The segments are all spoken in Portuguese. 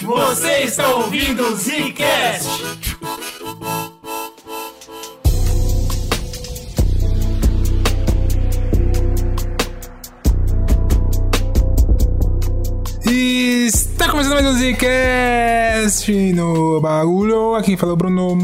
Você está ouvindo o Zcast. Começando mais um Zcast no bagulho. Aqui fala o Bruno.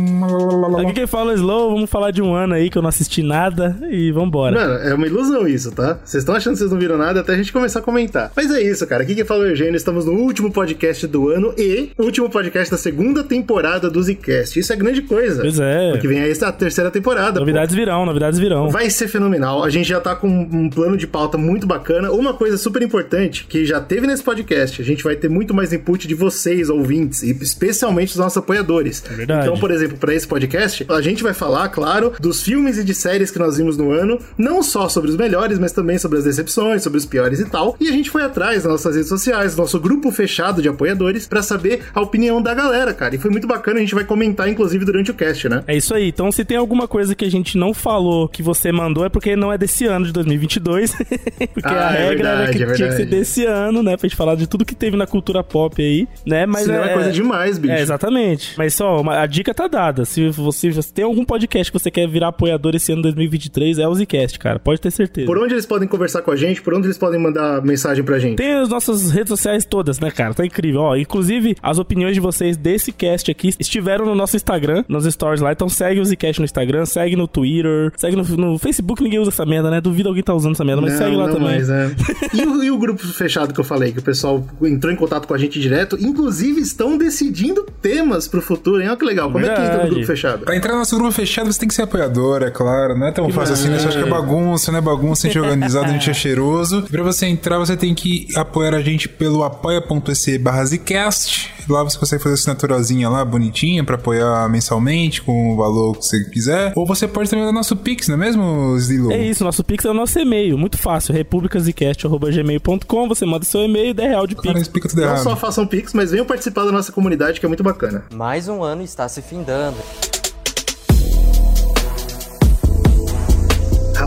Aqui quem fala é Slow, vamos falar de um ano aí que eu não assisti nada e vambora. Mano, é uma ilusão isso, tá? Vocês estão achando que vocês não viram nada até a gente começar a comentar. Mas é isso, cara. Aqui quem fala é o Eugênio, estamos no último podcast do ano e último podcast da segunda temporada do Zcast. Isso é grande coisa. Pois é. Porque vem aí a terceira temporada. Novidades pô. virão, novidades virão. Vai ser fenomenal. A gente já tá com um plano de pauta muito bacana. Uma coisa super importante que já teve nesse podcast, a gente vai ter muito mais input de vocês, ouvintes, e especialmente dos nossos apoiadores. É verdade. Então, por exemplo, para esse podcast, a gente vai falar, claro, dos filmes e de séries que nós vimos no ano, não só sobre os melhores, mas também sobre as decepções, sobre os piores e tal. E a gente foi atrás nas nossas redes sociais, nosso grupo fechado de apoiadores, para saber a opinião da galera, cara. E foi muito bacana, a gente vai comentar, inclusive, durante o cast, né? É isso aí. Então, se tem alguma coisa que a gente não falou que você mandou, é porque não é desse ano de 2022. porque Ah, a é regra era verdade, que é tinha que ser desse ano, né? Pra gente falar de tudo que teve na cultura pop aí, né? Mas Senão é, coisa demais, bicho. É, exatamente. Mas só, uma- a dica tá dada. Se você, você tem algum podcast que você quer virar apoiador esse ano 2023, é o Zcast, cara. Pode ter certeza. Por onde eles podem conversar com a gente? Por onde eles podem mandar mensagem pra gente? Tem as nossas redes sociais todas, né, cara? Tá incrível. Ó, inclusive, as opiniões de vocês desse cast aqui estiveram no nosso Instagram, nos stories lá. Então segue o Zcast no Instagram, segue no Twitter, segue no, no Facebook. Ninguém usa essa merda, né? Duvido alguém tá usando essa merda, mas Não, segue lá também. mais, né? e, o, e o grupo fechado que eu falei, que o pessoal entrou em contato com a gente direto, inclusive estão decidindo temas pro futuro, hein? Olha que legal. Como é que entra no Verdade. grupo fechado? Pra entrar no nosso grupo fechado, você tem que ser apoiador, é claro. Não é tão fácil assim, né? Você acha que é bagunça, não é bagunça, a gente é organizado, a gente é cheiroso. Pra você entrar, você tem que apoiar a gente pelo apoia.se barra Zcast. Lá você consegue fazer a assinaturazinha lá, bonitinha, pra apoiar mensalmente, com o valor que você quiser. Ou você pode também dar nosso Pix, não é mesmo, Zilo? É isso, nosso Pix é o nosso e-mail. Muito fácil. republicasicast.gmail.com. Você manda seu e-mail, 10 real de Cara, Pix. explica tudo errado. Só façam Pix, mas venham participar da nossa comunidade, que é muito bacana. Mais um ano está se findando.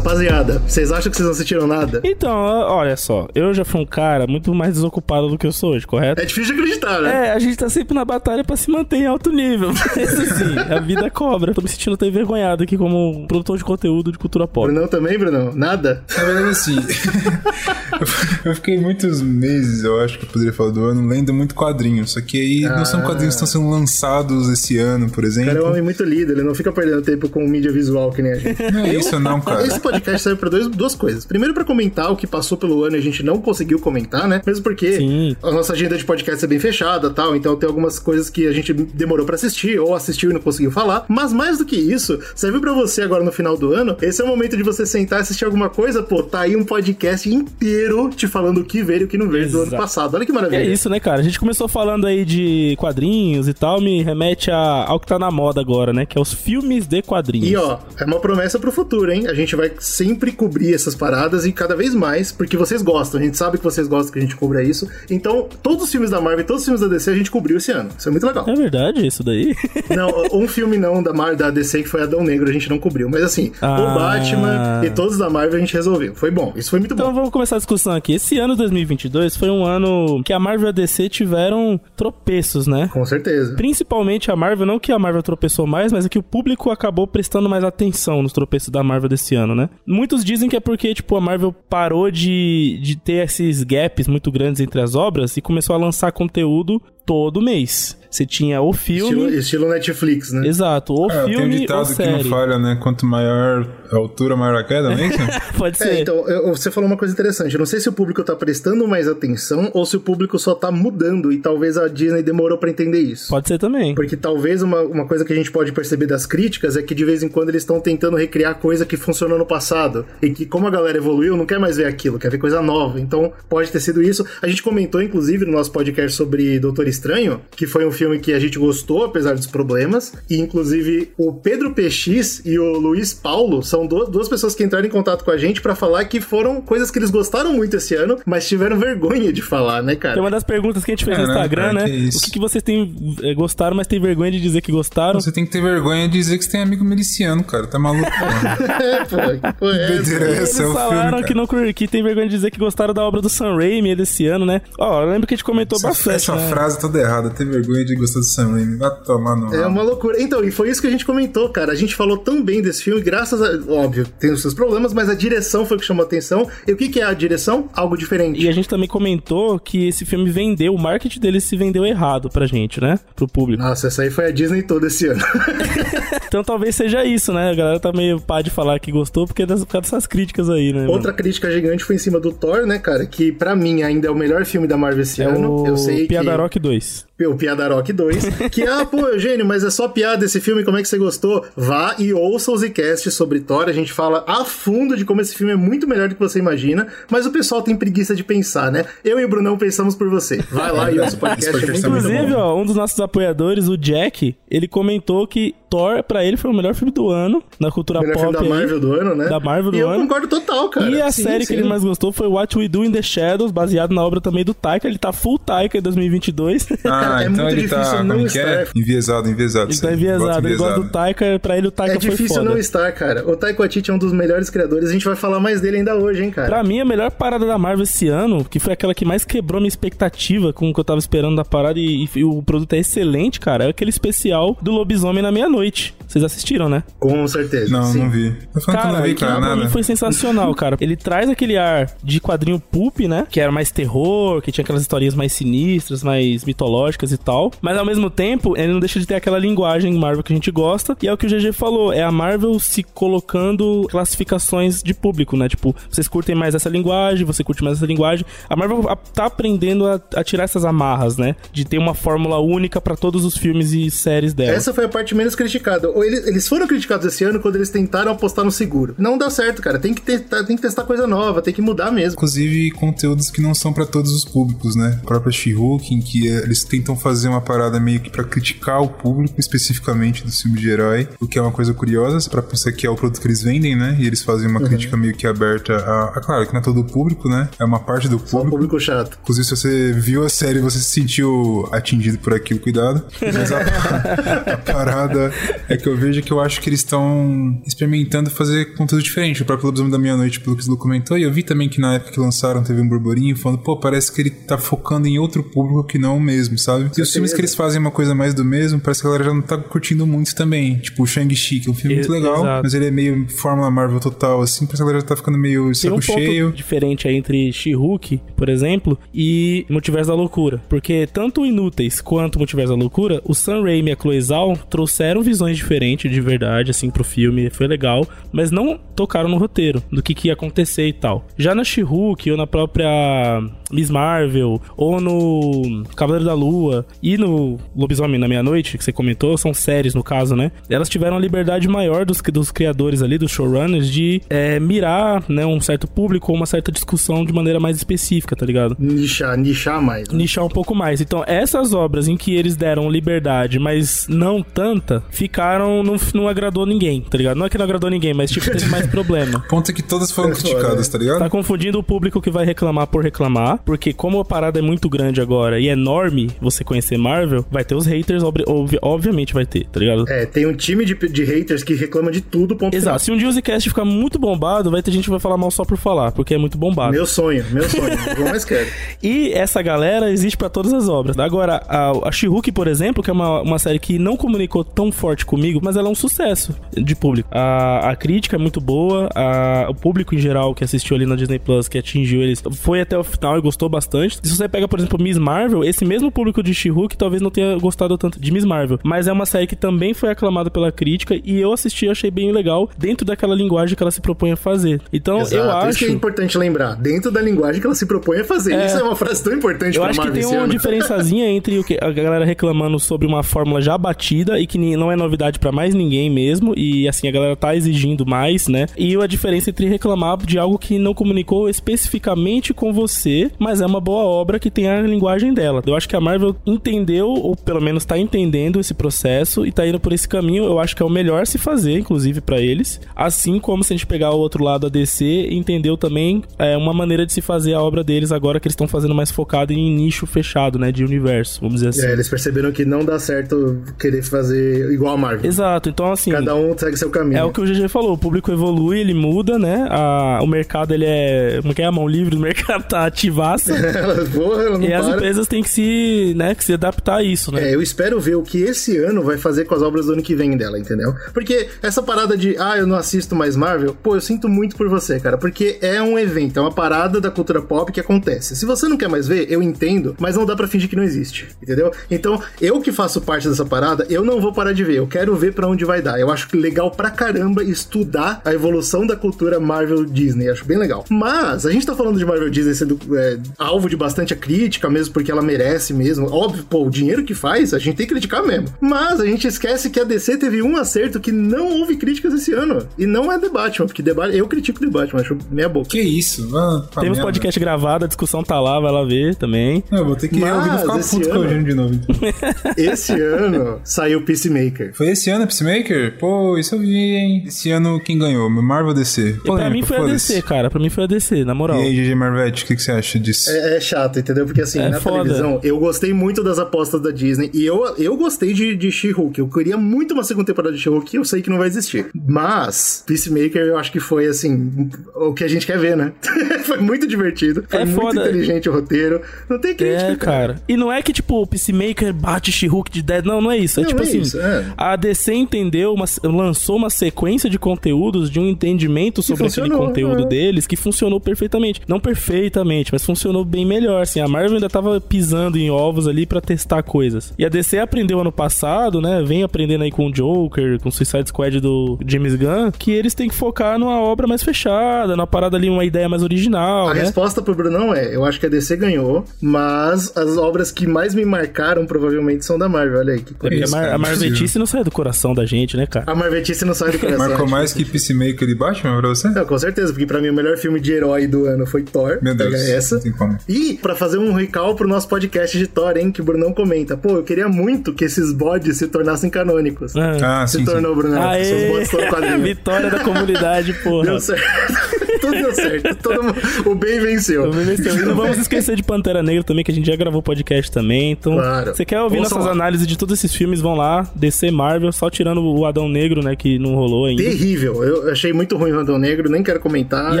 Rapaziada, vocês acham que vocês não assistiram nada? Então, olha só. Eu já fui um cara muito mais desocupado do que eu sou hoje, correto? É difícil de acreditar, né? É, a gente tá sempre na batalha pra se manter em alto nível. Mas assim, a vida cobra. Tô me sentindo até envergonhado aqui como produtor de conteúdo de cultura pop. Brunão também, Brunão? Nada? Na verdade, assim, eu fiquei muitos meses, eu acho que eu poderia falar do ano, lendo muito quadrinhos. Só que aí não são quadrinhos que estão sendo lançados esse ano, por O cara é um exemplo. homem muito lido, ele não fica perdendo tempo com mídia visual que nem a gente. Não é isso, não, cara. Esse podcast serve pra dois, duas coisas. Primeiro, pra comentar o que passou pelo ano e a gente não conseguiu comentar, né? Mesmo porque Sim. a nossa agenda de podcast é bem fechada tal, então tem algumas coisas que a gente demorou pra assistir ou assistiu e não conseguiu falar. Mas mais do que isso, serve pra você agora no final do ano. Esse é o momento de você sentar e assistir alguma coisa. Pô, tá aí um podcast inteiro te falando o que veio e o que não veio do ano Exato. passado. Olha que É maravilha. isso, né, cara? A gente começou falando aí de quadrinhos e tal, me remete a- ao que tá na moda agora, né? Que é os filmes de quadrinhos. E ó, é uma promessa pro futuro, hein? A gente vai sempre cobrir essas paradas e cada vez mais, porque vocês gostam. A gente sabe que vocês gostam que a gente cubra isso. Então, todos os filmes da Marvel e todos os filmes da DC a gente cobriu esse ano. Isso é muito legal. É verdade isso daí? Não, um filme não da, Mar da DC que foi Adão Negro a gente não cobriu. Mas assim, Ah. o Batman e todos da Marvel a gente resolveu. Foi bom. Isso foi muito Então bom. vamos começar a discussão aqui. Esse ano 2022 foi um ano que a Marvel e a DC tiveram tropeços, né? Com certeza. Principalmente a Marvel, não que a Marvel tropeçou mais, mas é que o público acabou prestando mais atenção nos tropeços da Marvel desse ano, né? Muitos dizem que é porque, tipo, a Marvel parou de, de ter esses gaps muito grandes entre as obras e começou a lançar conteúdo todo mês. Você tinha o filme. Estilo, estilo Netflix, né? Exato, o É, tem um filme ou ditado que não falha, né? Quanto maior a altura, maior a queda, não é isso? Pode ser. É, então, eu- você falou uma coisa interessante. Eu não sei se o público tá prestando mais atenção ou se o público só tá mudando e talvez a Disney demorou pra entender isso. Pode ser também. Porque talvez uma, uma coisa que a gente pode perceber das críticas é que de vez em quando eles estão tentando recriar coisa que funcionou no passado. E que, como a galera evoluiu, não quer mais ver aquilo, quer ver coisa nova. Então, pode ter sido isso. A gente comentou, inclusive, no nosso podcast sobre Doutor Estranho, que foi um filme que a gente gostou, apesar dos problemas. E, inclusive, o Pedro PX e o Luiz Paulo são duas pessoas que entraram em contato com a gente para falar que foram coisas que eles gostaram muito esse ano, mas tiveram vergonha de falar, né, cara? É uma das perguntas que a gente fez é, no Instagram, né? Que o que, que vocês têm é, gostaram, mas tem vergonha de dizer que gostaram? Você tem que ter vergonha de dizer que você tem amigo miliciano, cara. Tá maluco? é, pô, pô, é, Eles é falaram filme, que, não, que tem vergonha de dizer que gostaram da obra do Sam Raimi desse ano, né? Ó, eu lembro que a gente comentou essa, bastante. Essa né? frase toda errada, ter vergonha de gostar do Sam Raimi. Vai tomar no. É uma loucura. Então, e foi isso que a gente comentou, cara. A gente falou tão bem desse filme, graças a. Óbvio, tem os seus problemas, mas a direção foi o que chamou a atenção. E o que, que é a direção? Algo diferente. E a gente também comentou que esse filme vendeu, o marketing dele se vendeu errado pra gente, né? Pro público. Nossa, essa aí foi a Disney toda esse ano. então talvez seja isso, né? A galera tá meio pá de falar que gostou porque é das, por causa dessas críticas aí, né? Outra mano? crítica gigante foi em cima do Thor, né, cara? Que para mim ainda é o melhor filme da Marvel esse é ano. O... Eu sei Piadarok que... 2 o Piadarok 2, que, ah, pô, Eugênio, mas é só piada esse filme, como é que você gostou? Vá e ouça o Zcast sobre Thor, a gente fala a fundo de como esse filme é muito melhor do que você imagina, mas o pessoal tem preguiça de pensar, né? Eu e o Brunão pensamos por você. Vai lá e ouça o podcast. é muito Inclusive, ó, um dos nossos apoiadores, o Jack, ele comentou que Thor, pra ele, foi o melhor filme do ano, na cultura melhor pop. Filme da Marvel aí, do ano, né? Da Marvel do e ano. eu concordo total, cara. E a sim, série sim. que ele mais gostou foi What We Do in the Shadows, baseado na obra também do Taika. Ele tá full Taika em 2022. Ah, é então muito ele tá difícil tá, não estar. É? Enviesado, enviesado. Ele tá enviesado, ele gosta do Taika, pra ele o Taika é foi foda. É difícil não estar, cara. O Taika Waititi é um dos melhores criadores, a gente vai falar mais dele ainda hoje, hein, cara. Pra mim, a melhor parada da Marvel esse ano, que foi aquela que mais quebrou minha expectativa com o que eu tava esperando da parada e, e o produto é excelente, cara, é aquele especial do Lobisomem na meia-noite. Vocês assistiram, né? Com certeza. Não, sim. não vi. Eu cara, que não vi, cara, pra mim foi sensacional, cara. Ele traz aquele ar de quadrinho pulp, né? Que era mais terror, que tinha aquelas historinhas mais sinistras, mais mitológicas e tal. Mas ao mesmo tempo, ele não deixa de ter aquela linguagem Marvel que a gente gosta. E é o que o GG falou, é a Marvel se colocando classificações de público, né? Tipo, vocês curtem mais essa linguagem, você curte mais essa linguagem. A Marvel tá aprendendo a, a tirar essas amarras, né? De ter uma fórmula única para todos os filmes e séries dela. Essa foi a parte menos criticada eles, eles foram criticados esse ano quando eles tentaram apostar no seguro. Não dá certo, cara. Tem que, testar, tem que testar coisa nova, tem que mudar mesmo. Inclusive, conteúdos que não são para todos os públicos, né? A própria She-Hulk, em que eles tentam fazer uma parada meio que para criticar o público especificamente do filme de herói, o que é uma coisa curiosa, para pensar que é o produto que eles vendem, né? E eles fazem uma uhum. crítica meio que aberta a, a, Claro, que não é todo o público, né? É uma parte do público. Só o público chato. Inclusive, se você viu a série e você se sentiu atingido por aquilo, cuidado. Mas a, a parada é que eu vejo que eu acho que eles estão experimentando fazer conteúdo diferente. O próprio Lobisomem da Meia-Noite, pelo que o Lu comentou, e eu vi também que na época que lançaram teve um burburinho falando, pô, parece que ele tá focando em outro público que não o mesmo, sabe? E os filmes que eles fazem uma coisa mais do mesmo, parece que a galera já não tá curtindo muito também. Tipo, o Shang-Chi, que é um filme muito legal, Exato. mas ele é meio Fórmula Marvel total, assim, parece que a galera já tá ficando meio saco Tem um cheio. Ponto diferente aí entre She-Hulk, por exemplo, e Multiverso da Loucura. Porque tanto Inúteis quanto Multiverso da Loucura, o Sam Raimi e a Chloe Zhao trouxeram visões diferentes de verdade, assim, pro filme, foi legal, mas não tocaram no roteiro do que, que ia acontecer e tal. Já na She-Hulk ou na própria Miss Marvel, ou no Cavaleiro da Lua e no Lobisomem na Meia-Noite, que você comentou, são séries no caso, né? Elas tiveram a liberdade maior dos, dos criadores ali, dos showrunners, de é, mirar né, um certo público ou uma certa discussão de maneira mais específica, tá ligado? Nichar, nichar mais. Né? Nichar um pouco mais. Então, essas obras em que eles deram liberdade, mas não tanta, ficaram. não, não agradou ninguém, tá ligado? Não é que não agradou ninguém, mas tipo, teve mais problema. Ponto é que todas foram criticadas, tá ligado? Tá confundindo o público que vai reclamar por reclamar, porque como a parada é muito grande agora e é enorme você conhecer Marvel, vai ter os haters, ob ob obviamente vai ter, tá ligado? É, tem um time de, de haters que reclama de tudo, ponto Exato. Final. Se um dia o Zcast ficar muito bombado, vai ter gente que vai falar mal só por falar, porque é muito bombado. Meu sonho, meu sonho. eu mais quero. E essa galera existe para todas as obras. Agora, a, a She-Hulk, por exemplo, que é uma, uma série que não comunicou tão forte comigo, mas ela é um sucesso de público. A, a crítica é muito boa, a, o público em geral que assistiu ali na Disney Plus, que atingiu eles, foi até o final e gostou bastante. Se você pega, por exemplo, Miss Marvel, esse mesmo público de She-Hulk talvez não tenha gostado tanto de Miss Marvel, mas é uma série que também foi aclamada pela crítica e eu assisti e achei bem legal dentro daquela linguagem que ela se propõe a fazer. Então, Exato. eu acho. Isso que é importante lembrar, dentro da linguagem que ela se propõe a fazer. É... Isso é uma frase tão importante eu pra acho que tem uma diferençazinha entre o que a galera reclamando sobre uma fórmula já batida e que não é novidade para mais ninguém mesmo, e assim, a galera tá exigindo mais, né? E a diferença entre reclamar de algo que não comunicou especificamente com você mas é uma boa obra que tem a linguagem dela. Eu acho que a Marvel entendeu, ou pelo menos tá entendendo esse processo e tá indo por esse caminho. Eu acho que é o melhor se fazer, inclusive para eles. Assim como se a gente pegar o outro lado, a DC, entendeu também é, uma maneira de se fazer a obra deles agora que eles estão fazendo mais focado em nicho fechado, né? De universo, vamos dizer assim. É, eles perceberam que não dá certo querer fazer igual a Marvel. Exato, então assim. Cada um segue seu caminho. É o que o GG falou, o público evolui, ele muda, né? A, o mercado, ele é. Como é que é? A mão livre do mercado tá ativaça. Porra, e para. as empresas têm que se, né, que se adaptar isso, né? É, eu espero ver o que esse ano vai fazer com as obras do ano que vem dela, entendeu? Porque essa parada de, ah, eu não assisto mais Marvel, pô, eu sinto muito por você, cara, porque é um evento, é uma parada da cultura pop que acontece. Se você não quer mais ver, eu entendo, mas não dá pra fingir que não existe, entendeu? Então, eu que faço parte dessa parada, eu não vou parar de ver, eu quero ver pra onde vai dar. Eu acho legal pra caramba estudar a evolução da cultura Marvel Disney, acho bem legal. Mas, a gente tá falando de Marvel Disney sendo é, alvo de bastante crítica mesmo, porque ela merece mesmo. Óbvio, pô, o dinheiro que faz, a gente tem que criticar mesmo. Mas a gente esquece que a DC teve um acerto que não houve críticas esse ano. E não é The Batman, porque The Batman, eu critico The Batman, acho meia boca. Que isso? Ah, tá Temos merda. podcast gravado, a discussão tá lá, vai lá ver também. Eu vou ter que Mas ouvir ficar esse puto com o ano- Eugênio de novo. então. Esse ano saiu Peacemaker. Foi esse ano Peacemaker? Pô, isso eu vi, hein? Esse ano quem ganhou? Marvel DC. E pra mim foi a. DC, cara. Pra mim foi a DC, na moral. E aí, GG Marvete, o que, que você acha disso? É, é chato, entendeu? Porque assim, É na foda. televisão, eu gostei muito das apostas da Disney e eu, eu gostei de, de She-Hulk. Eu queria muito uma segunda temporada de She-Hulk e eu sei que não vai existir. Mas, Peacemaker eu acho que foi, assim, o que a gente quer ver, né? foi muito divertido, foi É muito foda. inteligente o roteiro. Não tem crítica, É, cara. E não é que, tipo, o Peacemaker bate She-Hulk de 10. Não, não é isso. É Não, tipo é assim, isso, é. a DC entendeu, uma- lançou uma sequência de conteúdos, de um entendimento sobre aquele conteúdo é. deles, que funcionou perfeitamente. Não perfeitamente, mas funcionou bem melhor. Assim, a Marvel ainda tava pisando em ovos ali pra testar coisas. E a DC aprendeu ano passado, né? Vem aprendendo aí com o Joker, com o Suicide Squad do James Gunn, que eles têm que focar numa obra mais fechada, numa parada ali, uma ideia mais original, A né? resposta pro Brunão é: eu acho que a DC ganhou, mas as obras que mais me marcaram provavelmente são da Marvel. Olha aí que É a, Mar a Marvetice não sai do coração da gente, né, cara? A Marvetice não sai do coração. Marcou mais que Peacemaker e Batman pra você? Não, com certeza, porque pra mim o melhor filme de herói do ano foi Thor. Meu Deus, pega essa. não tem como. E pra fazer um recall pro nosso podcast de Thor, hein, que o Brunão comenta. Pô, eu queria muito que esses bodes se tornassem canônicos. Ah. Ah, se sim, tornou, sim. Brunão. Aê! Vitória da comunidade, porra. Deu certo. Tudo deu certo. Todo mundo- O bem venceu. Eu me venceu. E não vamos esquecer de Pantera Negra também, que a gente já gravou podcast também. Então, Claro. você quer ouvir Ouçam nossas lá. análises de todos esses filmes, vão lá, DC Marvel, só tirando o Adão Negro, né, que não rolou ainda. Terrível. Eu achei muito ruim o Random Negro, nem quero comentar. E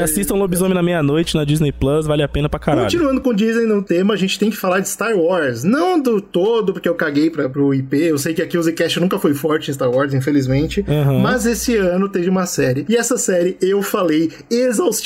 assistam Lobisomem na Meia-Noite na Disney Plus, vale a pena pra caralho. Continuando com o Disney no tema, a gente tem que falar de Star Wars. Não do todo, porque eu caguei pra, pro IP. Eu sei que aqui o Zcast nunca foi forte em Star Wars, infelizmente. Uhum. Mas esse ano teve uma série. E essa série eu falei exaustivamente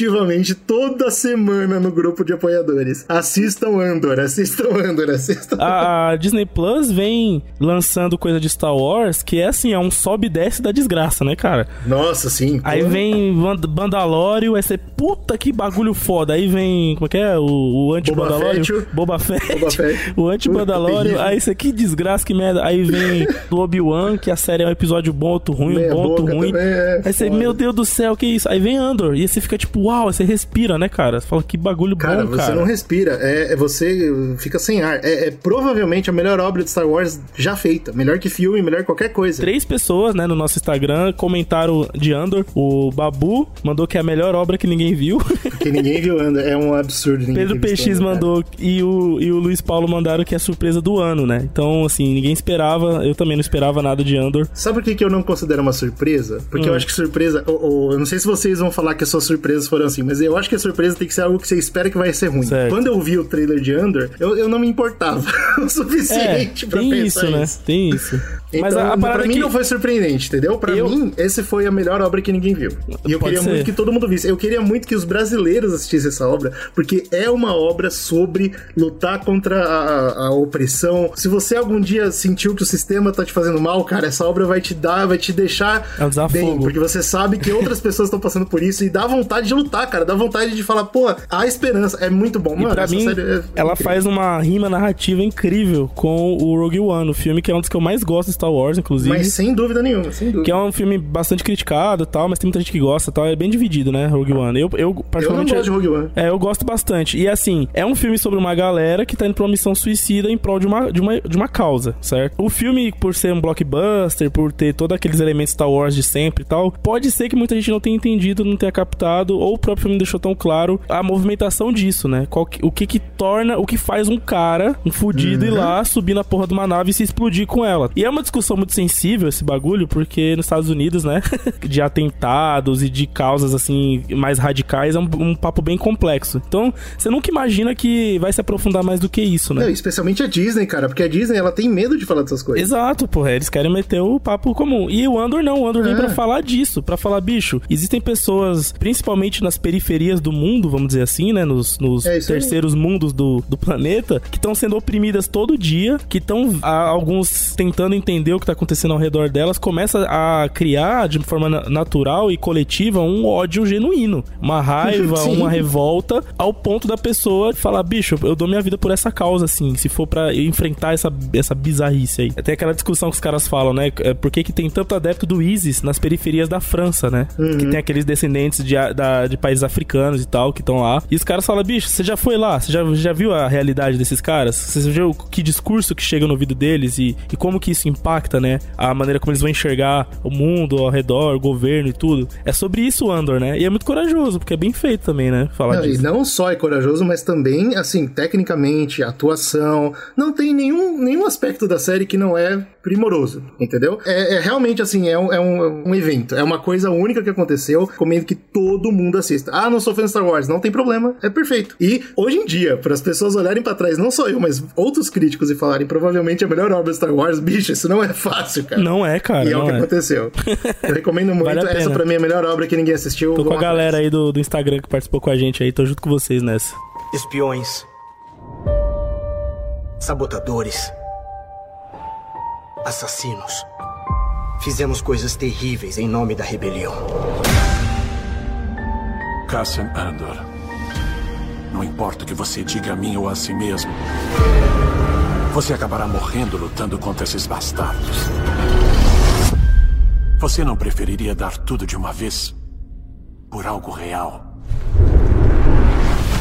toda semana no grupo de apoiadores. Assistam Andor, assistam Andor, assistam. A, Disney Plus vem lançando coisa de Star Wars que é assim, é um sobe e desce da desgraça, né, cara? Nossa, sim. Aí Pô, vem Mandalório, vai ser puta que bagulho foda. Aí vem, como é que é? O, o anti-Mandalório? Fett. Boba Fett. Boba Fett. o anti-Mandalório. Terrível. Aí isso aqui, desgraça, que merda. Aí vem do Obi-Wan, que a série é um episódio bom, outro ruim, Meia bom, outro ruim. é Aí você, meu Deus do céu, que isso? Aí vem Andor. E aí você fica tipo, uau, você respira, né, cara? Você fala, que bagulho Cara, bom, você cara. não respira, é, é você fica sem ar. É, é provavelmente a melhor obra de Star Wars já feita. Melhor que filme, melhor que qualquer coisa. Três pessoas, né, no nosso Instagram comentaram de Andor. O Babu mandou que é a melhor obra que ninguém viu. Porque ninguém viu Andor. É um absurdo. Pedro PX Andor, cara. mandou e o, e o Luiz Paulo mandaram que é a surpresa do ano, né? Então, assim, ninguém esperava, eu também não esperava nada de Andor. Sabe por que, que eu não considero uma surpresa? Porque Hum. eu acho que surpresa. ou- ou- eu não sei se vocês vão falar que as suas surpresas foram assim, mas eu acho que a surpresa tem que ser algo que você espera que vai ser ruim. Certo. Quando eu vi o trailer de Andor, eu, eu não me importava o É, suficiente pra tem pensar isso, né? isso. Tem isso. Então, Mas a, a parada pra mim que... não foi surpreendente, entendeu? Pra Eu- mim, esse foi a melhor obra que ninguém viu. E eu Pode queria ser. muito que todo mundo visse. Eu queria muito que os brasileiros assistissem essa obra, porque é uma obra sobre lutar contra a, a- opressão. Se você algum dia sentiu que o sistema tá te fazendo mal, cara, essa obra vai te dar, vai te deixar É um desafogo. bem, porque você sabe que outras pessoas estão passando por isso e dá vontade de lutar, cara. Dá vontade de falar, pô, há esperança. É muito bom, E mano. pra essa mim, série é ela faz uma rima narrativa incrível com o Rogue One, o filme que é um dos que eu mais gosto de Star Wars, inclusive. Mas sem dúvida nenhuma, sem dúvida. Que é um filme bastante criticado e tal, mas tem muita gente que gosta e tal. É bem dividido, né, Rogue One. Eu, eu particularmente... Eu não gosto de Rogue One. É, eu gosto bastante. E assim, é um filme sobre uma galera que tá indo pra uma missão suicida em prol de uma, de uma, de uma causa, certo? O filme, por ser um blockbuster, por ter todos aqueles elementos Star Wars de sempre e tal, pode ser que muita gente não tenha entendido, não tenha captado, ou o próprio filme deixou tão claro a movimentação disso, né? Que, o que que torna, o que faz um cara, um fudido, uhum. ir lá, subir na porra de uma nave e se explodir com ela. E é uma discussão muito sensível esse bagulho, porque nos Estados Unidos, né, de atentados e de causas assim mais radicais, é um, um papo bem complexo. Então, você nunca imagina que vai se aprofundar mais do que isso, né? É, especialmente a Disney, cara, porque a Disney ela tem medo de falar dessas coisas. Exato, porra, eles querem meter o papo comum. E o Andor não, o Andor é. vem pra falar disso, para falar, bicho, existem pessoas, principalmente nas periferias do mundo, vamos dizer assim, né, nos, nos é terceiros mundos do, do planeta, que estão sendo oprimidas todo dia, que estão alguns tentando entender o que tá acontecendo ao redor delas, começa a criar de forma natural e coletiva um ódio genuíno, uma raiva, uma revolta, ao ponto da pessoa falar, bicho, eu dou minha vida por essa causa, assim, se for para enfrentar essa, essa bizarrice aí. Tem aquela discussão que os caras falam, né? É, por que, que tem tanto adepto do ISIS nas periferias da França, né? Uhum. Que tem aqueles descendentes de, da, de países africanos e tal, que estão lá. E os caras falam, bicho, você já foi lá? Você já, já viu a realidade desses caras? Você já viu que discurso que chega no ouvido deles e, e como que isso impacta, né? A maneira como eles vão enxergar o mundo ao redor, o governo e tudo. É sobre isso o Andor, né? E é muito corajoso, porque é bem feito também, né? Falar não, disso. E não só é corajoso, mas também, assim, tecnicamente, atuação. Não tem nenhum, nenhum aspecto da série que não é primoroso, entendeu? É, é realmente, assim, é, um, é um, evento. É uma coisa única que aconteceu. Recomendo que todo mundo assista. Ah, não sou fã de Star Wars. Não tem problema. É perfeito. E, hoje em dia, para as pessoas olharem para trás, não só eu, mas outros críticos e falarem provavelmente a melhor obra de Star Wars, bicho, isso não é fácil, cara. Não é, cara. E é o que é. aconteceu. Eu recomendo muito. Vale Essa, pra mim, é a melhor obra que ninguém assistiu. Tô com a galera aí do, do Instagram que participou com a gente aí. Tô junto com vocês nessa. Espiões. Sabotadores. Assassinos. Fizemos coisas terríveis em nome da rebelião. Cassian Andor. Não importa o que você diga a mim ou a si mesmo. Você acabará morrendo lutando contra esses bastardos. Você não preferiria dar tudo de uma vez por algo real?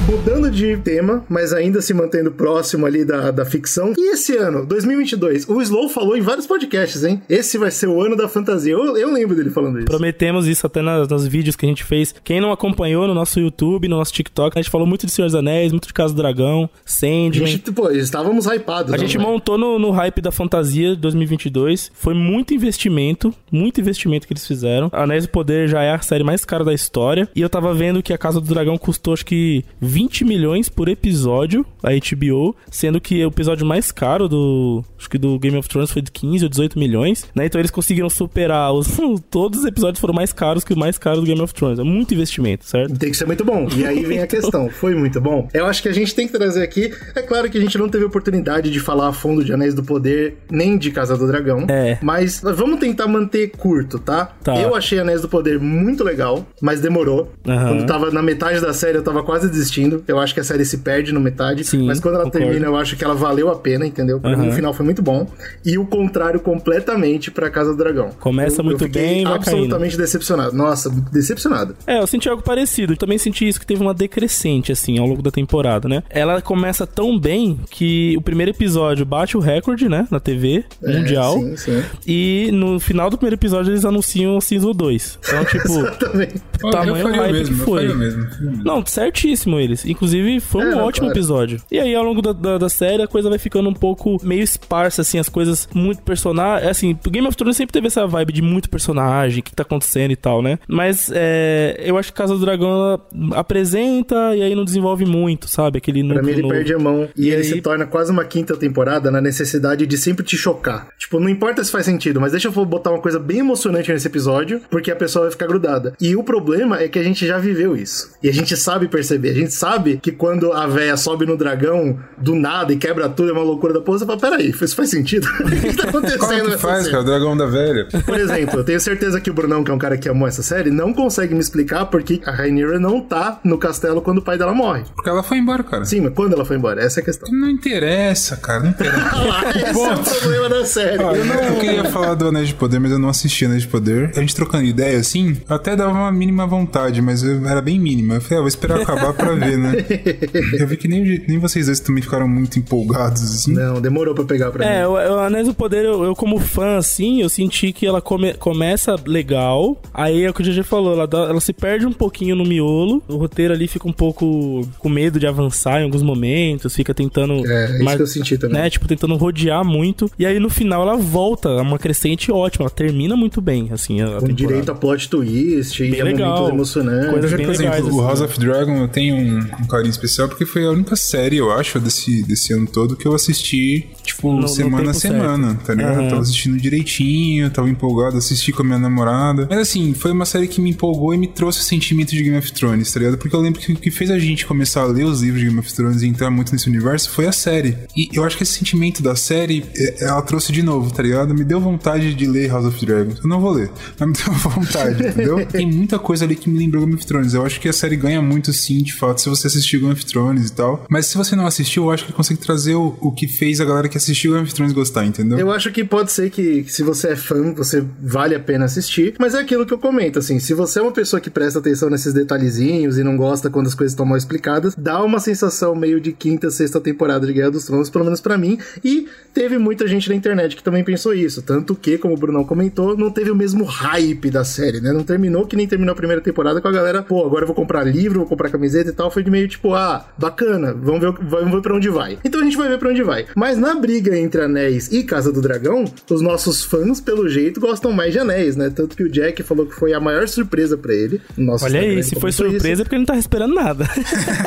Mudando de tema, mas ainda se mantendo próximo ali da, da ficção. E esse ano, 2022, o Slow falou em vários podcasts, hein? Esse vai ser o ano da fantasia. Eu, eu lembro dele falando isso. Prometemos isso até nas, nos vídeos que a gente fez. Quem não acompanhou no nosso YouTube, no nosso TikTok, a gente falou muito de Senhor dos Anéis, muito de Casa do Dragão, Sandman. A gente, pô, estávamos hypados. A gente né? montou no, no hype da fantasia 2022. Foi muito investimento, muito investimento que eles fizeram. Anéis do Poder já é a série mais cara da história. E eu tava vendo que a Casa do Dragão custou, acho que 20 milhões por episódio, a HBO, sendo que o episódio mais caro do. Acho que do Game of Thrones foi de 15 ou 18 milhões, né? Então eles conseguiram superar os. todos os episódios foram mais caros que o mais caro do Game of Thrones. É muito investimento, certo? Tem que ser muito bom. E aí vem a questão: foi muito bom? Eu acho que a gente tem que trazer aqui. É claro que a gente não teve oportunidade de falar a fundo de Anéis do Poder, nem de Casa do Dragão. É. Mas vamos tentar manter curto, tá? tá. Eu achei Anéis do Poder muito legal, mas demorou. Uhum. Quando tava na metade da série, eu tava quase desistindo. Eu acho que a série se perde no metade, Sim, mas quando ela concordo. termina, eu acho que ela valeu a pena, entendeu? Pra uhum. o final foi muito bom. E o contrário completamente pra Casa do Dragão. Começa eu, muito eu bem, vai absolutamente caindo. decepcionado. Nossa, decepcionado. É, eu senti algo parecido. Eu também senti isso que teve uma decrescente assim ao longo da temporada, né? Ela começa tão bem que o primeiro episódio bate o recorde, né, na TV é, mundial. Sim, sim. E no final do primeiro episódio eles anunciam o Season 2. Então, tipo, tamanho hype mesmo, que foi. Mesmo. Não, certíssimo eles. Inclusive, foi um é, ótimo episódio. E aí, ao longo da, da, da, série, a coisa vai ficando um pouco meio esparsa, assim, as coisas muito personagem. Assim, Game of Thrones sempre teve essa vibe de muito personagem, o que tá acontecendo e tal, né? Mas é, eu acho que Casa do Dragão apresenta e aí não desenvolve muito, sabe? Aquele Pra mim, ele novo. perde a mão. E, e ele aí... se torna quase uma quinta temporada na necessidade de sempre te chocar. Tipo, não importa se faz sentido, mas deixa eu botar uma coisa bem emocionante nesse episódio, porque a pessoa vai ficar grudada. E o problema é que a gente já viveu isso. E a gente sabe perceber, a gente sabe que quando a véia sobe no dragão do nada e quebra tudo, é uma loucura da porra, você fala, peraí, isso faz sentido? o que tá acontecendo Como que faz, cara? O dragão da velha. Por exemplo, eu tenho certeza que o Brunão, que é um cara que amou essa série, não consegue me explicar porque a Rhaenyra não tá no castelo quando o pai dela morre. Porque ela foi embora, cara. Sim, mas quando ela foi embora? Essa é a questão. Não interessa, cara. Não interessa. Ah, esse é o problema da série. Eu, não, queria falar do Anéis de Poder, mas eu não assisti Anéis de Poder. A gente trocando ideia assim, até dava uma mínima vontade, mas era bem mínima. Eu falei, ah, vou esperar acabar pra ver, né? Eu vi que nem, nem vocês dois também ficaram muito empolgados, assim. Não, demorou pra pegar pra É, mim. o, o Anéis do Poder, eu, eu como fã, assim, eu senti que ela come- começa legal, aí é o que o GG falou, ela, dá- ela se perde um pouquinho no miolo, o roteiro ali fica um pouco com medo de avançar em alguns momentos, fica tentando... É, isso mar- que eu senti também. Né, tipo, tentando rodear muito, e aí no final ela volta, é uma crescente ótima, ela termina muito bem, assim, a, a Com temporada. direito a plot twist Bem e legal. momentos emocionantes. Coisas Já, bem por exemplo, legais, o assim. House of Dragon eu tenho um, um carinho especial porque foi a única série, eu acho, desse, desse ano todo que eu assisti, tipo, No- no semana a semana, certo. tá ligado? Aham. Eu tava assistindo direitinho, tava empolgado, assisti com a minha namorada. Mas assim, foi uma série que me empolgou e me trouxe o sentimento de Game of Thrones, tá ligado? Porque eu lembro que o que fez a gente começar a ler os livros de Game of Thrones e entrar muito nesse universo foi a série. E eu acho que esse sentimento da série, é- ela trouxe de novo, tá ligado? Me deu vontade de ler House of Dragons. Eu não vou ler, mas me deu vontade, entendeu? Tem muita coisa ali que me lembrou Game of Thrones. Eu acho que a série ganha muito, sim, de fato, se você assistiu Game of Thrones e tal. Mas se você não assistiu, eu acho que ele consegue trazer o, o que fez a galera que assistiu Game of Thrones gostar, entendeu? Eu acho que pode ser que, se você é fã, você vale a pena assistir, mas é aquilo que eu comento, assim, se você é uma pessoa que presta atenção nesses detalhezinhos e não gosta quando as coisas estão mal explicadas, dá uma sensação meio de quinta, sexta temporada de Guerra dos Tronos, pelo menos pra mim, e teve muita gente na internet que também pensou isso, tanto que, como o Brunão comentou, não teve o mesmo hype da série, né? Não terminou que nem terminou a primeira temporada com a galera, pô, agora eu vou comprar livro, vou comprar camiseta e tal, foi de meio tipo, ah, bacana, vamos ver, vamos ver pra onde vai. Então a gente vai ver pra onde vai. Mas na briga entre Anéis e Casa do Dragão, os nossos fãs, pelo jeito, gostam mais de Anéis, né? Tanto que o Jack falou que foi a maior surpresa pra ele. no nosso Olha aí, se foi isso. surpresa é porque ele não tá esperando nada.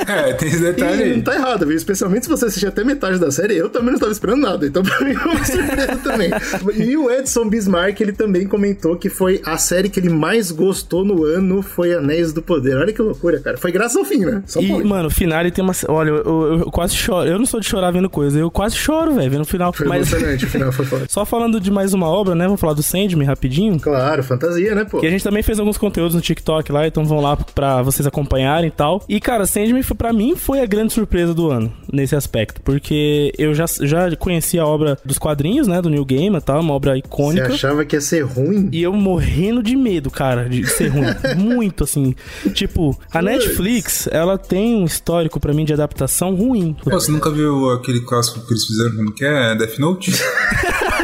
É, tem esse detalhe E não aí. tá errado, viu? Especialmente se você assistir até metade da série, eu também não estava esperando nada. Então, pra mim, foi uma surpresa também. E o Edson Bismarck, ele também comentou que foi a série que ele mais gostou no ano foi Anéis do Poder. Olha que loucura, cara. Foi graças ao fim, né? Só E, pode. mano, o final ele tem uma. Olha, eu, eu- eu quase choro. Eu não sou de chorar vendo coisa, eu quase choro, velho, vendo o final. Foi Mas emocionante, o final foi foda. só falando de mais uma obra, né? Vamos falar do Sandman rapidinho. Claro, fantasia, né, pô? Que a gente também fez alguns conteúdos no TikTok lá, então vão lá pra vocês acompanharem e tal. E, cara, Sandman, foi, pra mim, foi a grande surpresa do ano, nesse aspecto. Porque eu já, já conhecia a obra dos quadrinhos, né? Do New Game e tal, uma obra Você icônica. achava que ia ser ruim? E eu morrendo de medo, cara, de ser ruim. Muito, assim. Tipo, a Netflix, ela tem um histórico pra mim de adaptação ruim. Pô, você nunca viu aquele clássico que eles fizeram, como que é? Death Note?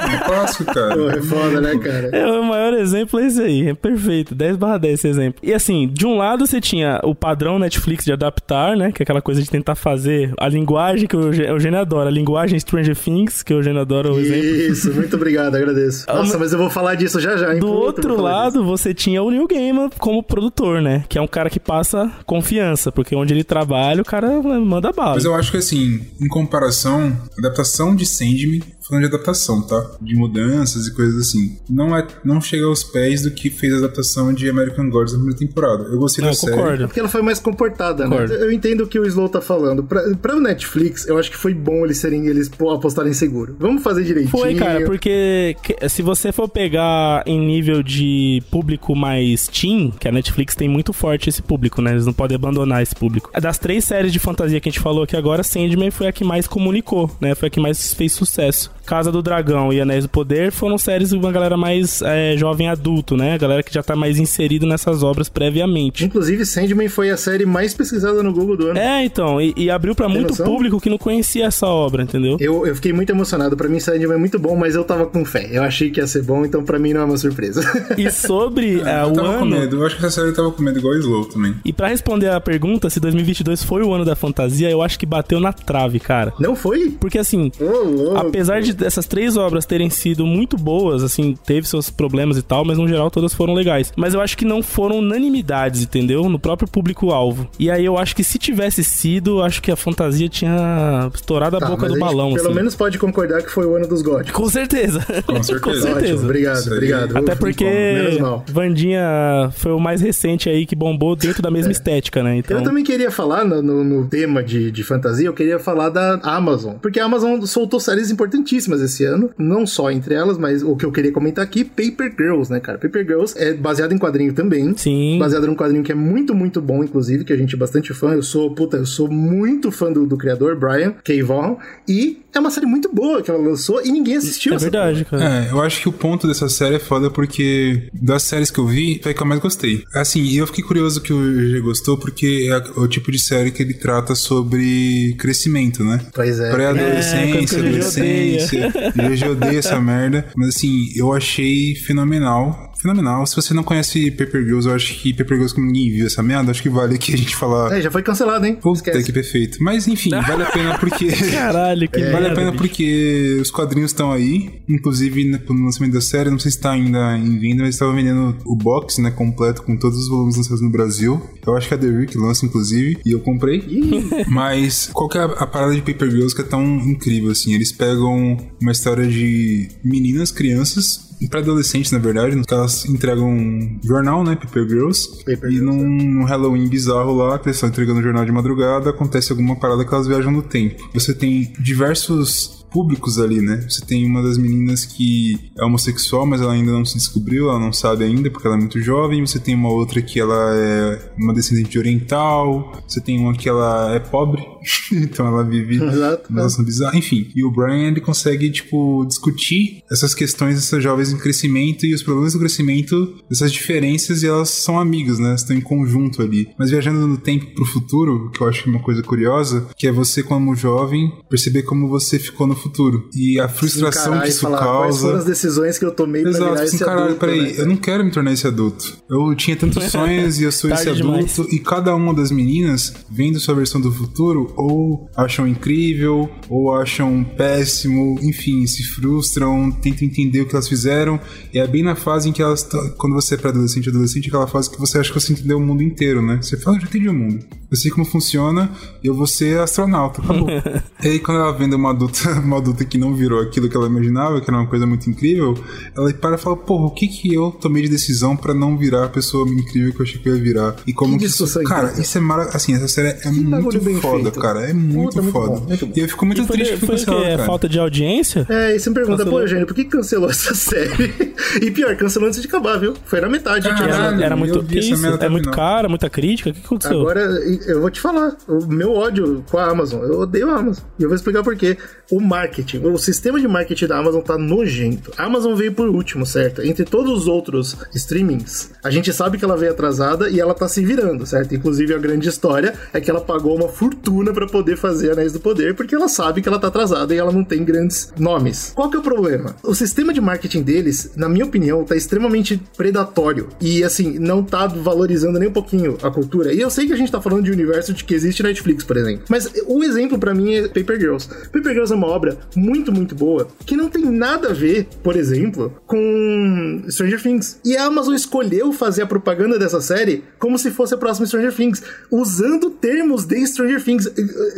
é um clássico, Pô, cara. é foda, né, cara? É, o maior exemplo é esse aí, é perfeito, 10 barra 10 esse exemplo. E assim, de um lado você tinha o padrão Netflix de adaptar, né, que é aquela coisa de tentar fazer a linguagem que o Eugê- o Eugênio adora, a linguagem Stranger Things, que o Eugênio adora o exemplo. Isso, muito obrigado, agradeço. Nossa, mas eu vou falar disso já já, hein? Do Puta, outro lado, você tinha o Neil Gaiman como produtor, né? Que é um cara que passa confiança, porque onde ele trabalha, o cara manda bala. Mas eu acho que assim, em comparação, a adaptação de Sandman, falando de adaptação, tá? De mudanças e coisas assim. Não é, não chega aos pés do que fez a adaptação de American Gods na primeira temporada. Eu gostei Não, da eu série. concordo. Porque ela foi mais comportada, né? Concordo. Eu entendo o que o Slow tá falando. Pra, pra Netflix, eu acho que foi bom eles serem eles apostarem seguro. Vamos fazer direitinho. Foi, cara, porque que- se você for pegar em nível de público mais teen, que a Netflix tem muito forte esse público, né? Eles não podem abandonar esse público. Das três séries de fantasia que a gente falou aqui agora, Sandman foi a que mais comunicou, né? Foi a que mais fez sucesso. Casa do Dragão e Anéis do Poder foram séries de uma galera mais é, jovem adulto, né? A galera que já tá mais inserida nessas obras previamente. Inclusive, Sandman foi a série mais pesquisada no Google do ano. É, então, e, e abriu pra muito noção? público que não conhecia essa obra, entendeu? Eu, eu fiquei muito emocionado. Pra mim, Sandman é muito bom, mas eu tava com fé. Eu achei que ia ser bom, então pra mim não é uma surpresa. E sobre é, Eu o tava com ano. medo. Eu acho que essa série tava com medo igual Slow também. E pra responder a pergunta se 2022 foi o ano da fantasia, eu acho que bateu na trave, cara. não foi? Porque assim, louco. apesar de de dessas três obras terem sido muito boas, assim, teve seus problemas e tal, mas no geral todas foram legais. Mas eu acho que não foram unanimidades, entendeu? No próprio público-alvo. E aí eu acho que se tivesse sido, acho que a fantasia tinha estourado a Tá, boca do a gente balão, Pelo assim. menos pode concordar que foi o ano dos góticos. Com certeza. Com certeza. Com certeza. Ótimo, obrigado, obrigado. Até porque Menos mal. Vandinha foi o mais recente aí que bombou dentro da mesma estética, né? Então, Eu também queria falar no, no- no tema de, de fantasia, eu queria falar da Amazon. Porque a Amazon soltou séries importantíssimas esse ano. Não só entre elas, mas o que eu queria comentar aqui, Paper Girls, né, cara? Paper Girls é baseado em quadrinho também. Sim. Baseado num quadrinho que é muito, muito bom, inclusive, que a gente é bastante fã. Eu sou, puta, eu sou muito fã do, do criador, Brian K. Vaughan. E é uma série muito boa que ela lançou e ninguém assistiu é verdade, cara. É, eu acho que o ponto dessa série é foda porque das séries que eu vi, foi a que eu mais gostei. Assim, eu fiquei curioso que o GG gostou porque é o tipo de série que ele trata sobre crescimento, né? Pois é. Pré-adolescência, É, adolescência. O GG odeia essa merda. Mas assim, eu achei fenomenal. Fenomenal. Se você não conhece Paper Girls, eu acho que Paper Girls, como ninguém viu essa merda, acho que vale aqui a gente falar. É, já foi cancelado, hein? Puta Esquece. que perfeito. Mas enfim, vale a pena porque. Caralho, que Vale a merda, pena bicho. porque os quadrinhos estão aí. Inclusive, né, no lançamento da série, não sei se está ainda em venda, mas estava vendendo o box, né, completo, com todos os volumes lançados no Brasil. Eu acho que é a The Rick lança, inclusive, e eu comprei. mas qual que é a, a parada de Paper Girls que é tão incrível, assim? Eles pegam uma história de meninas, crianças, para adolescentes, na verdade, que elas entregam um jornal, né, Paper Girls, Paper e Girls, num, num Halloween bizarro lá, que eles estão entregando o jornal de madrugada, acontece alguma parada que elas viajam no tempo. Você tem diversos públicos ali, né? Você tem uma das meninas que é homossexual, mas ela ainda não se descobriu, ela não sabe ainda porque ela é muito jovem. Você tem uma outra que ela é uma descendente oriental. Você tem uma que ela é pobre, então ela vive Exato. uma relação bizarra. Enfim, e o Brian ele consegue, tipo, discutir essas questões dessas jovens em crescimento e os problemas do crescimento, dessas diferenças, e elas são amigas, né? Elas estão em conjunto ali. Mas viajando no tempo pro futuro, que eu acho que é uma coisa curiosa, que é você, como jovem, perceber como você ficou no futuro. E a frustração que isso falar, Quais foram as causa. decisões que eu tomei pra Exato, virar assim, esse caralho, adulto, peraí, né? eu não quero me tornar esse adulto. Eu tinha tantos sonhos e eu sou esse adulto, demais. e cada uma das meninas, vendo sua versão do futuro, ou acham incrível, ou acham péssimo, enfim, se frustram, tentam entender o que elas fizeram. E é bem na fase em que elas. tão- Quando você é pré-adolescente, adolescente, aquela fase que você acha que você entendeu o mundo inteiro, né? Você fala, "Eu já entendi o mundo. Eu sei como funciona, eu vou ser astronauta, acabou. e aí, quando ela vendo uma adulta, uma adulta que não virou aquilo que ela imaginava, que era uma coisa muito incrível, ela para e fala, porra, o que que eu tomei de decisão pra não virar a pessoa incrível que eu achei que eu ia virar? E como Que que isso... discussão Cara, incrível. isso é maravilhoso. Assim, essa série é bagulho bem muito foda, feito. cara. É muito Puta, muito foda. bom, muito bom. E eu fico muito E foi, triste que foi quê? cancelado, É falta de audiência? É, e você me pergunta, Cancelou. pô, Eugênio, por que cancelou essa série? e pior, cancelou antes de acabar, viu? Foi na metade. Caralho. Era, era muito. Que isso? É muito cara, muita crítica? O que aconteceu? Agora, eu vou te falar, o meu ódio com a Amazon, eu odeio a Amazon. E eu vou explicar por quê. O marketing, o sistema de marketing da Amazon tá nojento. A Amazon veio por último, certo? Entre todos os outros streamings, a gente sabe que ela veio atrasada e ela tá se virando, certo? Inclusive, a grande história é que ela pagou uma fortuna pra poder fazer Anéis do Poder, porque ela sabe que ela tá atrasada e ela não tem grandes nomes. Qual que é o problema? O sistema de marketing deles, na minha opinião, tá extremamente predatório. E, assim, não tá valorizando nem um pouquinho a cultura. E eu sei que a gente tá falando de universo de que existe Netflix, por exemplo. Mas o exemplo pra mim é Paper Girls. Paper Girls é uma obra muito, muito boa, que não tem nada a ver, por exemplo, com Stranger Things. E a Amazon escolheu fazer a propaganda dessa série como se fosse a próxima Stranger Things, usando termos de Stranger Things.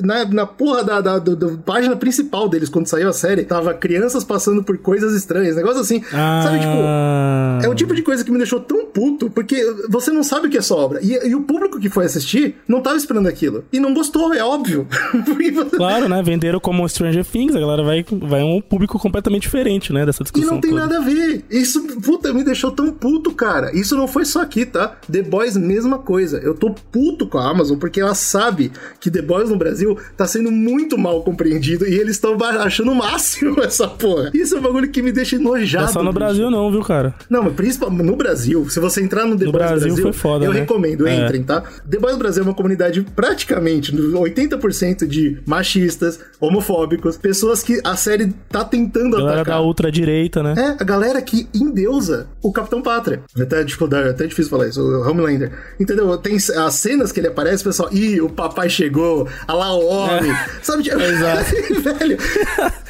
Na, na porra da, da, da- da página principal deles, quando saiu a série, tava crianças passando por coisas estranhas, negócio assim. Sabe, tipo. Ah, É o tipo de coisa que me deixou tão puto, porque você não sabe o que é sua obra. E, e o público que foi assistir não tava esperando aquilo. E não gostou, é óbvio. Claro, né? Venderam como Stranger Things, a galera vai, vai um público completamente diferente, né? Dessa E discussão. não tem toda. nada a ver. Isso, puta, me deixou tão puto, cara. Isso não foi só aqui, tá? The Boys, mesma coisa. Eu tô puto com a Amazon porque ela sabe que The Boys no Brasil tá sendo muito mal compreendido e eles estão achando o máximo essa porra. Isso é um bagulho que me deixa enojado. Não é só no bicho. Brasil, não, viu, cara? Não, mas principalmente no Brasil, se você entrar no The No Boys Brasil Brasil, foi foda, eu né? recomendo, É. entrem, tá? The Boys Brasil é uma comunidade praticamente 80% de machistas, homofóbicos, pessoas que a série tá tentando Galera atacar. da ultradireita, né? É, a galera que endeusa o Capitão Pátria. É até, tipo, é até difícil falar isso, o Homelander. Entendeu? Tem as cenas que ele aparece, o pessoal, ih, o papai chegou, a lá o homem. Sabe? Tipo, Exato. velho.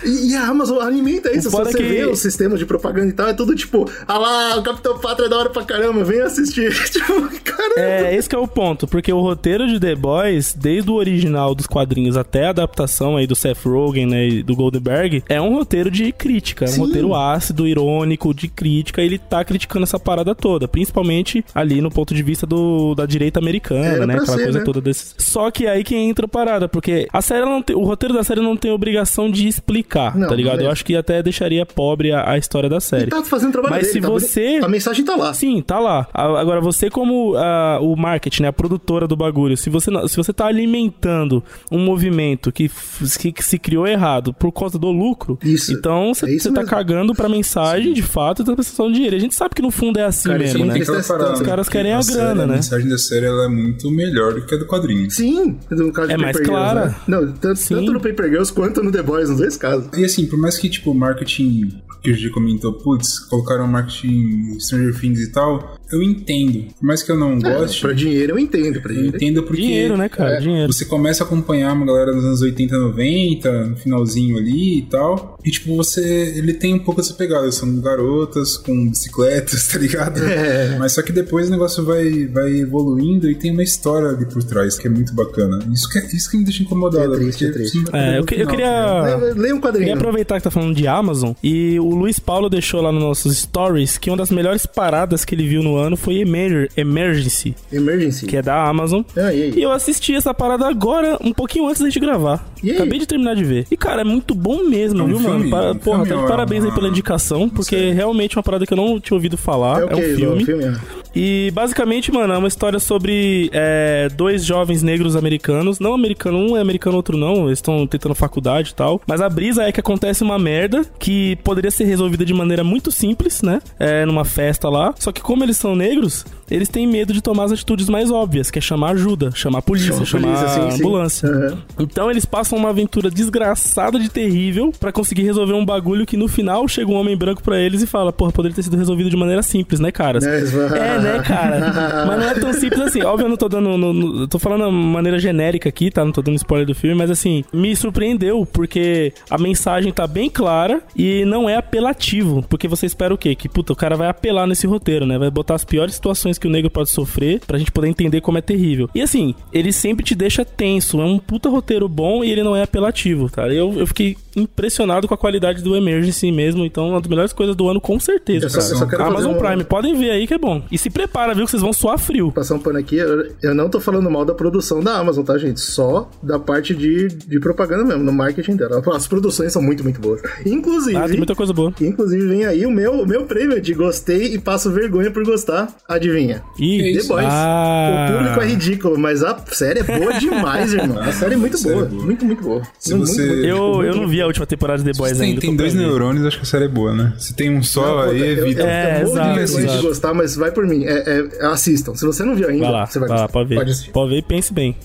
E, e a Amazon alimenta isso. Se você que- vê o sistema de propaganda e tal, é tudo tipo, ah lá, o Capitão Pátria é da hora pra caramba, vem assistir. tipo, caramba. É, esse que é o ponto, porque o roteiro de The Boys, desde o original dos quadrinhos até a adaptação aí do Seth Rogen, né, e do Goldberg, é um roteiro de crítica, é um Sim. roteiro ácido, irônico, de crítica, ele tá criticando essa parada toda, principalmente ali no ponto de vista do, da direita americana, Era né, aquela ser, coisa né? toda desses. Só que aí que entra a parada, porque a série não tem, o roteiro da série não tem obrigação de explicar, Não, tá ligado? não é. Eu acho que até deixaria pobre a, a história da série. Ele tá fazendo trabalho Mas dele, se tá bonito. você- A mensagem tá lá. Sim, tá lá. A- Agora, você como ah, o marketing, né, a produtora do bagulho, se você, se você tá alimentando um movimento que, que, que se criou errado por conta do lucro, Isso. então É você isso tá cagando pra mensagem, de fato, e tá prestando dinheiro. A gente sabe que no fundo é assim Cara, mesmo, né? parada, Os caras que querem a série, grana, A né? mensagem da série ela é muito melhor do que a do quadrinho. Sim, no caso de É mais Paper Girls, clara. né? Não, tanto, Sim. tanto no Paper Girls quanto no The Boys, nos dois casos. E assim, por mais que, tipo, o marketing que o G comentou, putz, colocaram marketing Stranger Things e tal, eu entendo. Por mais que eu não goste, Pra dinheiro eu entendo, pra eu dinheiro. entendo porque Dinheiro, né, cara? É. Dinheiro. você começa a acompanhar uma galera dos anos 80, 90, no finalzinho ali e tal. E, tipo, você. Ele tem um pouco essa pegada. São garotas com bicicletas, tá ligado? É. Mas só que depois o negócio vai, vai evoluindo e tem uma história ali por trás que é muito bacana. Isso que, isso que me deixa incomodado. É triste, porque é triste. É, eu, que- eu final, ligado? queria. Lê- Lê um quadrinho. Queria aproveitar que tá falando de Amazon e o Luiz Paulo deixou lá nos nossos stories que uma das melhores paradas que ele viu no ano foi Emer Emergency, Emergency. que é da Amazon. Ah, e aí? E eu assisti essa parada agora, um pouquinho antes da gente gravar. E aí? Acabei de terminar de ver. E, cara, é muito bom mesmo, É um viu, filme, mano? Para- um porra, filme tá de é parabéns aí pela indicação, porque é realmente uma parada que eu não tinha ouvido falar. É, o quê? um filme. filme é. E basicamente, mano, é uma história sobre é, dois jovens negros americanos. Não americano, um é americano, outro não. Eles estão tentando faculdade e tal. Mas a brisa é que acontece uma merda que poderia ser resolvida de maneira muito simples, né? É, numa festa lá. Só que como eles são negros, eles têm medo de tomar as atitudes mais óbvias, que é chamar ajuda, chamar a polícia, Chama chamar polícia, sim, sim. ambulância. Aham. Então eles passam uma aventura desgraçada de terrível pra conseguir resolver um bagulho que no final chega um homem branco pra eles e fala: Porra, poderia ter sido resolvido de maneira simples, né, caras? Vão- É, né, cara? Mas não é tão simples assim. Óbvio, eu não tô dando. no- no- tô falando de maneira genérica aqui, tá? Não tô dando spoiler do filme, mas assim, me surpreendeu, porque a mensagem tá bem clara e não é apelativo. Porque você espera o quê? Que, puta, o cara vai apelar nesse roteiro, né? Vai botar as piores situações que o negro pode sofrer pra gente poder entender como é terrível. E assim, ele sempre te deixa tenso. É um puta roteiro bom e ele não é apelativo, tá? Eu, eu fiquei impressionado com a qualidade do Emergency mesmo. Então, uma das melhores coisas do ano, com certeza. Eu só- cara. só quero Amazon um- Prime, podem ver aí que é bom. E se prepara, viu? Que vocês vão suar frio. Passar um pano aqui, eu, eu não tô falando mal da produção da Amazon, tá, gente? Só da parte de, de propaganda mesmo, no marketing dela. As produções são muito, muito boas. Inclusive, Ah, tem muita coisa boa. inclusive vem aí o meu, o meu prêmio de gostei e passo vergonha por gostar. Adivinha? Ih, The Boys. Ah. O público é ridículo, mas a série é boa demais, irmão. A série é muito série boa. é boa. Muito, muito boa. Se Muito, você- muito, Eu, muito, eu não vi a última temporada de The Boys Se tem, ainda. tem dois neurônios, acho que a série é boa, né? Se tem um só, Não, aí eu- eu- evita. Eu, É, eu morro de exato, vergonha de exato. gostar, mas vai por mim. É, é- assistam. Se você não viu ainda, Vai lá, você vai vai lá, pode ver. Pode. Pode ver e pense bem.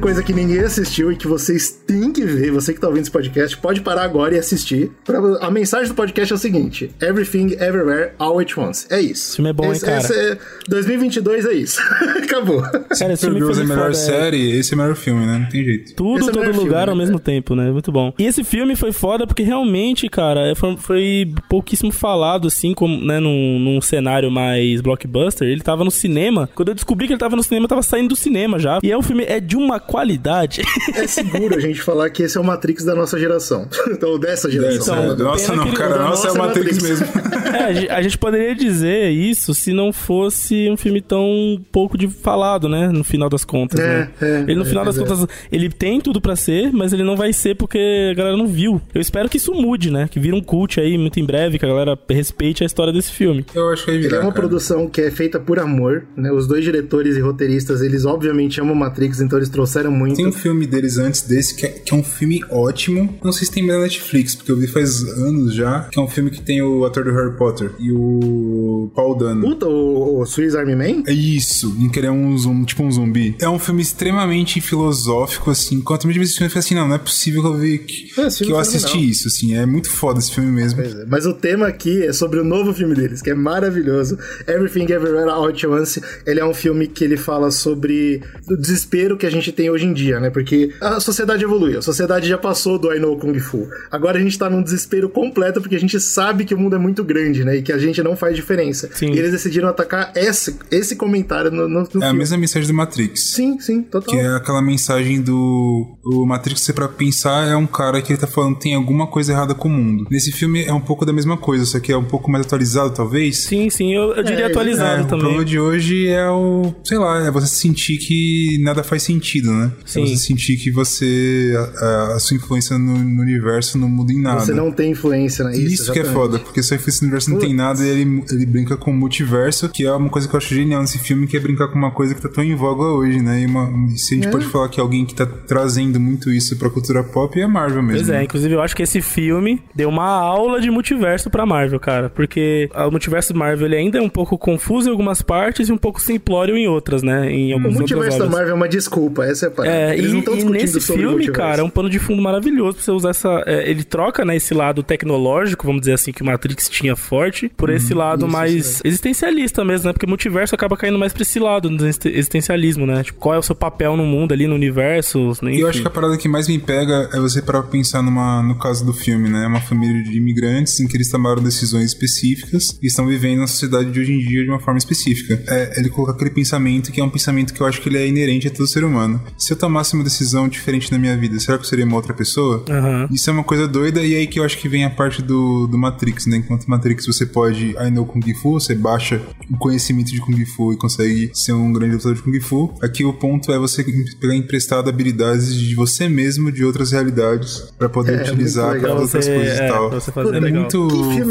Coisa que ninguém assistiu e que vocês têm que ver, você que tá ouvindo esse podcast, pode parar agora e assistir. Pra- A mensagem do podcast é o seguinte: Everything, Everywhere, All at Once. É isso. Esse filme é bom, hein, esse, cara? esse é 2022 é isso. Acabou. Cara, esse filme Girls foi é a melhor foda, é. série, esse é o melhor filme, né? Não tem jeito. Tudo, Esse é todo lugar filme, ao né? mesmo tempo, né? Muito bom. E esse filme foi foda porque realmente, cara, é, foi, foi pouquíssimo falado, assim, como, né, num, num cenário mais blockbuster. Ele tava no cinema. Quando eu descobri que ele tava no cinema, eu tava saindo do cinema já. E é um filme, é de uma qualidade. É seguro a gente falar que esse é o Matrix da nossa geração. Então, dessa geração. Então, É, nossa, não, cara, da nossa é o nossa Matrix Matrix. mesmo. É, a gente- poderia dizer isso se não fosse um filme tão pouco de falado, né? No final das contas, É, né? é, ele, no é, final das é. contas, ele tem tudo pra ser, mas ele não vai ser porque a galera não viu. Eu espero que isso mude, né? Que vira um cult aí muito em breve, que a galera respeite a história desse filme. Eu acho que vai virar, é uma cara. produção que é feita por amor, né? Os dois diretores e roteiristas, eles obviamente amam Matrix, então eles trouxeram muito. Tem um filme deles antes desse que é, que é um filme ótimo. Não sei se tem na Netflix, porque eu vi faz anos já. Que é um filme que tem o ator do Harry Potter e o Paul Dano. Puta, o, o Swiss Army Man? É isso, em querer um zumbi, tipo um zumbi. É um filme extremamente filosófico, assim. Quanto mais esse filme, eu falei assim, não, não é possível que eu vi que, É, que eu é assisti fenomenal. isso, assim. É muito foda esse filme mesmo. É, Mas o tema aqui é sobre o novo filme deles, que é maravilhoso. Everything Everywhere All at Once. Ele é um filme que ele fala sobre o desespero que a gente tem hoje em dia, né? Porque a sociedade evoluiu, a sociedade já passou do I Know Kung Fu. Agora a gente tá num desespero completo porque a gente sabe que o mundo é muito grande, né? E que a gente não faz diferença. Sim. E eles decidiram atacar esse, esse comentário no, no, no É a filme. mesma mensagem do Matrix. Sim, sim, total. Que é aquela mensagem do. O Matrix, você pra pensar, é um cara que ele tá falando que tem alguma coisa errada com o mundo. Nesse filme é um pouco da mesma coisa, só que é um pouco mais atualizado, talvez. Sim, sim, eu, eu diria É, atualizado É, o problema também. de hoje é o, sei lá, é você sentir que nada faz sentido, né? Sim. É você sentir que você, a, a sua influência no, no universo não muda em nada. Você não tem influência, né? Isso, que é foda, porque sua influência no universo não tem nada e ele, ele brinca com o multiverso, que é uma coisa que eu acho genial nesse filme, que é brincar com uma coisa que tá tão em voga hoje, né? E, uma, se a gente É. pode falar que alguém que tá trazendo muito isso pra cultura pop é a Marvel mesmo. Pois é, inclusive eu acho que esse filme deu uma aula de multiverso pra Marvel, cara. Porque o multiverso Marvel ele ainda é um pouco confuso em algumas partes e um pouco simplório em outras, né? Em O algumas outras multiverso da. Marvel é uma desculpa, essa é a parada. É, Eles e, não estão e discutindo nesse sobre filme, multiverso. cara, é um pano de fundo maravilhoso pra você usar essa. é, ele troca, né, esse lado tecnológico, vamos dizer assim, que o Matrix tinha forte, por esse lado isso, mais isso existencialista mesmo, né? Porque o multiverso acaba caindo mais pra esse lado do existen- existencialismo, né? Tipo, qual é o seu papel no mundo ali, no universo, né? E eu acho enfim. que a parada que mais me pega é você parar pra pensar numa, no caso do filme, né? É uma família de imigrantes em que eles tomaram decisões específicas e estão vivendo na sociedade de hoje em dia de uma forma específica. É, ele coloca aquele pensamento que é um pensamento que eu acho que ele é inerente a todo ser humano. Se eu tomasse uma decisão diferente na minha vida, será que eu seria uma outra pessoa? Aham. Isso é uma coisa doida e aí que eu acho que vem a parte do, do Matrix, né? Enquanto Matrix você pode, I know Kung Fu, você baixa o conhecimento de Kung Fu e consegue ser um grande lutador de Kung Fu. Aqui o ponto é você pegar emprestado habilidades de você mesmo de outras realidades pra poder É, utilizar legal. outras Você- coisas é, e tal. é legal. muito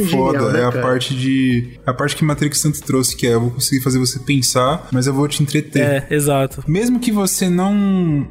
foda, genial, né, é a cara? parte de a parte que Matrix tanto trouxe que é eu vou conseguir fazer você pensar, mas eu vou te entreter. É, exato. Mesmo que você não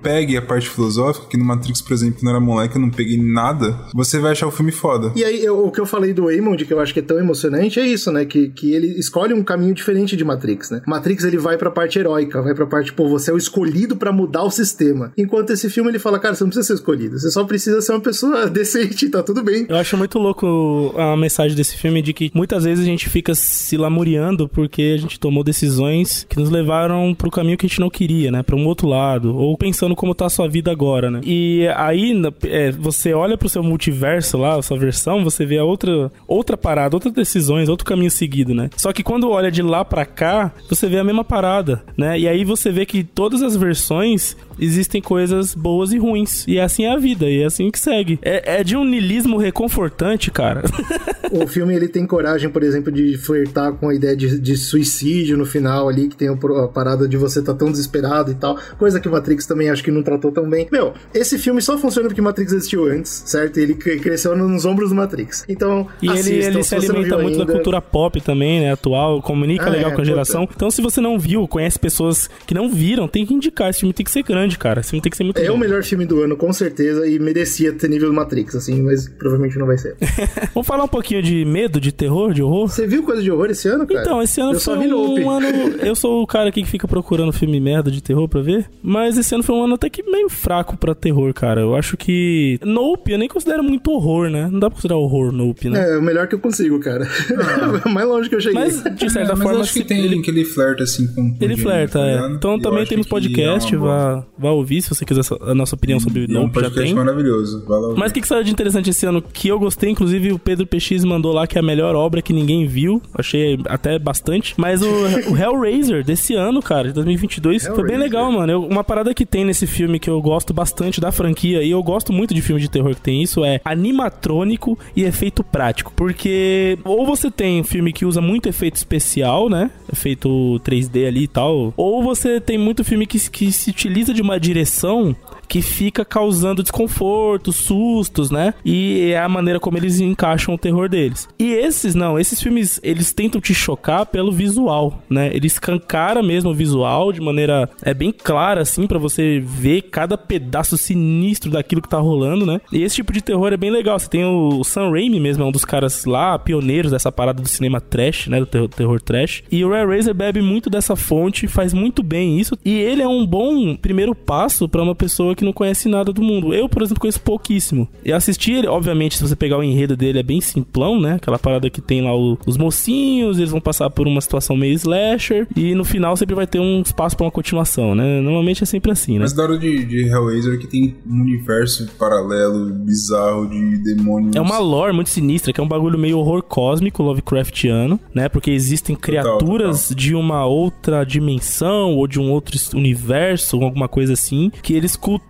pegue a parte filosófica, que no Matrix, por exemplo, eu era moleque, eu não peguei nada, você vai achar o filme foda. E aí, eu- o que eu falei do Waymond, que eu acho que é tão emocionante, é isso, né? Que, que ele escolhe um caminho diferente de Matrix, né? Matrix, ele vai pra parte heróica, vai pra parte, pô, você é o escolhido pra mudar o sistema. Enquanto esse filme, ele fala, cara, você não precisa ser escolhido, você só precisa ser uma pessoa decente, tá tudo bem. Eu acho muito louco a mensagem desse filme de que muitas vezes a gente fica se lamuriando porque a gente tomou decisões que nos levaram pro caminho que a gente não queria, né? Pra um outro lado. Ou pensando como tá a sua vida agora, né? E aí é, você olha pro seu multiverso lá, a sua versão, você vê a outra, outra parada, outras decisões, outro caminho seguido, né? Só que quando olha de lá pra cá, você vê a mesma parada, né? E aí você vê que todas as versões existem coisas boas e ruins. E assim é a vida, e é assim que segue. É, é de um nilismo reconfortante, cara. O filme, ele tem coragem, por exemplo, de flertar com a ideia de, de suicídio no final ali, que tem a parada de você tá tão desesperado e tal. Coisa que Matrix também acho que não tratou tão bem. Meu, esse filme só funciona porque Matrix existiu antes, certo? E ele cre- cresceu nos ombros do Matrix. Então, E ele, assistam, ele se se alimenta muito da ainda. cultura pop também, né? Atual, comunica Ah, legal é, com a puta. geração. Então, se você não viu, conhece pessoas que não viram, tem que indicar. Esse filme tem que ser grande, cara. Esse filme tem que ser muito É grande. o melhor filme do ano, com certeza, e merecia ter nível do Matrix, assim, mas provavelmente não vai ser. Vamos falar um pouquinho de medo, de terror, de horror? Você viu coisa de horror esse ano, cara? Então, esse ano Eu foi um ano. Eu sou o cara aqui que fica procurando filme merda de terror pra ver. Mas esse ano foi um ano até que meio fraco pra terror, cara. Eu acho que. Nope, eu nem considero muito horror, né? Não dá pra considerar horror Nope, né? É, o melhor que eu consigo, cara. mais longe que eu cheguei. Mas, de certa É, mas forma, eu acho que se- tem ele, aquele flerta assim com ele flerta, tá é. Então eu também acho temos que podcast, é boa. vá, vá ouvir se você quiser a nossa opinião sobre E é um Nope, podcast maravilhoso. Vai lá ouvir. Mas o que, que saiu de interessante esse ano? Que eu gostei, inclusive o Pedro PX mandou lá que é a melhor obra que ninguém viu. Achei até bastante. Mas o, o Hellraiser desse ano, cara, de 2022, foi bem Hellraiser. legal, mano. Eu- uma parada que tem nesse filme que eu gosto bastante da franquia, e eu gosto muito de filme de terror que tem isso, é animatrônico e efeito prático. Porque ou você tem um filme que usa muito efeito especial, né? Efeito 3D ali e tal. Ou você tem muito filme que, que se utiliza de uma direção que fica causando desconforto, sustos, né? E é a maneira como eles encaixam o terror deles. E esses não, esses filmes eles tentam te chocar pelo visual, né? Eles escancara mesmo o visual de maneira é bem clara assim para você ver cada pedaço sinistro daquilo que tá rolando, né? E esse tipo de terror é bem legal. Você tem o Sam Raimi mesmo, é um dos caras lá pioneiros dessa parada do cinema trash, né, do terror, terror trash. E o Razor bebe muito dessa fonte, faz muito bem isso. E ele é um bom primeiro passo para uma pessoa que não conhece nada do mundo. Eu, por exemplo, conheço pouquíssimo. E assisti ele, obviamente, se você pegar o enredo dele, é bem simplão, né? Aquela parada que tem lá o, os mocinhos, eles vão passar por uma situação meio slasher. E no final sempre vai ter um espaço para uma continuação, né? Normalmente é sempre assim, né? Mas da hora de, de Hellraiser que tem um universo paralelo, bizarro, de demônios. É uma lore muito sinistra, que é um bagulho meio horror cósmico, Lovecraftiano, né? Porque existem criaturas total. de uma outra dimensão ou de um outro universo, alguma coisa assim, que eles cultuam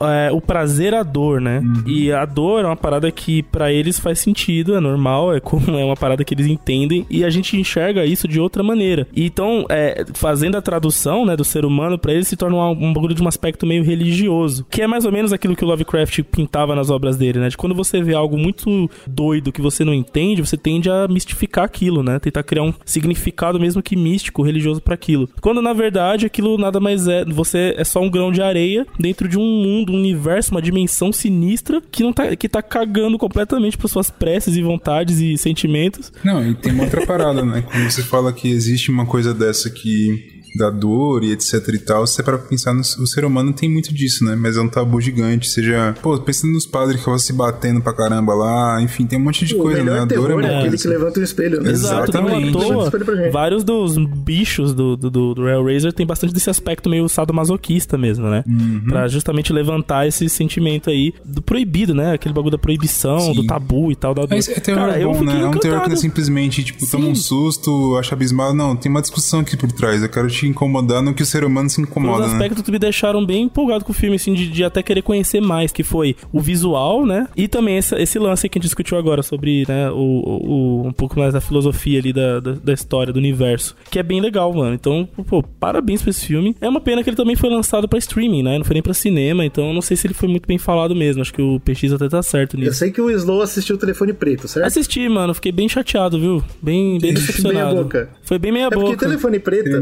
é, o prazer à dor, né? Uhum. E a dor é uma parada que para eles faz sentido, é normal, é como é uma parada que eles entendem e a gente enxerga isso de outra maneira. Então, é, fazendo a tradução, né, do ser humano para eles se torna um, um bagulho de um aspecto meio religioso, que é mais ou menos aquilo que o Lovecraft pintava nas obras dele, né? De quando você vê algo muito doido que você não entende, você tende a mistificar aquilo, né? Tentar criar um significado mesmo que místico, religioso para aquilo. Quando na verdade aquilo nada mais é, você é só um grão de areia dentro de um mundo, um universo, uma dimensão sinistra que não tá que tá cagando completamente por suas preces e vontades e sentimentos. Não, e tem uma outra parada, né? Quando você fala que existe uma coisa dessa que da dor e etc e tal, você para pensar no o ser humano tem muito disso, né? Mas é um tabu gigante, seja, pô, pensando nos padres que vão se batendo pra caramba lá, enfim, tem um monte de o coisa, né? A dor é, é aquele que levanta o espelho, né? Exatamente. Toa, vários dos bichos do, do, do, do Railrazer tem bastante desse aspecto meio sadomasoquista mesmo, né? Uhum. Pra justamente levantar esse sentimento aí do proibido, né? Aquele bagulho da proibição, Sim. do tabu e tal. Da Mas é terror Cara, bom, né? É um terror que não é simplesmente, tipo, Sim. toma um susto, acha abismado. Não, tem uma discussão aqui por trás. Eu quero te te incomodar no que o ser humano se incomoda. Os aspectos né? que me deixaram bem empolgado com o filme, assim, de, de, até querer conhecer mais, que foi o visual, né? E também esse, esse lance que a gente discutiu agora sobre, né, o, o, um pouco mais da filosofia ali da, da, da, história, do universo. Que é bem legal, mano. Então, pô, parabéns pra esse filme. É uma pena que ele também foi lançado pra streaming, né? Não foi nem pra cinema, então não sei se ele foi muito bem falado mesmo. Acho que o PX até tá certo nisso. Eu sei que o Slow assistiu o Telefone Preto, certo? Assisti, mano. Fiquei bem chateado, viu? Bem, bem decepcionado. Meia boca. Foi bem meia é boca. Porque Telefone Preto, eu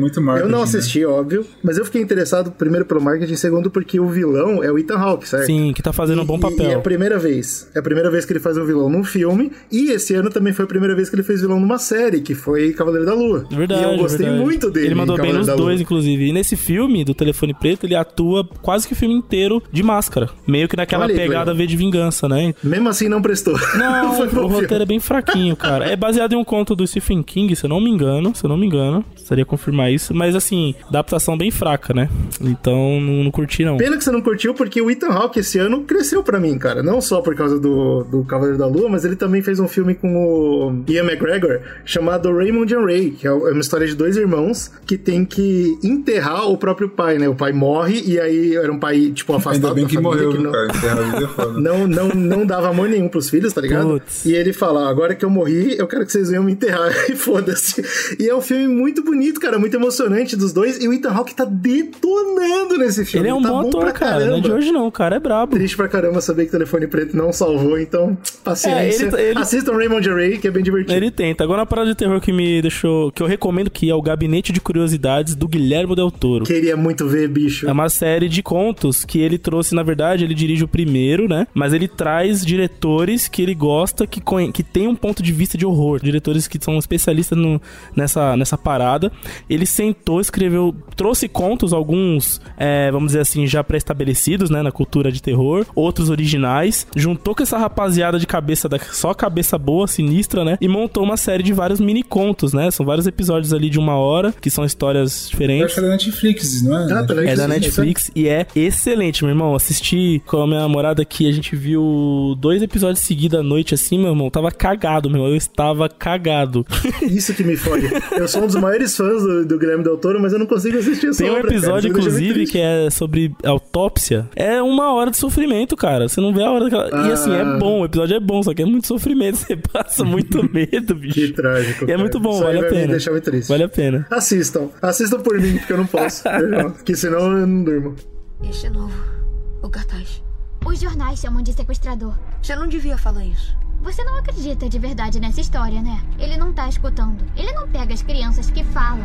não assisti óbvio, mas eu fiquei interessado primeiro pelo marketing, segundo porque o vilão é o Ethan Hawke, certo? Sim, que tá fazendo um bom papel. E é a primeira vez. É a primeira vez que ele faz um vilão num filme, e esse ano também foi a primeira vez que ele fez vilão numa série, que foi Cavaleiro da Lua. Verdade. E eu gostei verdade. muito dele. Ele mandou bem nos dois, inclusive. E nesse filme do Telefone Preto, ele atua quase que o filme inteiro de máscara. Meio que naquela Olha, pegada V de vingança, né? Mesmo assim não prestou. Não, o roteiro é bem fraquinho, cara. É baseado em um conto do Stephen King, se eu não me engano. Se eu não me engano. Precisaria confirmar isso. Mas assim, adaptação bem fraca, né? Então não, não curti, não. Pena que você não curtiu, porque o Ethan Hawke esse ano cresceu para mim, cara. Não só por causa do, do Cavaleiro da Lua, mas ele também fez um filme com o Ian McGregor chamado Raymond and Ray, que é, é uma história de dois irmãos que tem que enterrar o próprio pai, né? O pai morre e aí era um pai, tipo, afastado Ainda bem que família, morreu, que não... cara. É não, não, não dava amor nenhum pros filhos, tá ligado? Putz. E ele fala, agora que eu morri, eu quero que vocês venham me enterrar. e foda-se. E é um filme muito bonito, cara, muito emocionante dos dois. E o Ethan Hawke tá detonando nesse filme. Ele é um tá bom ator, cara. Não é de hoje não, o cara é brabo. Triste pra caramba saber que o Telefone Preto não salvou, então paciência. É, ele, ele... Assistam Raymond Ray, que é bem divertido. Ele tenta. Agora uma parada de terror que me deixou... Que eu recomendo que é o Gabinete de Curiosidades do Guilherme Del Toro. Queria muito ver, bicho. É uma série de contos que ele trouxe, na verdade, ele dirige o primeiro, né? Mas ele traz diretores que ele gosta, que, que tem um ponto de vista de horror. Diretores que são especialistas no, nessa, nessa parada. Ele sentou, escreveu... Trouxe contos, alguns, é, vamos dizer assim, já pré-estabelecidos, né? Na cultura de terror. Outros originais. Juntou com essa rapaziada de cabeça, da, só cabeça boa, sinistra, né? E montou uma série de vários mini contos, né? São vários episódios ali de uma hora, que são histórias diferentes. Eu acho que é da Netflix, não é? Ah, é da Netflix e é excelente, meu irmão. Assisti com a minha namorada aqui, a gente viu dois episódios seguidos à noite, assim, meu irmão. Tava cagado, meu. Eu estava cagado. Isso que me fode. Eu sou um dos maiores fãs do, do Guilherme Del Toro, mas eu não consigo assistir Tem um episódio, cara, inclusive, que é sobre autópsia. É uma hora de sofrimento, cara. Você não vê a hora daquela... Ah. E assim, é bom. O episódio é bom, só que é muito sofrimento. Você passa muito medo, bicho. Que trágico. E é muito bom, Isso vale a pena. deixar muito triste. Vale a pena. Assistam. Assistam por mim, porque eu não posso. porque senão eu não durmo. Este novo O cartaz. Os jornais chamam de sequestrador. Já não devia falar isso. Você não acredita de verdade nessa história, né? Ele não tá escutando. Ele não pega as crianças que falam.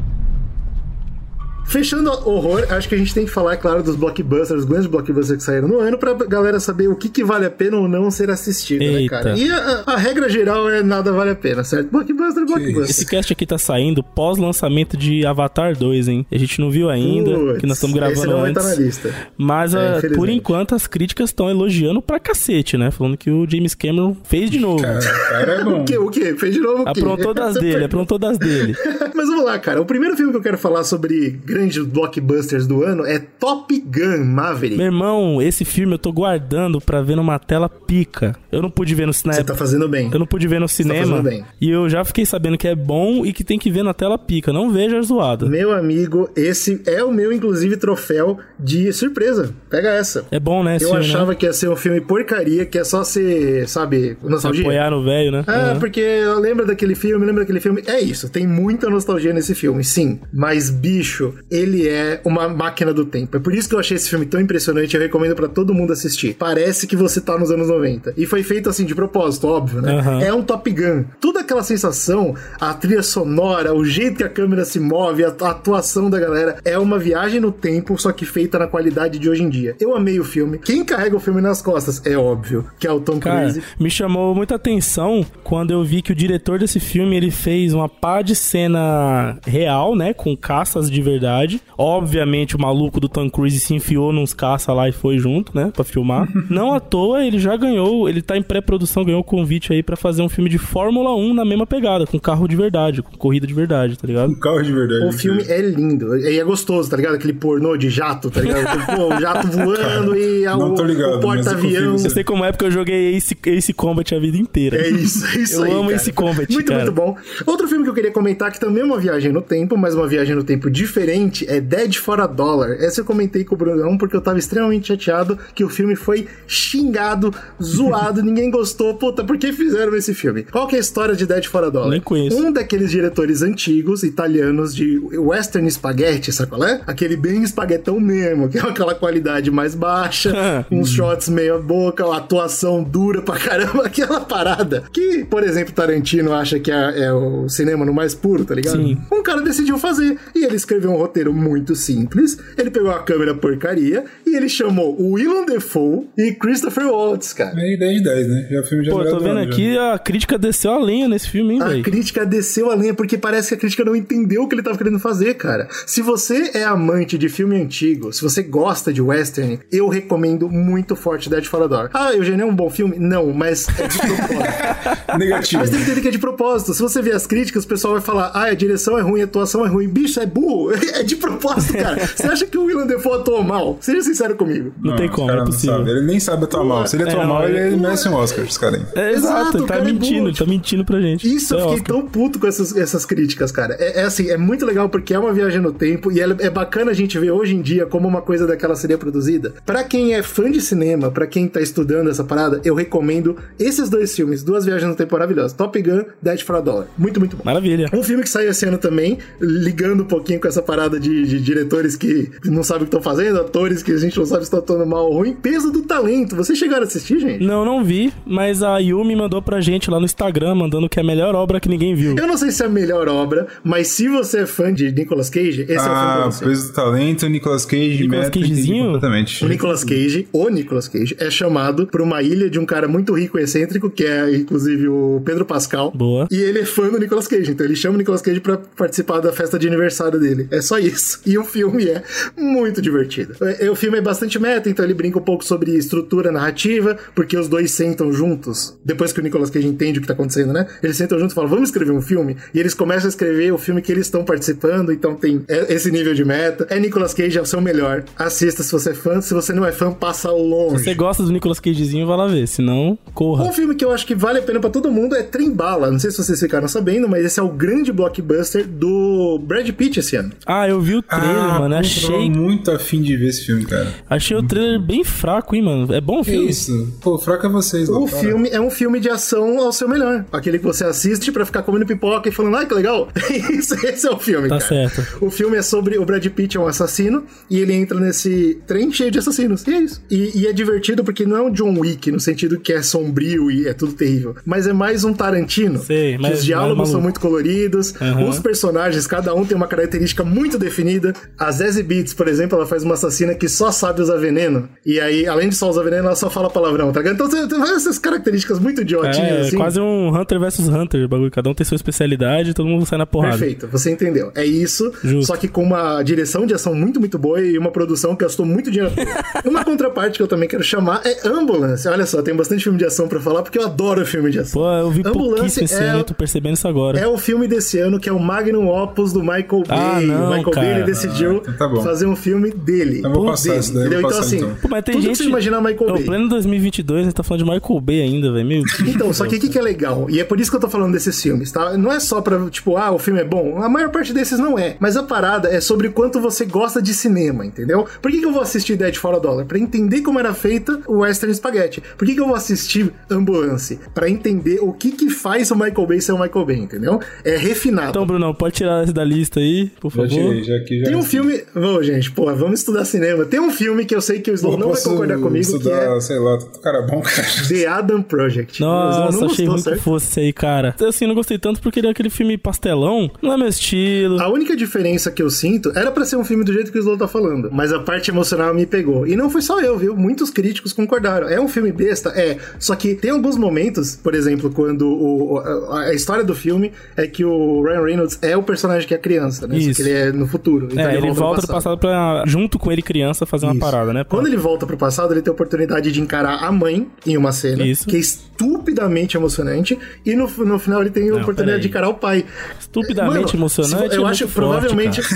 Fechando horror, acho que a gente tem que falar, é claro, dos blockbusters, os grandes blockbusters que saíram no ano, pra galera saber o que, que vale a pena ou não ser assistido, né, Eita. cara? E a, a regra geral é nada vale a pena, certo? Blockbuster, blockbuster. Esse cast aqui tá saindo pós-lançamento de Avatar 2, hein? A gente não viu ainda, Putz, que nós estamos esse gravando não vai antes. tá na lista. Mas É, ah, por enquanto as críticas estão elogiando pra cacete, né? Falando que o James Cameron fez de novo. Cara, o cara é. O quê? O quê? Fez de novo o quê? Aprontou das dele, aprontou das dele. Mas vamos lá, cara. O primeiro filme que eu quero falar sobre grandes blockbusters do ano é Top Gun Maverick. Meu irmão, esse filme eu tô guardando pra ver numa tela pica. Eu não pude ver no cinema. Você tá fazendo bem. Eu não pude ver no cinema. fazendo bem. E eu já fiquei sabendo que é bom e que tem que ver na tela pica. Não veja a zoada. Meu amigo, esse é o meu, inclusive, troféu de surpresa. Pega essa. É bom, né? Eu filme, achava né? que ia ser um filme porcaria, que é só ser, sabe, nostalgia. Apoiar no velho, né? Ah, Uhum. porque eu lembro daquele filme, lembro daquele filme. É isso, tem muita nostalgia nesse filme, sim. Mas, bicho, ele é uma máquina do tempo. É por isso que eu achei esse filme tão impressionante. Eu recomendo pra todo mundo assistir. Parece que você tá nos anos 90. E foi feito assim, de propósito, óbvio, né? Aham. É um Top Gun. Toda aquela sensação, a trilha sonora, o jeito que a câmera se move, a a atuação da galera, é uma viagem no tempo, só que feita na qualidade de hoje em dia. Eu amei o filme. Quem carrega o filme nas costas, é óbvio, que é o Tom Cara, Cruise. me chamou muita atenção quando eu vi que o diretor desse filme ele fez uma pá de cena real, né? Com caças de verdade. Obviamente, o maluco do Tom Cruise se enfiou nos caças lá e foi junto, né? Pra filmar. Não à toa, ele já ganhou, ele tá em pré-produção, ganhou o convite aí pra fazer um filme de Fórmula 1 na mesma pegada, com carro de verdade, com corrida de verdade, tá ligado? Um carro de verdade. O filme é lindo. E é gostoso, tá ligado? Aquele pornô de jato, tá ligado? Pô, o jato voando e a, não o, tô ligado, o porta-avião. Eu sei como é porque eu joguei Ace, Ace Combat a vida inteira. É isso, é isso Eu aí. amo cara. esse combat, Muito, cara. muito bom. Outro filme que eu queria comentar, que também é uma viagem no tempo, mas uma viagem no tempo diferente, é Dead for a Dollar. Essa eu comentei com o Brunão porque eu tava extremamente chateado que o filme foi xingado, zoado, ninguém gostou. Puta, por que fizeram esse filme? Qual que é a história de Dead for a Dollar? Nem conheço. Um daqueles diretores antigos, italianos, de western spaghetti, sabe qual é? Aquele bem espaguetão mesmo, que é aquela qualidade mais baixa, uns shots meia boca, uma atuação dura pra caramba, aquela parada. Que, por exemplo, Tarantino acha que é, é o cinema no mais puro, tá ligado? Sim. Um cara decidiu fazer. E ele escreveu um roteiro muito simples. Ele pegou a câmera porcaria e ele chamou o Willem Dafoe e Christopher Waltz, cara. É 10 de 10, né? Já o filme já Pô, eu tô vendo ano, já. aqui, a crítica desceu a lenha nesse filme, hein, A velho? crítica desceu a lenha porque parece que a crítica não entendeu o que ele tava querendo fazer, cara. Se você é amante de filme antigo, se você gosta de western, eu recomendo muito forte Dead for a Dollar. Ah, Eugênio é um bom filme? Não, mas é de propósito. Negativo. mas tem que entender que é de propósito. Se você ver as críticas, o pessoal vai falar, ah, a direção é ruim, a atuação é ruim. Bicho, é burro. É de propósito, cara. Você acha que o Willem Dafoe atuou mal? Seja sincero comigo. Não, tem os como, cara é não possível. sabe. Ele nem sabe atuar mal. Se ele atuar É, não, mal, ele, ele- merece um Oscar, esse cara aí. É, Exato, exato, ele tá cara é mentindo, ele tá mentindo pra gente. Isso, eu É fiquei Oscar. tão puto com essas, essas críticas, cara. É, é assim, é muito legal porque é uma viagem no tempo e é bacana a gente ver hoje em dia como uma coisa daquela seria produzida. Pra quem é fã de cinema, pra quem tá estudando essa parada, eu recomendo esses dois filmes, duas viagens no tempo maravilhosas. Top Gun, Dead for a Dollar. Muito, muito bom. Maravilha. Um filme que saiu esse ano também, ligando um pouquinho com essa parada de, de diretores que não sabem o que estão fazendo, atores que a gente não sabe se estão atuando mal ou ruim. Peso do talento. Vocês chegaram a assistir, gente? Não, não vi, mas a Yumi mandou pra gente lá no Instagram, mandando que é a melhor obra que ninguém viu. Eu não sei se é a melhor obra, mas se você é fã de Nicolas Cage, esse é o filme pra Ah, você. peso do talento, Nicolas Cage, Nicolas Meta, Cagezinho? completamente. O Nicolas Cage, o Nicolas Cage, é chamado pra uma ilha de um cara muito rico e excêntrico, que é inclusive o Pedro Pascal. Boa. E ele é fã do Nicolas Cage, então ele chama o Nicolas Cage pra participar da festa de aniversário dele. É só isso. E o filme é muito divertido. É, o filme é bastante meta, então ele brinca um pouco sobre estrutura narrativa, porque os dois sentam juntos. Depois que o Nicolas Cage entende o que tá acontecendo, né? Eles sentam juntos e falam, vamos escrever um filme? E eles começam a escrever o filme que eles estão participando, então tem é- esse nível de meta. É Nicolas Cage, é o seu melhor. Assista se você é fã, se você não é fã, passa ao longe. Se você gosta do Nicolas Cagezinho, vai lá ver, senão, corra. Um filme que eu acho que vale a pena pra todo mundo é Trem Bala. Não sei se vocês ficaram sabendo, mas esse é o grande blockbuster do Brad Pitt esse ano. Ah, eu vi o trailer, Ah, mano. Achei. Muito afim de ver esse filme, cara. Achei o trailer bem fraco, hein, mano. É bom o filme? isso? Pô, fraco é vocês, O Laura. filme é um filme de ação ao seu melhor. Aquele que você assiste pra ficar comendo pipoca e falando, ah, que legal. Esse é o filme, Tá cara. certo. O filme é sobre o Brad Pitt é um assassino e ele entra nesse trem cheio de assassinos. E é isso. E, e é divertido porque não é um John Wick no sentido que é sombrio e é tudo terrível. Mas é mais um Tarantino. Sei, que mais- os diálogos mais são muito coloridos. Aham. Os personagens, cada um tem uma característica muito definida. A Zazie Beats, por exemplo, ela faz uma assassina que só sabe usar veneno. E aí, além de só usar veneno, ela só fala palavrão, tá ligado? Então você tem essas características muito idiotinhas, É, assim. quase um Hunter versus Hunter, o bagulho. Cada um tem sua especialidade todo mundo sai na porrada. Perfeito, você entendeu. É isso, Justo. só que com uma direção de ação muito, muito boa e uma produção que gastou muito dinheiro. uma contraparte que eu também quero chamar é Ambulance. Olha só, tem bastante filme de ação pra falar, porque eu adoro filme de ação. Pô, eu vi Ambulance pouquíssimo esse é- ano, eu tô percebendo isso agora. É o filme desse ano que é o Magnum Opus do Michael Ah, Bay. não, o Michael Bay ele decidiu então tá fazer um filme dele. Então eu vou passar dele, isso daí, entendeu? passar, então, assim, então. Pô, mas tem tudo gente. que você imaginar Michael É o Bay. pleno 2022, a gente tá falando de Michael Bay ainda, velho. Meu Deus Então, só que o que, que é legal? E é por isso que eu tô falando desses filmes, tá? Não é só pra, tipo, ah, o filme é bom. A maior parte desses não é. Mas a parada é sobre quanto você gosta de cinema, entendeu? Por que, que eu vou assistir Dead for a Dollar? Pra entender como era feita o Western Spaghetti. Por que, que eu vou assistir Ambulance? Pra entender o que que faz o Michael Bay ser o Michael Bay, entendeu? É refinado. Então, Brunão, pode tirar esse da lista aí, por favor. Já aqui já. Tem um filme. Ô, gente, pô, vamos estudar cinema. Tem um filme que eu sei que o Slow não vai concordar comigo, estudar, que é sei lá, cara bom, cara. The Adam Project. Nossa, não achei gostou, que certo? fosse aí, cara. Assim, não gostei tanto porque ele é aquele filme pastelão. Não é meu estilo. A única diferença que eu sinto era pra ser um filme do jeito que o Slow tá falando, mas a parte emocional me pegou. E não foi só eu, viu? Muitos críticos concordaram. É um filme besta? É. Só que tem alguns momentos, por exemplo, quando o, a, a história do filme é que o Ryan Reynolds é o personagem que é criança, né? Só Isso. que ele é no futuro. Então é, ele, volta pro do passado pra, junto com ele criança, fazer uma Isso. parada, né? pô? Quando ele volta pro passado, ele tem a oportunidade de encarar a mãe em uma cena, Isso. que é estupidamente emocionante, e no, no final ele tem a Não, oportunidade de encarar o pai. Estupidamente Mano, emocionante Eu é acho provavelmente.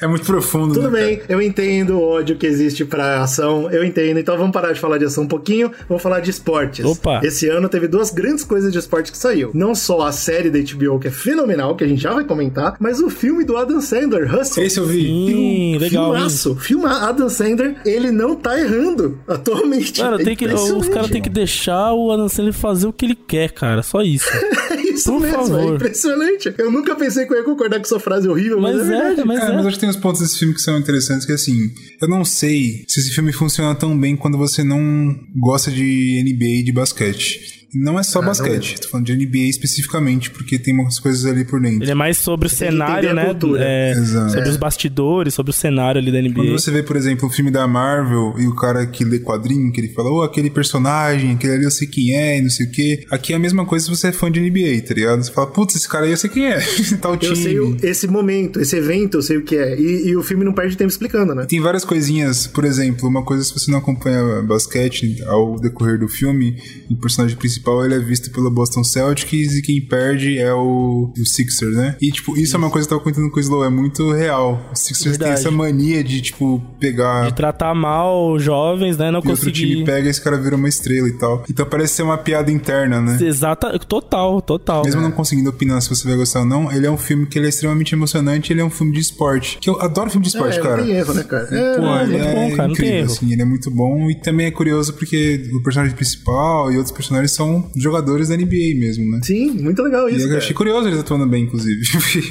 É muito profundo, Tudo né, bem, eu entendo o ódio que existe pra ação, eu entendo. Então vamos parar de falar de ação um pouquinho, vamos falar de esportes. Opa. Esse ano teve duas grandes coisas de esporte que saiu. Não só a série da HBO, que é fenomenal, que a gente já vai comentar, mas o filme do Adam Sandler, Hustle. Esse eu vi. Sim, legal. hein? Filmaço, filma Adam Sandler, ele não tá errando atualmente. Mano, É tem que, os caras têm que deixar o Adam Sandler fazer o que ele quer, cara. Só isso. É isso Por mesmo, favor. é impressionante. Eu nunca pensei que eu ia concordar com essa frase horrível, mas, Mas é é, verdade. mas Cara, é. mas acho que tem uns pontos desse filme que são interessantes, que assim, eu não sei se esse filme funciona tão bem quando você não gosta de NBA e de basquete. Não é só não basquete, tô falando de NBA especificamente, porque tem umas coisas ali por dentro. Ele é mais sobre o que cenário, né? É, Exato. sobre os bastidores, sobre o cenário ali da Quando NBA. você vê, por exemplo, um filme da Marvel e o cara que lê quadrinho, que ele fala, ô, aquele personagem, aquele ali eu sei quem é e não sei o quê. Aqui é a mesma coisa se você é fã de NBA, tá ligado? Você fala, putz, esse cara aí eu sei quem é. Tal time. Eu sei o- esse momento, esse evento, eu sei o que é. E, e o filme não perde tempo explicando, né? Tem várias coisinhas, por exemplo, uma coisa se você não acompanha basquete ao decorrer do filme, o personagem principal ele é visto pelo Boston Celtics e quem perde é o, o Sixers, né? E tipo, isso é uma coisa que eu tava comentando com o Slow, é muito real. Os Sixers Verdade. essa mania de tipo pegar De tratar mal jovens, né? Não e outro time conseguir. pega e esse cara vira uma estrela e tal. Então parece ser uma piada interna, né? Exata, total, total. Mesmo não conseguindo opinar se você vai gostar ou não, ele é um filme que ele é extremamente emocionante, ele é um filme de esporte. Que eu adoro filme de esporte, é, cara. não tem erro, né, cara? É, Pô, não, ele muito é bom, cara, não tem incrível, erro. assim, ele é muito bom e também é curioso porque o personagem principal e outros personagens são jogadores da NBA mesmo, né? Sim, muito legal E isso, eu cara. achei curioso eles atuando bem, inclusive.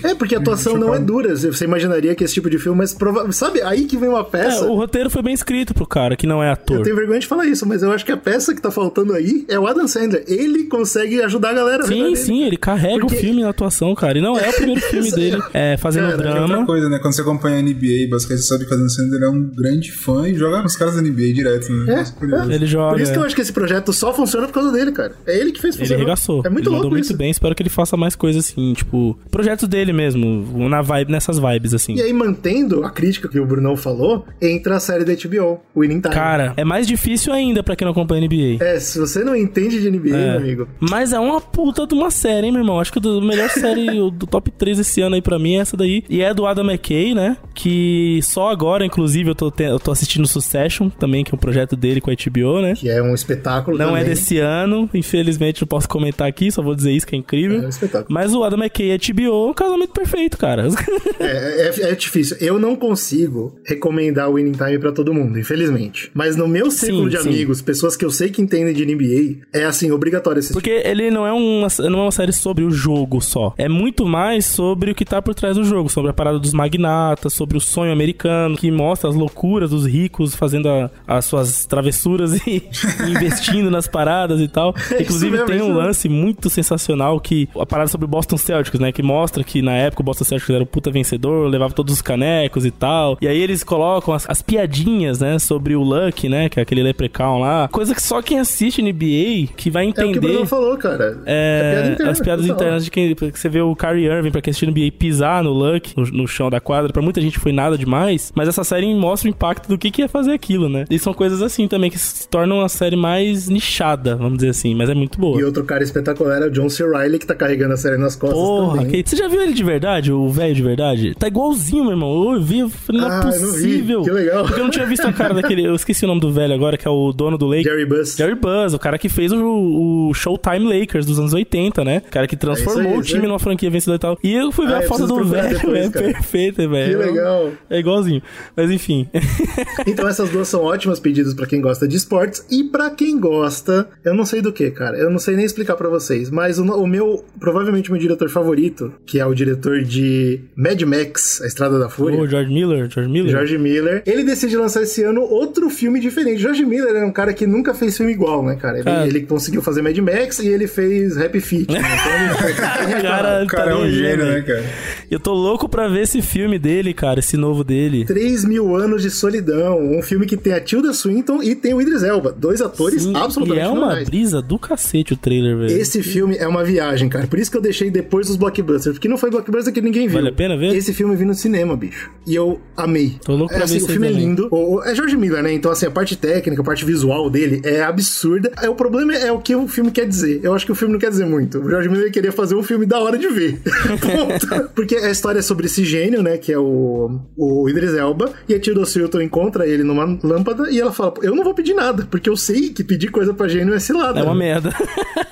É, porque a atuação não é dura. Você imaginaria que esse tipo de filme, mas prova... sabe, aí que vem uma É, peça. o roteiro foi bem escrito pro cara, que não é ator. Eu tenho vergonha de falar isso, mas eu acho que a peça que tá faltando aí é o Adam Sandler. Ele consegue ajudar a galera. a Sim, sim, ele carrega Porque- o filme na atuação, cara. E não é o primeiro filme dele é, fazendo Cara, Outra drama. coisa, né? Quando você acompanha a NBA e basquete, você sabe que o Adam Sandler é um grande fã e joga com os caras da NBA direto, né? É, é. Ele joga. Por isso que eu acho que esse projeto só funciona por causa dele, cara. É ele que fez Ele funcionar. arregaçou. É muito ele louco muito bem. Espero que ele faça mais coisas assim, tipo, projetos dele mesmo, na vibe, nessas vibes assim. E aí, mantendo a crítica que o Brunão falou, entra a série da HBO, Winning Time. Cara, é mais difícil ainda pra quem não acompanha NBA. É, se você não entende de NBA, É. meu amigo. Mas é uma puta de uma série, hein, meu irmão? Acho que a melhor série do top 3 esse ano aí pra mim é essa daí. E é do Adam McKay, né? Que só agora, inclusive, eu tô, te- eu tô assistindo Succession também, que é um projeto dele com a HBO, né? Que é um espetáculo Não é também. desse ano, Infelizmente não posso comentar aqui, só vou dizer isso que é incrível. É um espetáculo. Mas o Adam McKay e HBO é um casamento perfeito, cara. É, é, é difícil. Eu não consigo recomendar o Winning Time pra todo mundo, infelizmente. Mas no meu círculo Sim, de sim. amigos, pessoas que eu sei que entendem de NBA, é assim, obrigatório assistir. Porque ele não é, uma, não é uma série sobre o jogo só. É muito mais sobre o que tá por trás do jogo. Sobre a parada dos magnatas, sobre o sonho americano, que mostra as loucuras dos ricos fazendo a- as suas travessuras e investindo nas paradas e tal. É Inclusive mesmo, tem um lance muito sensacional que a parada sobre o Boston Celtics, né? Que mostra que na época o Boston Celtics era o puta vencedor, levava todos os canecos e tal. E aí eles colocam as, as piadinhas, né? Sobre o Luck, né? Que é aquele leprechaun lá. Coisa que só quem assiste NBA que vai É o que o entender. Bruno falou, cara. É, piada interna, as piadas internas de quem que você vê o Kyrie Irving pra quem assistiu NBA pisar no Luck, no, no chão da quadra, pra muita gente foi nada demais, mas essa série mostra o impacto do que, que é fazer aquilo, né? E são coisas assim também que se tornam uma série mais nichada, vamos dizer assim, mas é muito boa. E outro cara espetacular é o John C. Reilly, que tá carregando a série nas costas Porra, também. que... você já viu ele de verdade, o velho de verdade? Tá igualzinho, meu irmão. Eu vi, eu falei, não é Ah, eu não possível. Que legal. Porque eu não tinha visto a cara daquele. Eu esqueci o nome do velho agora, que é o dono do Lake. Jerry Buss. Jerry Buzz, o cara que fez o, o Showtime Lakers dos anos 80, né? O cara que transformou É aí, o time aí. numa franquia vencedora e tal. E eu fui ver Ah, a foto do velho, depois, é cara. perfeita, velho. Que legal. É igualzinho. Mas enfim. Então essas duas são ótimas pedidas pra quem gosta de esportes e pra quem gosta, eu não sei do que, cara. Eu não sei nem explicar pra vocês, mas o, o meu, provavelmente meu diretor favorito, que é o diretor de Mad Max, A Estrada da Fúria, o George Miller, George Miller. George Miller, ele decide lançar esse ano outro filme diferente. George Miller é um cara que nunca fez filme igual, né, cara? Ele, Cara. ele conseguiu fazer Mad Max e ele fez Happy Feet. Né? Então, ele, Cara, O cara tá é um gênio, né, cara? Eu tô louco pra ver esse filme dele, cara, esse novo dele. 3 mil anos de solidão. Um filme que tem a Tilda Swinton e tem o Idris Elba. Dois atores Sim, absolutamente e é uma normais. brisa do cacete o trailer, velho. Esse filme é uma viagem, cara. Por isso que eu deixei depois dos blockbusters. Porque não foi blockbuster que ninguém viu. Vale a pena ver? Esse filme eu vi no cinema, bicho. E eu amei. Tô louco é, pra assim, ver O filme é também. lindo. O- o- é George Miller, né? Então, assim, a parte técnica, a parte visual dele é absurda. É, o problema é o que o filme quer dizer. Eu acho que o filme não quer dizer muito. O George Miller queria fazer um filme da hora de ver. Porque a história é sobre esse gênio, né? Que é o, o Idris Elba. E a Tilda Swinton encontra ele numa lâmpada e ela fala: Eu não vou pedir nada, porque eu sei que pedir coisa pra gênio é cilada. É uma merda.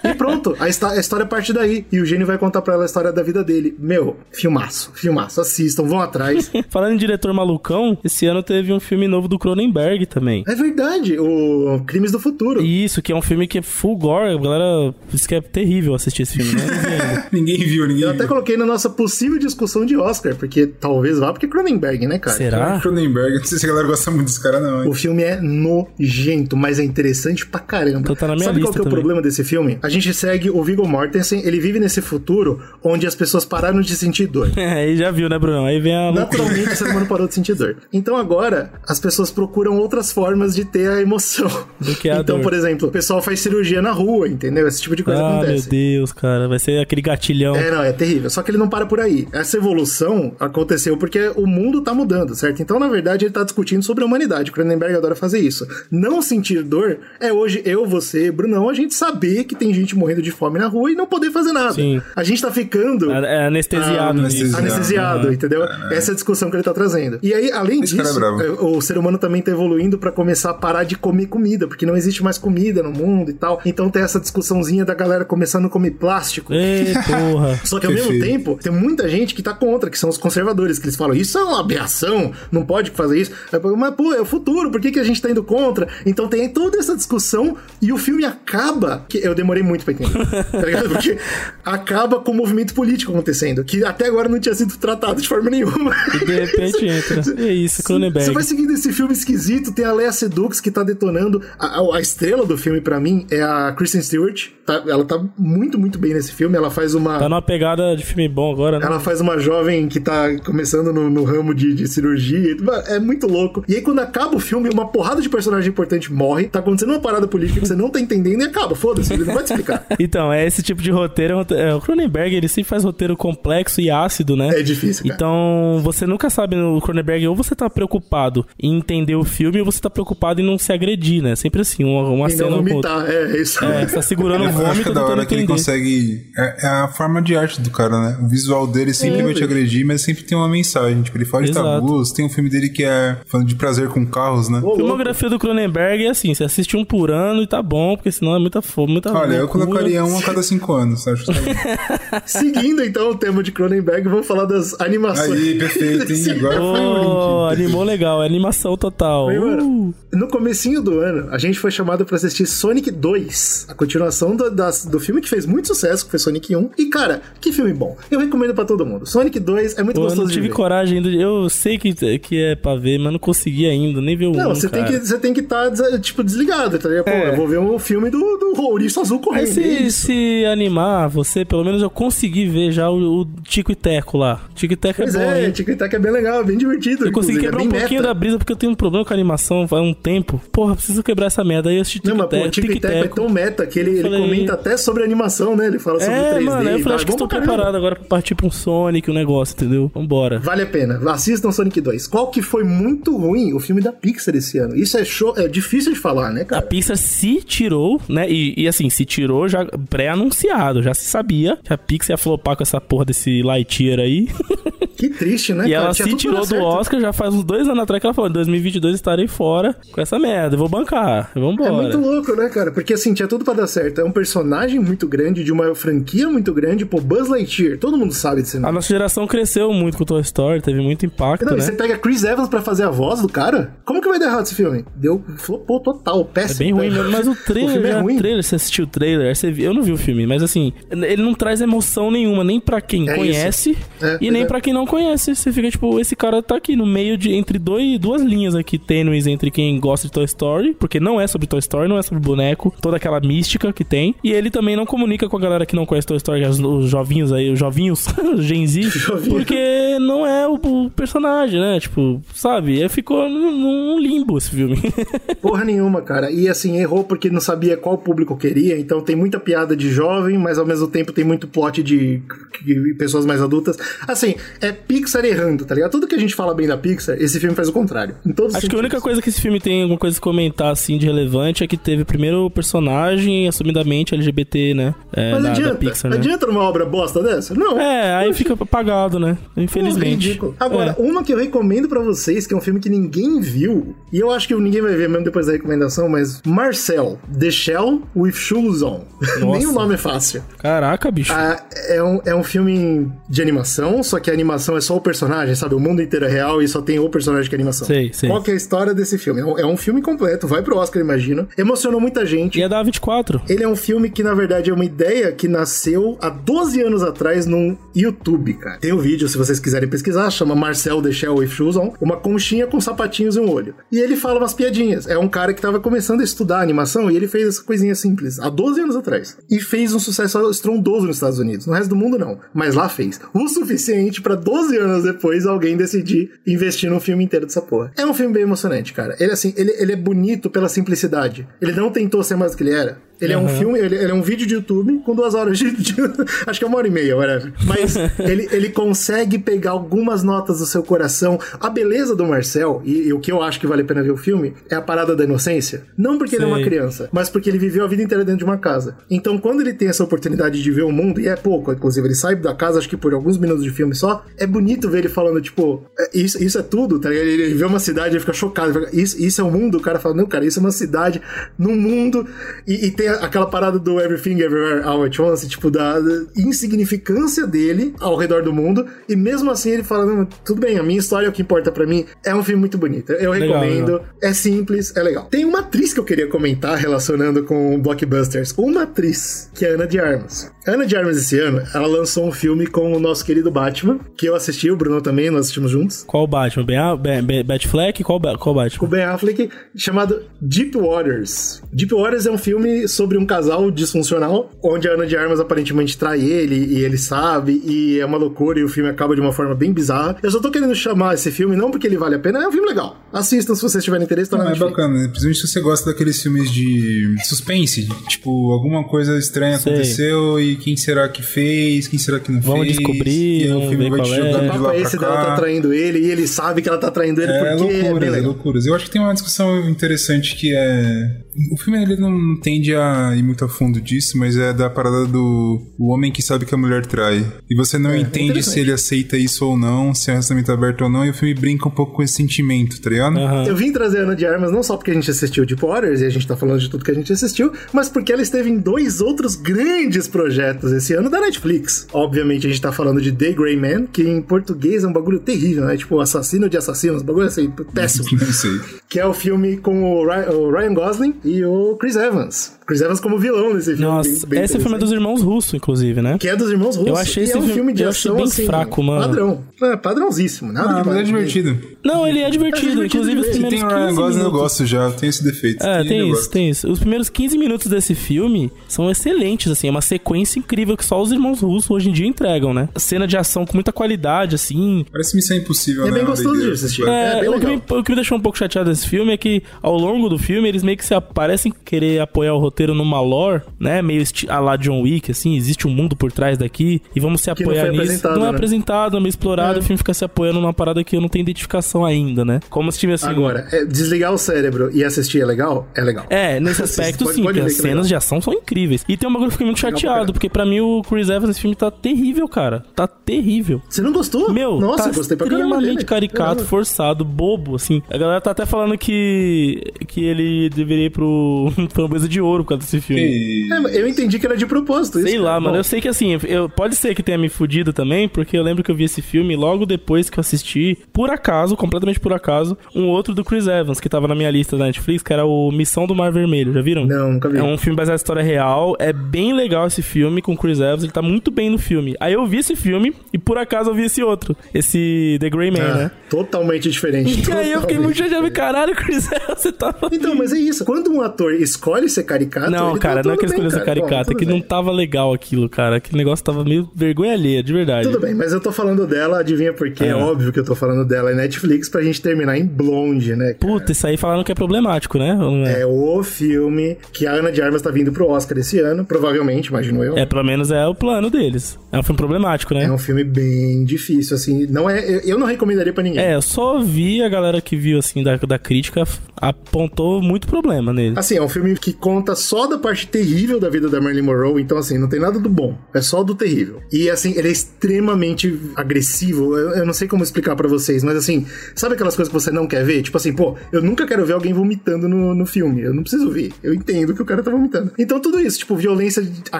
E pronto, a, a história parte daí. E o gênio vai contar pra ela a história da vida dele. Meu, filmaço, filmaço. Assistam, vão atrás. Falando em diretor malucão, esse ano teve um filme novo do Cronenberg também. é verdade, o Crimes do Futuro. Isso, que é um filme que é full gore. A galera diz que é terrível assistir esse filme, né? Ninguém viu, ninguém Eu até viu. coloquei na nossa possível discussão de Oscar, porque talvez vá, porque Cronenberg, né, cara? Será? Cronenberg, não sei se a galera gosta muito desse cara, não. hein? O filme é nojento, mas é interessante pra caramba. Então tá na minha Sabe qual lista que é o também. Problema desse filme? A gente segue o Viggo Mortensen, ele vive nesse futuro onde as pessoas pararam de sentir dor. É, aí já viu, né, Bruno? Aí vem a. Naturalmente, o ser humano parou de sentir dor. Então agora, as pessoas procuram outras formas de ter a emoção. Do que a então, dor. por exemplo, o pessoal faz cirurgia na rua, entendeu? Esse tipo de coisa Ah, meu acontece. Deus, cara. Vai ser aquele gatilhão. É, não, é terrível. Só que ele não para por aí. Essa evolução aconteceu porque o mundo tá mudando, certo? Então, na verdade, ele tá discutindo sobre a humanidade. O Cronenberg adora fazer isso. Não sentir dor é hoje eu, você, Brunão, a gente saber que tem gente morrendo de fome na rua e não poder fazer nada. Sim. A gente tá ficando É anestesiado. Ah, anestesiado. anestesiado, entendeu? Essa é a discussão que ele tá trazendo. E aí, além Esse disso, é é, o ser humano também tá evoluindo pra começar a parar de comer comida, porque não existe mais comida no mundo e tal. Então tem essa discussãozinha da galera começando a comer plástico. Ei, porra. Só que ao mesmo tempo, tem muita gente que tá contra, que são os conservadores, que eles falam, isso é uma aberração, não pode fazer isso. Mas, pô, é o futuro, por que, que a gente tá indo contra? Então tem toda essa discussão e o filme acaba, que eu demorei muito pra entender, tá ligado? Porque acaba com o movimento político acontecendo, que até agora não tinha sido tratado de forma nenhuma. E de repente entra. É isso, Cronenberg. Você vai seguindo esse filme esquisito, tem a Lea Sedux que tá detonando. A, a- a estrela do filme, pra mim, é a Kristen Stewart. Tá- ela tá muito, muito bem nesse filme. Ela faz uma. Tá numa pegada de filme bom agora, né? Ela faz uma jovem que tá começando no, no ramo de, de cirurgia. É muito louco. E aí, quando acaba o filme, uma porrada de personagem importante morre. Tá acontecendo uma parada política que você não tá entendendo e acaba. Foda-se, ele não vai te explicar. Então, é esse tipo de roteiro. é é, o Cronenberg, ele sempre faz roteiro complexo e ácido, né? É difícil, cara. Então, você nunca sabe no Cronenberg, ou você tá preocupado em entender o filme, ou você tá preocupado em não se agredir, né? Sempre assim, uma, uma e cena não vomitar. É, é isso. É, você tá segurando o vômito que é da hora que ele consegue. É, é a forma de arte do cara, né? O visual dele sempre É, vai te agredir, mas sempre tem uma mensagem. Tipo, ele fala de Exato. tabus. Tem um filme dele que é falando de prazer com carros, né? Ô, A filmografia do Cronenberg é assim, você assiste um por ano e tá bom, porque senão é muita muita fome, muita Olha, eu colocaria um a cada cinco anos, acho. que tá bom. Seguindo então o tema de Cronenberg, vamos falar das animações. Aí, perfeito, hein? Agora foi Oh, link. animou legal, é animação total. Mano, Uh, No comecinho do ano, a gente foi chamado pra assistir Sonic 2, a continuação do, das- do filme que fez muito sucesso, que foi Sonic 1. E, cara, que filme bom. Eu recomendo pra todo mundo. Sonic 2 é muito pô, eu gostoso não de tive ver. coragem ainda. Eu sei que, que é pra ver, mas não consegui ainda, nem ver o Não, um, você tem cara. que tem que estar tipo desligado, tá ligado? Pô, É. eu vou ver um filme do, do Ouriço Azul correndo. Mas é se, se animar você, pelo menos eu consegui ver já o, o Tico e Teco lá. Tico e Teco é Pois bom, é, hein? Tic Tac é bem legal, bem divertido. Eu consegui quebrar é um pouquinho meta. da brisa porque eu tenho um problema com a animação faz um tempo. Porra, preciso quebrar essa merda. Aí eu assisti Não, Tico mas pô, o e Tic Teco. É tão meta que ele, ele falei- comenta até sobre animação, né? Ele fala sobre É, 3D. mano, eu e falei, acho que É estou caramba. preparado agora pra partir pra um Sonic, um negócio, entendeu? Vambora. Vale a pena. Assistam Sonic 2. Qual que foi muito ruim? O filme da Pixar esse ano. Isso é, show, é difícil de falar, né, A cara? Pixar se tirou, né? E, e assim, se tirou já pré-anunciado. Já se sabia que a Pixar ia flopar com essa porra desse Lightyear aí. Que triste, né, e cara? ela Tinha se tirou do. Oscar já faz uns dois anos atrás que ela falou: em 2022 estarei fora com essa merda. Eu vou bancar. Vambora. É muito louco, né, cara? Porque assim, tinha tudo pra dar certo. É um personagem muito grande, de uma franquia muito grande. Pô, Buzz Lightyear, todo mundo sabe desse A nome. nossa geração cresceu muito com Toy Story, teve muito impacto, Não, e né? você pega Chris Evans pra fazer a voz do cara? Como que vai dar errado esse filme? Deu, flopou total, É péssimo. bem ruim mesmo, mas o trailer, filme é ruim. Trailer, você assistiu o trailer, você viu- eu não vi o filme, mas assim, ele não traz emoção nenhuma, nem pra quem É conhece. É, e nem é. pra quem não conhece. Você fica tipo, esse cara tá aqui no meio de entre dois, duas linhas aqui tênues entre quem gosta de Toy Story, porque não é sobre Toy Story, não é sobre boneco, toda aquela mística que tem, e ele também não comunica com a galera que não conhece Toy Story, os, os jovinhos aí, os jovinhos, os Gen Z, porque não é o, o personagem, né? Tipo, sabe? Aí ficou num, num limbo esse filme. Porra nenhuma, cara. E assim, errou porque não sabia qual público queria. Então tem muita piada de jovem, mas ao mesmo tempo tem muito plot de, de pessoas mais adultas. Assim, é Pixar errando, tá ligado? Tudo que a gente fala bem da Pixar, esse filme faz o contrário. Acho que a única sentidos. coisa que esse filme tem alguma coisa a comentar, assim, de relevante é que teve primeiro o personagem assumidamente LGBT, né? É, Mas da, da adianta, Pixar, né? adianta numa obra bosta dessa? Não. É, aí fica apagado, né? Infelizmente. Agora, É. uma que eu recomendo pra vocês, que é um filme que ninguém viu, e eu acho que ninguém vai ver mesmo depois da recomendação, mas Marcel, The Shell with Shoes On. Nem o nome é fácil. Caraca, bicho. Ah, é, um, é um filme de animação, só que a animação é só o personagem, sabe? O mundo inteiro é real e só tem o personagem que é animação. Sei, sei. Qual que é a história desse filme? É um, é um filme completo, vai pro Oscar, imagino. Emocionou muita gente. E é da 24. Ele é um filme que, na verdade, é uma ideia que nasceu há 12 anos atrás no YouTube, cara. Tem um vídeo, se vocês quiserem pesquisar, chama Marcel The Shell with Shoes On, uma conchinha com sapatinhos e um olho. E ele fala umas piadinhas. É um cara que tava começando a estudar animação e ele fez essa coisinha simples, há 12 anos atrás. E fez um sucesso estrondoso nos Estados Unidos. No resto do mundo, não. Mas lá fez. O suficiente pra 12 anos depois alguém decidir investir num filme inteiro dessa porra. É um filme bem emocionante, cara. Ele, assim, ele, ele é bonito pela simplicidade. Ele não tentou ser mais do que ele era. Ele é um filme, ele, ele é um vídeo de YouTube com duas horas de. de- acho que é uma hora e meia, whatever. Mas ele, ele consegue pegar algumas notas do seu coração. A beleza do Marcel, e, e o que eu acho que vale a pena ver o filme, é a parada da inocência. Não porque ele é uma criança, mas porque ele viveu a vida inteira dentro de uma casa. Então, quando ele tem essa oportunidade de ver o mundo, e é pouco, inclusive, ele sai da casa, acho que por alguns minutos de filme só, é bonito ver ele falando, tipo, "É, isso, isso é tudo, tá ligado? Ele, ele vê uma cidade, ele fica chocado. ele fica, Isso, isso é o mundo? O cara fala, não, cara, isso é uma cidade num mundo. E, e tem aquela parada do Everything Everywhere All at Once, tipo, da, insignificância dele ao redor do mundo. E mesmo assim ele fala, tudo bem, a minha história é o que importa pra mim. É um filme muito bonito. Eu Legal, recomendo. legal. É simples, é legal. Tem uma atriz que eu queria comentar relacionando com blockbusters. Uma atriz, que é Ana de Armas. Ana de Armas, esse ano, ela lançou um filme com o nosso querido Batman, que eu assisti, o Bruno também, nós assistimos juntos. Qual Batman? Ben, ben, ben, Batfleck? Qual, qual O Batman? Ben Affleck, chamado Deep Waters. Deep Waters é um filme sobre um casal disfuncional, onde a Ana de Armas aparentemente trai ele, e ele sabe, e é uma loucura, e o filme acaba de uma forma bem bizarra. Eu só tô querendo chamar esse filme, não porque ele vale a pena, é um filme legal. Assistam se vocês tiverem interesse, tá na Não, é Netflix. bacana, né? principalmente se você gosta daqueles filmes de suspense. Tipo, alguma coisa estranha Sei. aconteceu e quem será que fez, quem será que não Vamos fez. descobrir, e aí o vamos filme vai te é. jogando de papo lá é pra esse dela tá cá. traindo ele e ele sabe que ela tá traindo ele É porque é loucuras, é legal. loucuras. Eu acho que tem uma discussão interessante que é. O filme ele não tende a, ir muito a fundo disso, mas é da parada do o homem que sabe que a mulher trai. E você não É, entende se ele aceita isso ou não, se é um relacionamento aberto ou não, e o filme brinca um pouco com esse sentimento, tá ligado? Aham. Eu vim trazer Ana de Armas não só porque a gente assistiu Deep Waters e a gente tá falando de tudo que a gente assistiu, mas porque ela esteve em dois outros grandes projetos esse ano da Netflix. Obviamente a gente tá falando de The Grey Man, que em português é um bagulho terrível, né? Tipo, assassino de assassinos, bagulho assim, péssimo. Não sei. que é o filme com o o Ryan Gosling e o Chris Evans. Chris Evans como vilão nesse filme. Nossa, bem- bem esse filme é dos irmãos russos, inclusive, né? Que é dos irmãos russos. Eu achei e esse é um filme- filme de eu ação bem assim, fraco, mano. Padrão. É, padrãozíssimo. Nada Ah, mas é demais. divertido. Não, ele é divertido. divertido inclusive, os de ver. Se primeiros tem o Ryan 15 Gosling, eu minutos. gosto já, tem esse defeito. É, tem isso, gosto. tem isso. Os primeiros 15 minutos desse filme são excelentes, assim. É uma sequência incrível que só os irmãos russos hoje em dia entregam, né? Cena de ação com muita qualidade, assim. Parece missão impossível, É né? bem Uma gostoso de assistir. É, É, bem o, que me, o que me deixou um pouco chateado nesse filme é que, ao longo do filme, eles meio que se parecem querer apoiar o roteiro numa lore, né? Meio a lá John Wick, assim, existe um mundo por trás daqui e vamos se Que não apoiar foi nisso. Não é né? apresentado, não é meio explorado, É. o filme fica se apoiando numa parada que eu não tenho identificação ainda, né? Como se tivesse. Agora, é, desligar o cérebro e assistir é legal? É legal. É, nesse aspecto Pode- sim, pode as é cenas de ação são incríveis. E tem um bagulho que eu fiquei muito Legal pra chateado, caramba. porque pra mim o Chris Evans nesse filme tá terrível, cara. Tá terrível. Você não gostou? Meu, Nossa, tá eu gostei pra extremamente caricato, forçado, bobo, assim. A galera tá até falando que, que ele deveria ir pro Framboesa de Ouro por causa desse filme. E- É, eu entendi que era de propósito. Sei isso, lá, mano. Eu sei que assim, eu, pode ser que tenha me fudido também, porque eu lembro que eu vi esse filme logo depois que eu assisti, por acaso, completamente por acaso, um outro do Chris Evans, que tava na minha lista da Netflix, que era o Missão do Mar Vermelho. Já viram? Não, nunca vi. É um filme baseado em história real. É bem legal esse filme com o Chris Evans. Ele tá muito bem no filme. Aí eu vi esse filme e por acaso eu vi esse outro. Esse The Grey Man, Ah, né? Totalmente diferente. E aí eu fiquei Totalmente muito chateado. Caralho, Chris Evans, você tava. Então, mas é isso. Quando um ator escolhe ser caricato. Não, ele cara, tá não é que ele escolheu ser cara. Bom, caricata, é que bem. não tava legal aquilo, cara. Aquele negócio tava meio vergonha alheia, de verdade. Tudo bem, mas eu tô falando dela, adivinha por quê? É. É. óbvio que eu tô falando dela em Netflix pra gente terminar em Blonde, né? cara? Puta, isso aí falaram que é problemático, né? É? É o filme que a Ana de Armas tá vindo pro Oscar esse ano, provavelmente, imagino eu. É, pelo menos é o plano deles. É um filme problemático, né? É um filme bem difícil, assim. Não é, eu, eu não recomendaria pra ninguém. É, eu só vi a galera que viu, assim, da, da crítica, apontou muito problema nele. Assim, é um filme que conta só da parte terrível da vida da Marilyn Monroe, então assim, não tem nada do bom, é só do terrível. E assim, ele é extremamente agressivo, eu, eu não sei como explicar pra vocês, mas assim, sabe aquelas coisas que você não quer ver? Tipo assim, pô, eu nunca quero ver alguém vomitando no, no filme, eu não preciso ver, eu entendo que o cara tá vomitando. Então tudo isso, tipo, violência a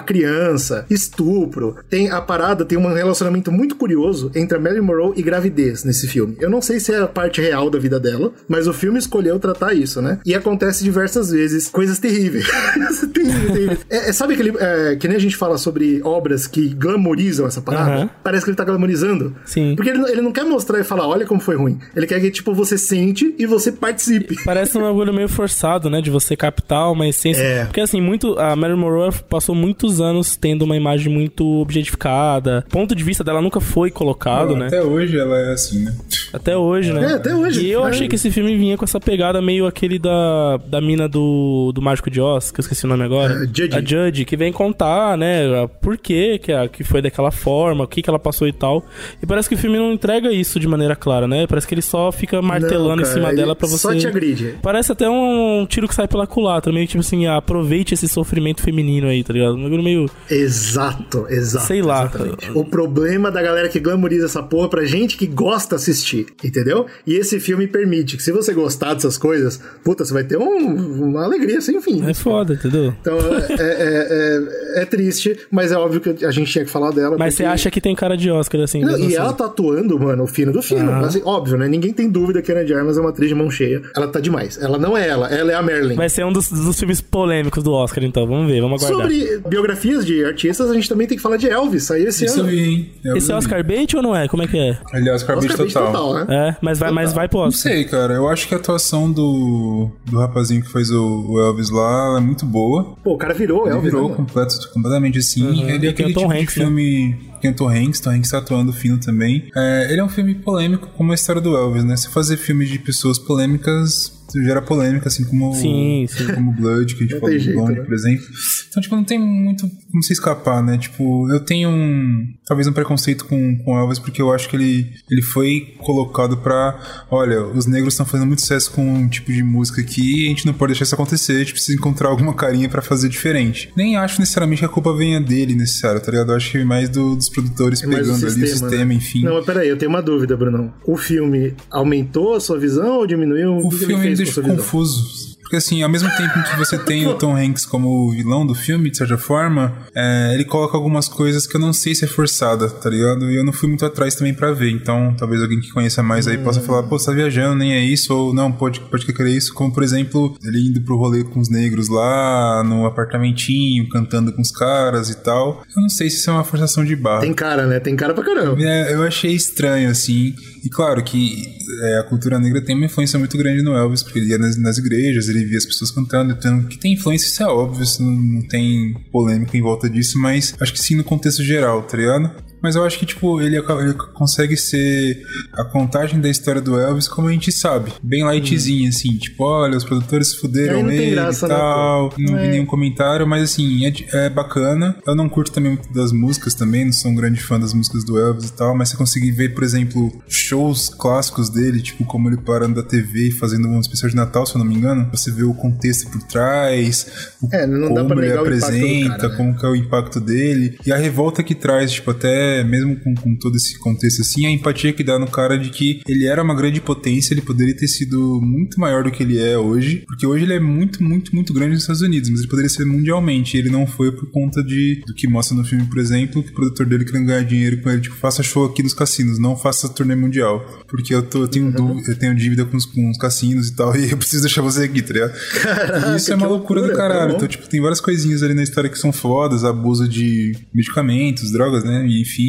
criança, estupro, tem a parada, tem um relacionamento muito curioso entre a Marilyn Monroe e gravidez nesse filme. Eu não sei se é a parte real da vida dela, mas o filme escolheu tratar isso, né? E acontece diversas vezes coisas terríveis. terrível, terrível. É, é, sabe aquele. É, que nem a gente fala sobre obras que glamorizam essa parada? Aham. Parece que ele tá glamorizando. Sim. Porque ele, não- ele não quer mostrar e falar, olha como foi ruim. Ele quer que, tipo, você sente e você participe. Parece um bagulho meio forçado, né? De você captar uma essência. É. Porque assim, muito. A Marilyn Monroe passou muitos anos tendo uma imagem muito objetificada. O ponto de vista dela nunca foi colocado, né? Até hoje ela é assim, né? Até hoje, né? É, até hoje. E eu É. achei que esse filme vinha com essa pegada meio aquele da, da mina do, do Mágico de Oz, que eu esqueci o nome agora. É, Judge. A Judge, que vem contar, né, por que que, a- que foi daquela forma, o que que ela passou e tal. E parece que o filme não entrega isso de maneira clara, né? Parece que ele só fica martelando Não, em cara, cima ele dela pra você... Só te agride. Parece até um tiro que sai pela culatra, meio tipo assim, ah, aproveite esse sofrimento feminino aí, tá ligado? Um meio... Exato, exato. Sei lá. exatamente. O problema da galera que glamoriza essa porra pra gente que gosta assistir, entendeu? E esse filme permite que se você gostar dessas coisas, puta, você vai ter um- uma alegria sem fim. É foda, entendeu? Então é, é- é- é triste, mas é óbvio que a gente tinha que falar dela. Mas você porque- acha que tem cara de Oscar, assim, Não, e assim. ela tá atuando, mano, o fino do fino. Assim, óbvio, né? Ninguém tem dúvida que a Ana de Armas é uma atriz de mão cheia. Ela tá demais. Ela não é ela, ela é a Merlin. Vai ser um dos, dos filmes polêmicos do Oscar, então. Vamos ver, vamos aguardar. Sobre biografias de artistas, a gente também tem que falar de Elvis. Saiu esse Isso eu ano. vi, hein? Eu Esse é. Oscar bait ou não é? Como é que é? Aliás, Oscar Bait Oscar Bait total. total, né? É, mas vai, mas vai pro Não Oscar. sei, cara. Eu acho que a atuação do, do rapazinho que fez o, o Elvis lá ela é muito boa. Pô, o cara virou Ele Elvis. virou né, completo, completamente assim. Ele é aquele o Tom tipo Hanks, de né? Tem o Tom Hanks, Tom Hanks tá atuando fino também. É, ele é um filme polêmico, como a história do Elvis, né? Se fazer filme de pessoas polêmicas, gera polêmica, assim como, sim, sim. como Blood, que a gente falou do Blonde, né? por exemplo. Então, tipo, não tem muito como se escapar, né? Tipo, eu tenho um. Talvez um preconceito com, com Elvis, porque eu acho que ele, ele foi colocado pra. Olha, os negros estão fazendo muito sucesso com um tipo de música aqui e a gente não pode deixar isso acontecer, a gente precisa encontrar alguma carinha pra fazer diferente. Nem acho necessariamente que a culpa venha dele, necessário, tá ligado? Eu acho que é mais do- dos produtores É pegando o ali o sistema, né? enfim. Não, mas peraí, eu tenho uma dúvida, Brunão. O filme aumentou a sua visão ou diminuiu? O que ele filme me fez com a deixa sua visão? confuso. Porque assim, ao mesmo tempo que você tem o Tom Hanks como vilão do filme, de certa forma, é, ele coloca algumas coisas que eu não sei se é forçada, tá ligado? E eu não fui muito atrás também pra ver. Então, talvez alguém que conheça mais aí possa falar, pô, você tá viajando, nem é isso, ou não, pode, pode querer isso. Como, por exemplo, ele indo pro rolê com os negros lá, no apartamentinho, cantando com os caras e tal. Eu não sei se isso é uma forçação de barra. Tem cara, né? Tem cara pra caramba. É, eu achei estranho, assim. E claro que é, a cultura negra tem uma influência muito grande no Elvis, porque ele ia nas, nas igrejas, ele via as pessoas cantando, então que tem influência, isso é óbvio, isso não, não tem polêmica em volta disso, mas acho que sim no contexto geral, tá ligado? Mas eu acho que, tipo, ele, ele consegue ser a contagem da história do Elvis como a gente sabe. Bem lightzinho, assim. Tipo, olha, os produtores fuderam nele graça, e né, tal. pô? não vi É. nenhum comentário, mas assim, é, é bacana. Eu não curto também muito das músicas também, não sou um grande fã das músicas do Elvis e tal, mas você conseguir ver, por exemplo, shows clássicos dele, tipo como ele parando da TV e fazendo um especial de Natal, se eu não me engano, você vê o contexto por trás, o, É, não dá como ele apresenta, cara, né? como que é o impacto dele, e a revolta que traz, tipo, até mesmo com, com todo esse contexto assim, a empatia que dá no cara de que ele era uma grande potência, ele poderia ter sido muito maior do que ele é hoje, porque hoje ele é muito, muito, muito grande nos Estados Unidos, mas ele poderia ser mundialmente, e ele não foi por conta de do que mostra no filme, por exemplo, que o produtor dele querendo ganhar dinheiro com ele, tipo, faça show aqui nos cassinos, não faça turnê mundial, porque eu, tô, eu tenho, dú- eu tenho dívida com os, com os cassinos e tal, e eu preciso deixar você aqui, tá ligado? e isso é uma que loucura, do loucura, tá caralho, bom. então, tipo, tem várias coisinhas ali na história que são fodas, abuso de medicamentos, drogas, né? E, enfim,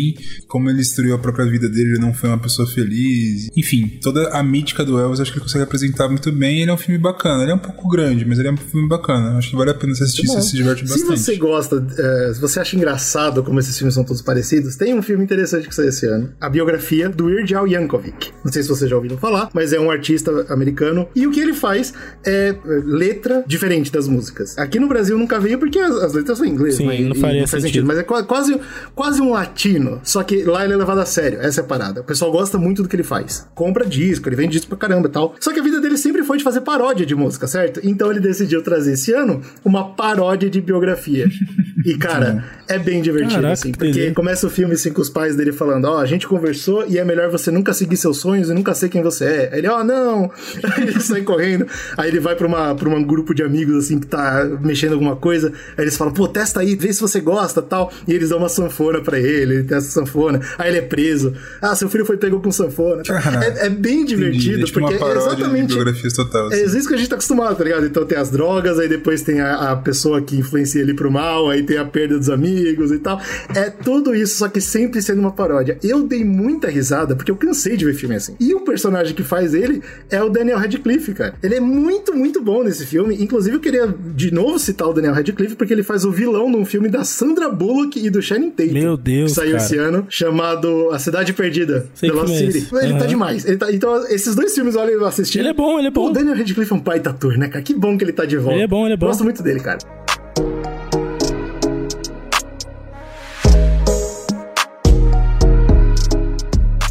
como ele destruiu a própria vida dele, ele não foi uma pessoa feliz. Enfim, toda a mítica do Elvis acho que ele consegue apresentar muito bem. Ele é um filme bacana. Ele é um pouco grande, mas ele é um filme bacana. Acho que vale a pena você assistir, você se diverte Se bastante. você gosta, é, se você acha engraçado como esses filmes são todos parecidos, tem um filme interessante que saiu esse ano. A biografia do Weird Al Yankovic. Não sei se vocês já ouviram falar, mas é um artista americano. E o que ele faz é é, letra diferente das músicas. Aqui no Brasil nunca veio porque as, as letras são em inglês. Sim, né? não faria faz sentido. Mas é qua- quase, quase um Só que lá ele é levado a sério. Essa é a parada. O pessoal gosta muito do que ele faz. Compra disco, ele vende disco pra caramba e tal. Só que a vida dele sempre foi de fazer paródia de música, certo? Então ele decidiu trazer esse ano uma paródia de biografia. E, cara, é bem divertido, Caraca, assim. que Porque doideira. começa o filme assim com os pais dele falando: Ó, a gente conversou e é melhor você nunca seguir seus sonhos e nunca ser quem você é. Aí ele, ó, não! Aí ele sai correndo. Aí ele vai pra, uma, pra um grupo de amigos, assim, que tá mexendo alguma coisa. Aí eles falam: pô, testa aí, vê se você gosta tal. E eles dão uma sanfona pra ele, ele testa a sanfona. Aí ele é preso. Ah, seu filho foi pego com sanfona. Caraca. É, é bem Entendi. divertido, É tipo porque é exatamente. biografias total. É assim. isso que a gente tá acostumado, tá ligado? Então tem as drogas, aí depois tem a, a pessoa que influencia ele pro mal, aí tem a perda dos amigos e tal. É tudo isso, só que sempre sendo uma paródia. Eu dei muita risada, porque eu cansei de ver filme assim. E o personagem que faz ele é o Daniel Radcliffe, cara. Ele é muito, muito bom nesse filme. Inclusive, eu queria de novo citar o Daniel Radcliffe, porque ele faz o vilão num filme da Sandra Bullock e do Channing Tatum. Meu Deus, Que saiu cara. esse ano, chamado A Cidade Perdida, Sei The Lost City. Ele tá Aham. demais. Ele tá- então, esses dois filmes, olha, eu assisti. Ele é bom, ele é bom. o Daniel Radcliffe é um baita ator, né, cara? Que bom que ele tá de volta. Ele é bom, ele é bom. Gosto muito dele, cara.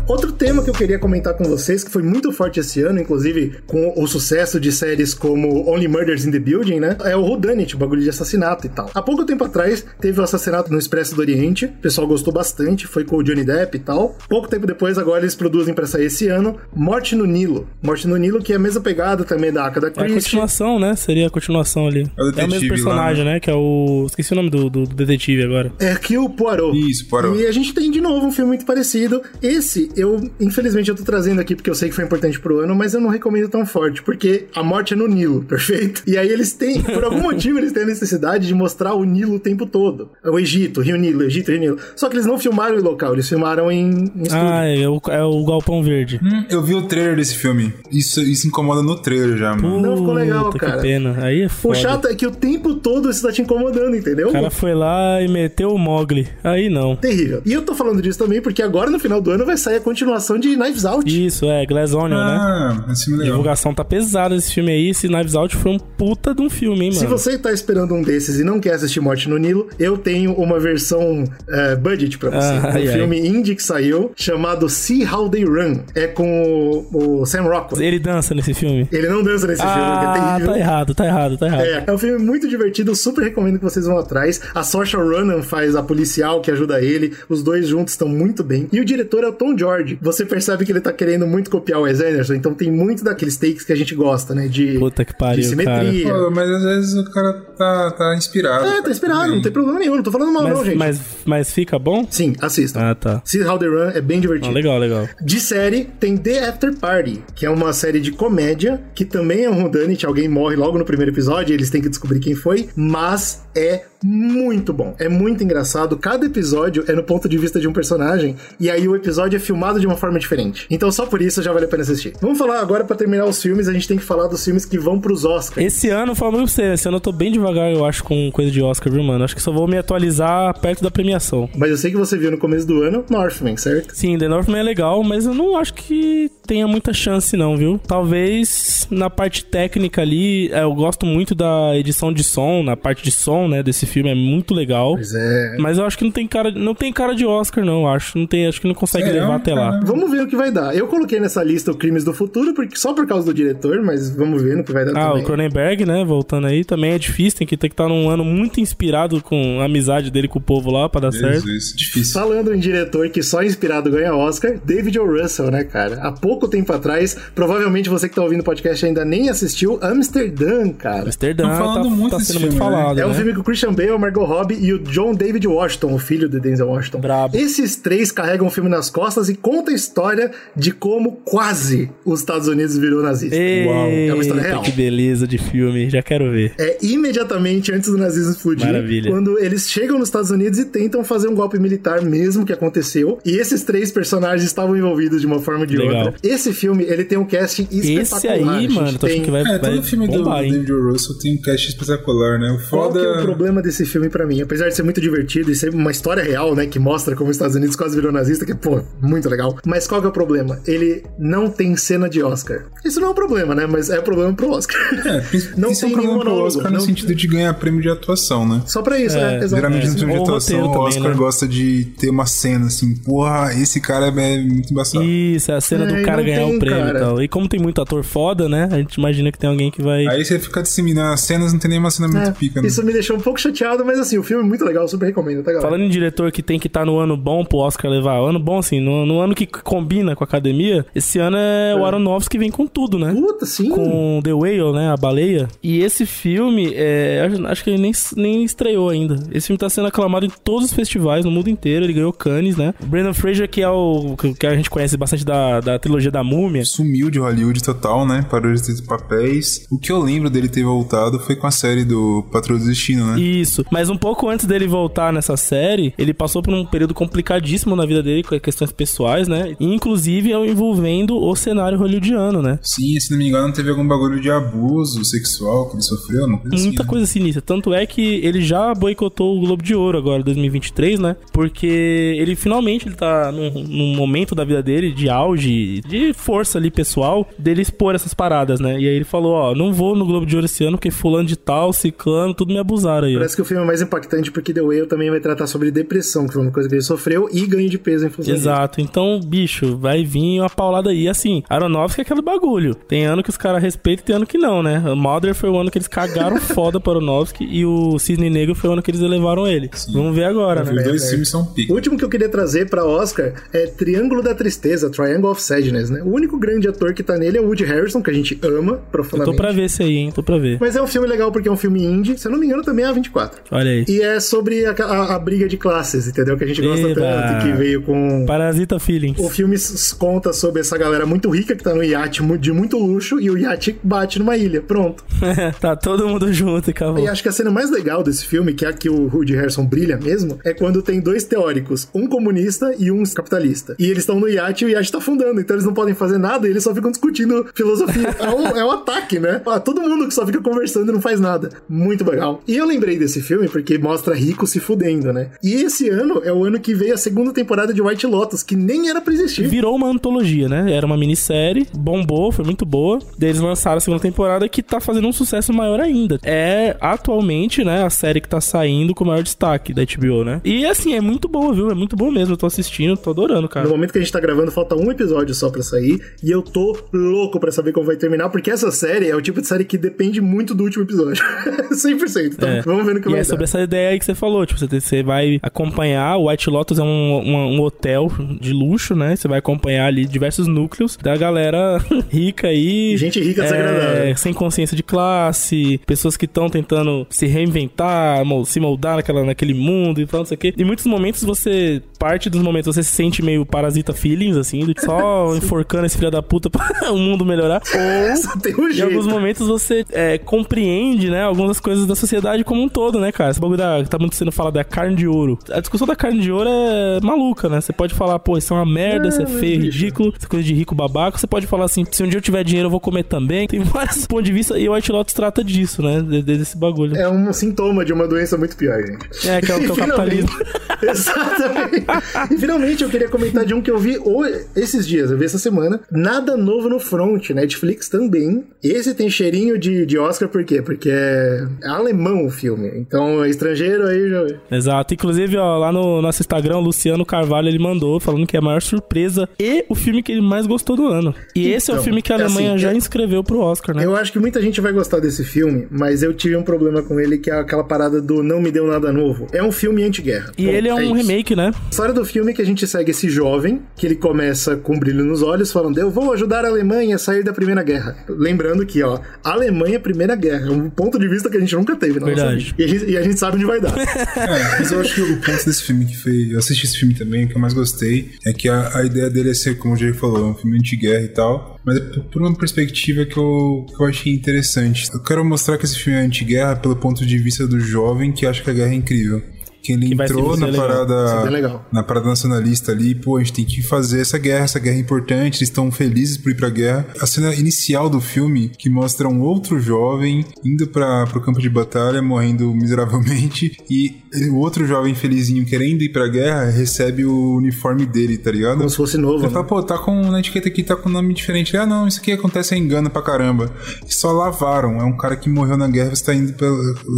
Outro tema que eu queria comentar com vocês, que foi muito forte esse ano, inclusive com o sucesso de séries como Only Murders in the Building, né? É o Whodunit, o bagulho de assassinato e tal. Há pouco tempo atrás, teve o assassinato no Expresso do Oriente, o pessoal gostou bastante, foi com o Johnny Depp e tal. Pouco tempo depois, agora eles produzem pra sair esse ano Morte no Nilo. Morte no Nilo, que é a mesma pegada também da Agatha É a Christie. continuação, né? Seria a continuação ali. É o É o mesmo detetive personagem, lá, né? Que é o. Esqueci o nome do, do, do detetive agora. É que o Poirot. Isso, Poirot. E a gente tem de novo um filme muito parecido. Esse, eu, infelizmente, eu tô trazendo aqui porque eu sei que foi importante pro ano, mas eu não recomendo tão forte, porque a morte é no Nilo, perfeito? E aí eles têm, por algum motivo, eles têm a necessidade de mostrar o Nilo o tempo todo. O Egito, Rio Nilo, Egito, Rio Nilo. Só que eles não filmaram em local, eles filmaram em, em. Ah, é o, é o Galpão Verde. Hum, eu vi o trailer desse filme. Isso, isso incomoda no trailer já, mano. Não ficou legal, Puta, cara. Que pena. Aí é O foda. chato é que o tempo todo isso tá te incomodando, entendeu? O cara foi lá e meteu o Mogli. Aí não. Terrível. E eu tô falando disso também porque agora no final do ano vai sair a continuação de Knives Out. Isso, é, Glass Onion, né? Ah, esse filme legal. divulgação tá pesada esse filme aí. Esse Knives Out foi um puta de um filme, hein, mano? Se você tá esperando um desses e não quer assistir Morte no Nilo, eu tenho uma versão eh, budget pra você. Ah, um ai, ai. filme indie que saiu, chamado See How They Run. É com o, o Sam Rockwell. Ele dança nesse filme. Ele não dança nesse filme, que é Ah, terrível. tá errado, tá errado, tá errado. É, é um filme muito divertido, eu super recomendo que vocês vão atrás. A Saoirse Ronan faz a policial que ajuda ele, os dois juntos estão muito bem. E o diretor é o Tom George. Você percebe que ele tá querendo muito copiar o Wes Anderson, então tem muito daqueles takes que a gente gosta, né? De, Puta que de pariu, simetria. Pô, mas às vezes o cara tá, tá inspirado. É, tá inspirado, não tem problema nenhum, não tô falando mal não, Mas, gente. mas, mas fica bom? Sim, assistam. Ah, tá. See How They Run é bem Ah, divertido. legal, legal. De série, tem The After Party, que é uma série de comédia, que também é um whodunit, alguém morre logo no primeiro episódio, e eles têm que descobrir quem foi, mas é muito bom. É muito engraçado. Cada episódio é no ponto de vista de um personagem, e aí o episódio é filmado de uma forma diferente. Então só por isso já vale a pena assistir. Vamos falar agora, pra terminar os filmes, a gente tem que falar dos filmes que vão pros Oscars. Esse ano, falando pra você, esse ano eu tô bem devagar, eu acho, com coisa de Oscar, viu, mano? Acho que só vou me atualizar perto da premiação. Mas eu sei que você viu no começo do ano Northman, certo? Sim, The Northman é legal, mas eu não acho que tenha muita chance, não, viu? Talvez na parte técnica ali, é, eu gosto muito da edição de som, na parte de som, né, desse filme é muito legal. Pois é. Mas eu acho que não tem cara, não tem cara de Oscar, não, acho. Não tem, acho que não consegue Sério, levar até lá. cara? Vamos ver o que vai dar. Eu coloquei nessa lista o Crimes do Futuro, porque só por causa do diretor, mas vamos ver no que vai dar Ah, também. o Cronenberg, né? Voltando aí, também é difícil, tem que ter que estar num ano muito inspirado com a amizade dele com o povo lá pra dar certo. Jesus, difícil. Falando em diretor que só inspirado ganha Oscar, David O. Russell, né, cara? Há pouco tempo atrás, provavelmente você que tá ouvindo o podcast ainda nem assistiu Amsterdã, cara. Amsterdã tá, muito tá sendo filme, muito né? falado, É um né? filme com o Christian Bale, Margot Robbie e o John David Washington, o filho de Denzel Washington. Brabo. Esses três carregam o filme nas costas e conta a história de como quase os Estados Unidos virou nazista. Eita, É uma história real. que beleza de filme, já quero ver. É imediatamente antes do nazismo explodir. Maravilha. Quando eles chegam nos Estados Unidos e tentam fazer um golpe militar mesmo que aconteceu. E esses três personagens estavam envolvidos de uma forma ou de Legal. outra. Esse filme, ele tem um casting Esse espetacular. aí, gente. mano, tô tem... achando que vai, É, vai todo filme do bombar, hein? David O. Russell tem um cast espetacular, né? O Qual foda... que é o problema desse filme pra mim? Apesar de ser muito divertido e ser uma história real, né, que mostra como os Estados Unidos quase virou nazista, que, pô, muito legal. Mas qual que é o problema? Ele não tem cena de Oscar. Isso não é um problema, né? Mas é problema pro Oscar. É, não isso é um tem nenhum problema pro. Oscar no não- sentido de ganhar prêmio de atuação, né? Só pra isso, É, né? Exato. Geralmente no filme de Ou atuação, o também, Oscar né? gosta de ter uma cena assim, porra, esse cara é muito embaçado. Isso, é a cena É, do e cara ganhar tem, o prêmio cara. e tal. E como tem muito ator foda, né? A gente imagina que tem alguém que vai. Aí você fica disseminando as cenas, não tem nenhuma cena muito É, pica, né? Isso me deixou um pouco chateado, mas assim, o filme é muito legal, super recomendo, tá, galera? Falando em diretor que tem que estar no ano bom pro Oscar levar. Ano bom, assim, no, no ano que combina com a academia, esse ano é, o Aronofsky que vem com tudo, né? Puta, sim. Com The Whale, né? A baleia. E esse filme, é, acho- que ele nem, nem estreou ainda. Esse filme tá sendo aclamado em todos os festivais no mundo inteiro. Ele ganhou Cannes, né? O Brandon Fraser, que é o que a gente conhece bastante da, da trilogia da Múmia. Sumiu de Hollywood total, né? Parou de ter papéis. O que eu lembro dele ter voltado foi com a série do Patrulha do Destino, né? Isso. Mas um pouco antes dele voltar nessa série, ele passou por um período complicadíssimo na vida dele, com questões pessoais, né? Inclusive envolvendo o cenário hollywoodiano, né? Sim, se não me engano, teve algum bagulho de abuso sexual que ele sofreu, uma coisa Muita assim, né? coisa sinistra. Tanto é que ele já boicotou o Globo de Ouro agora, 2023, né? Porque ele finalmente ele tá num, num momento da vida dele de auge, de força ali pessoal, dele expor essas paradas, né? E aí ele falou: Ó, não vou no Globo de Ouro esse ano porque fulano de tal, ciclano, tudo me abusaram aí. ó. Parece que o filme é mais impactante porque The Whale também vai tratar sobre depressão, que foi uma coisa que ele sofreu, e ganho de peso em função disso. Exato, então, bicho, vai vir uma paulada aí. Assim, Aronofsky é aquele bagulho. Tem ano que os caras respeitam e tem ano que não, né? O Mother foi o ano que eles cagaram foda para Aronofsky e o Cisne Negro foi o ano que eles elevaram ele. Vamos ver agora, Os né? dois filmes são O pica. último que eu queria trazer pra Oscar é Triângulo da Tristeza, Triangle of Sadness, né? O único grande ator que tá nele é o Woody Harrison, que a gente ama Eu profundamente. tô pra ver esse aí, hein? Tô pra ver. Mas é um filme legal porque é um filme indie, se eu não me engano também é A24. Olha aí. E é sobre a, a- a briga de classes, entendeu? Que a gente gosta Eba. tanto, que veio com... Parasita Feelings. O filme conta sobre essa galera muito rica que tá no iate de muito luxo e o iate bate numa ilha. Pronto. tá todo mundo junto e acabou. E acho que a cena mais legal desse filme, que é a que o Woody Harrison brilha mesmo, é quando tem dois teóricos, um comunista e um capitalista. E eles estão no iate e o iate tá afundando, então eles não podem fazer nada e eles só ficam discutindo filosofia. É um, é um ataque, né? Ah, todo mundo que só fica conversando e não faz nada. Muito legal. E eu lembrei desse desse filme, porque mostra rico se fudendo, né? E esse ano é o ano que veio a segunda temporada de White Lotus, que nem era pra existir. Virou uma antologia, né? Era uma minissérie, bombou, foi muito boa. Daí eles lançaram a segunda temporada que tá fazendo um sucesso maior ainda. É atualmente, né, a série que tá saindo com o maior destaque da HBO, né? E assim, é muito boa, viu? É muito boa mesmo. Eu tô assistindo, tô adorando, cara. No momento que a gente tá gravando, falta um episódio só pra sair. E eu tô louco pra saber como vai terminar, porque essa série é o tipo de série que depende muito do último episódio. 100%. Então, É. vamos ver no que E é dar. sobre essa ideia aí que você falou, tipo, você, você vai acompanhar, o White Lotus é um, um, um hotel de luxo, né? Você vai acompanhar ali diversos núcleos da galera rica aí. Gente rica é, desagradável. Sem consciência de classe, pessoas que estão tentando se reinventar, se moldar naquela, naquele mundo e tal, não sei o quê. Em muitos momentos você, parte dos momentos, você se sente meio parasita feelings, assim, de só enforcando esse filho da puta pra o mundo melhorar. Ou Só tem um em alguns momentos você é, compreende, né, algumas coisas da sociedade como um todo, né, cara? Esse bagulho da, que tá muito sendo falado da carne de ouro. A discussão da carne de ouro é maluca, né? Você pode falar, pô, isso é uma merda, isso é mas, feio, ridículo, isso é coisa de rico babaca. Você pode falar assim, se um dia eu tiver dinheiro eu vou comer também. Tem vários pontos de vista e o White Lotus trata disso, né? de- de- Desse bagulho. É um sintoma de uma doença muito pior, gente. É, que é o, que é o capitalismo. Exatamente. E finalmente eu queria comentar de um que eu vi hoje, esses dias, eu vi essa semana. Nada novo no front, Netflix também. Esse tem cheirinho de, de Oscar, por quê? Porque é alemão o filme. Então é estrangeiro aí já. Exato. Inclusive, ó, lá no nosso Instagram, o Luciano Carvalho, ele mandou falando que é a maior surpresa e o filme que ele mais gostou do ano. E esse é o Então, filme que a é Alemanha assim, já eu- inscreveu pro Oscar, né? Eu acho que muita gente vai gostar desse filme, mas eu tive um problema com ele, que é aquela parada do não me deu nada novo. É um filme anti-guerra. E Ponto, ele é um isso. remake, né? A história do filme é que a gente segue esse jovem, que ele começa com brilho nos olhos, falando: Eu vou ajudar a Alemanha a sair da Primeira Guerra. Lembrando que, ó, Alemanha, Primeira Guerra. É um ponto de vista que a gente nunca teve na Verdade. E a, gente, sabe onde vai dar. É, mas eu acho que o ponto desse filme que foi. Eu assisti esse filme também, que eu mais gostei é que a, a ideia dele é ser, como o Jay falou, um filme anti-guerra e tal. Mas é por uma perspectiva que eu, que eu achei interessante. Eu quero mostrar que esse filme é anti-guerra pelo ponto de vista do jovem que acha que a guerra é incrível. Que ele Que entrou na legal. Parada, na parada nacionalista ali, pô, a gente tem que fazer essa guerra, essa guerra é importante, eles estão felizes por ir pra guerra. A cena inicial do filme, que mostra um outro jovem indo para pro campo de batalha, morrendo miseravelmente, e o outro jovem felizinho querendo ir pra guerra, recebe o uniforme dele, tá ligado? Como se fosse novo. Ele né? fala, pô, tá com na etiqueta aqui, tá com nome diferente. Ah, não, isso aqui acontece é engano pra caramba. E só lavaram. É um cara que morreu na guerra, você tá indo pra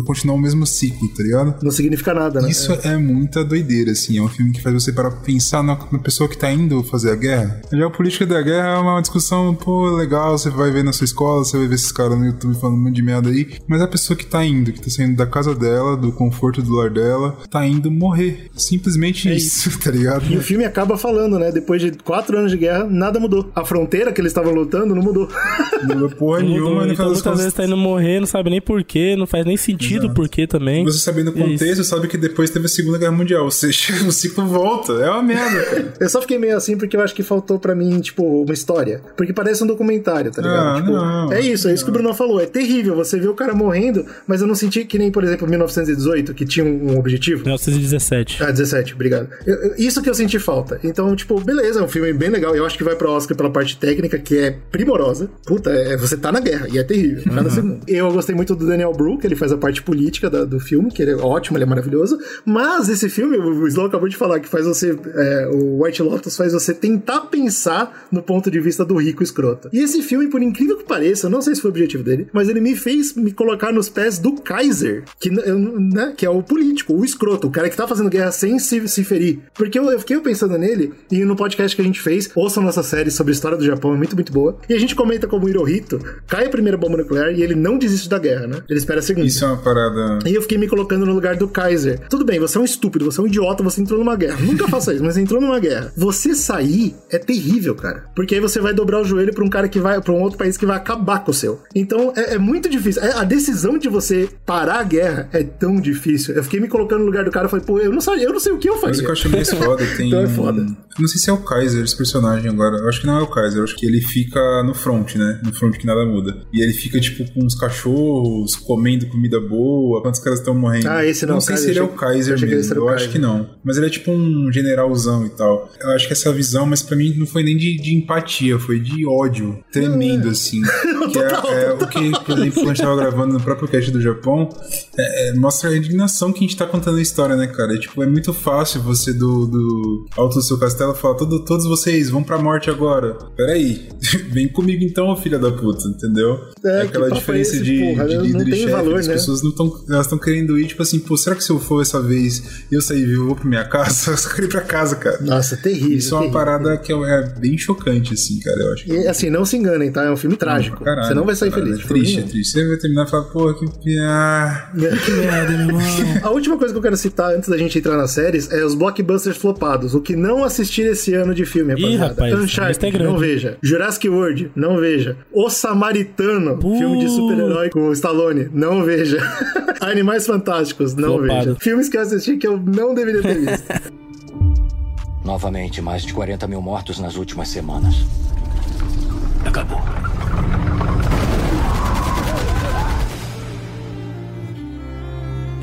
continuar o mesmo ciclo, tá ligado? Não significa nada, né? Isso é. muita doideira, assim. É um filme que faz você parar pra pensar na, na pessoa que tá indo fazer a guerra. Já a política da guerra é uma discussão, pô, legal, você vai ver na sua escola, você vai ver esses caras no YouTube falando um monte de merda aí. Mas a pessoa que tá indo, que tá saindo da casa dela, do conforto do lar dela, tá indo morrer. Simplesmente isso, tá ligado? E o filme acaba falando, né? Depois de quatro anos de guerra, nada mudou. A fronteira que eles estavam lutando não mudou. Não mudou porra Mudou, nenhuma, no então muitas vezes tá indo morrer, não sabe nem porquê, não faz nem sentido porquê também. Você sabendo o É isso. contexto, sabe que depois teve a Segunda Guerra Mundial. Ou seja, o ciclo volta. É uma merda, cara. Eu só fiquei meio assim porque eu acho que faltou pra mim, tipo, uma história. Porque parece um documentário, tá ligado? Ah, Tipo, não, é isso, é isso que o Bruno falou. É terrível você vê o cara morrendo, mas eu não senti que nem, por exemplo, 1918, que tinha um um objetivo. 1917. Ah, 17, obrigado. Eu- isso que eu senti falta. Então, tipo, beleza, é um filme bem legal. Eu acho que vai pro Oscar pela parte técnica, que é primorosa. Puta, é, você tá na guerra, e é terrível, cada segundo. Eu gostei muito do Daniel que ele faz a parte política da- do filme, que ele é ótimo, ele é maravilhoso. Mas esse filme, o Slow acabou de falar, que faz você. é, o White Lotus faz você tentar pensar no ponto de vista do rico escroto. E esse filme, por incrível que pareça, eu não sei se foi o objetivo dele, mas ele me fez me colocar nos pés do Kaiser, que, né, que é o político, o escroto, o cara que tá fazendo guerra sem se, se ferir. Porque eu, eu fiquei pensando nele, e no podcast que a gente fez, ouçam nossa série sobre a história do Japão, é muito, muito boa. E a gente comenta como o Hirohito cai a primeira bomba nuclear e ele não desiste da guerra, né? Ele espera a segunda. Isso é uma parada. E eu fiquei me colocando no lugar do Kaiser. Tudo bem, você é um estúpido, você é um idiota, você entrou numa guerra. Nunca faça isso, mas você entrou numa guerra. Você sair é terrível, cara. Porque aí você vai dobrar o joelho pra um cara que vai, pra um outro país que vai acabar com o seu. Então é, é muito difícil. É- a decisão de você parar a guerra é tão difícil. Eu fiquei me colocando no lugar do cara e falei, pô, eu não sei, eu não sei o que eu Mas o faria. que eu achei mais foda tem. Então é foda. Não sei se é o Kaiser esse personagem agora. Eu acho que não é o Kaiser. Eu acho que ele fica no front, né? No front que nada muda. E ele fica, tipo, com os cachorros, comendo comida boa, quando os caras estão morrendo. Ah, esse não, Não sei Kaiser, se ele é eu o eu Kaiser esse mesmo. Eu acho Kaiser. que não. Mas ele é tipo um generalzão e tal. Eu acho que essa visão, mas pra mim não foi nem de, de empatia, foi de ódio. Tremendo, assim. Que é, é o que, por exemplo, quando a gente tava gravando no próprio cast do Japão, é, é, mostra a indignação que a gente tá contando a história, né, cara? E, tipo, é muito fácil você do, do alto do seu castelo falar, Todo, todos vocês vão pra morte agora. Peraí, vem comigo então, filha da puta, entendeu? É, Aquela que papo é diferença esse, de, porra? de Não líder e chefe, valor, as né? pessoas não estão elas estão querendo ir, tipo assim, pô, será que se eu for essa vez e eu sair vivo, eu vou pra minha casa? Eu só quero ir pra casa, cara. Nossa, terrível. Isso é uma terrível. parada que é, é bem chocante, assim, cara, eu acho. E assim, não se enganem, tá? É um filme trágico. Pra caralho, Você não vai sair feliz. É triste, é triste. Você vai terminar e falar, pô, que. Ah, nenhuma. Que merda, meu irmão. A última coisa que eu quero citar antes da gente entrar nas séries é os blockbusters flopados. O que não assistir esse ano de filme, Ih, rapaziada. rapaz, a lista é Uncharted, não veja. Jurassic World, não veja. O Samaritano, Uh. filme de super-herói com o Stallone, não veja. Animais Fantásticos, não Flopado. veja. Filmes que eu assisti que eu não deveria ter visto. Novamente, mais de 40 mil mortos nas últimas semanas. Acabou.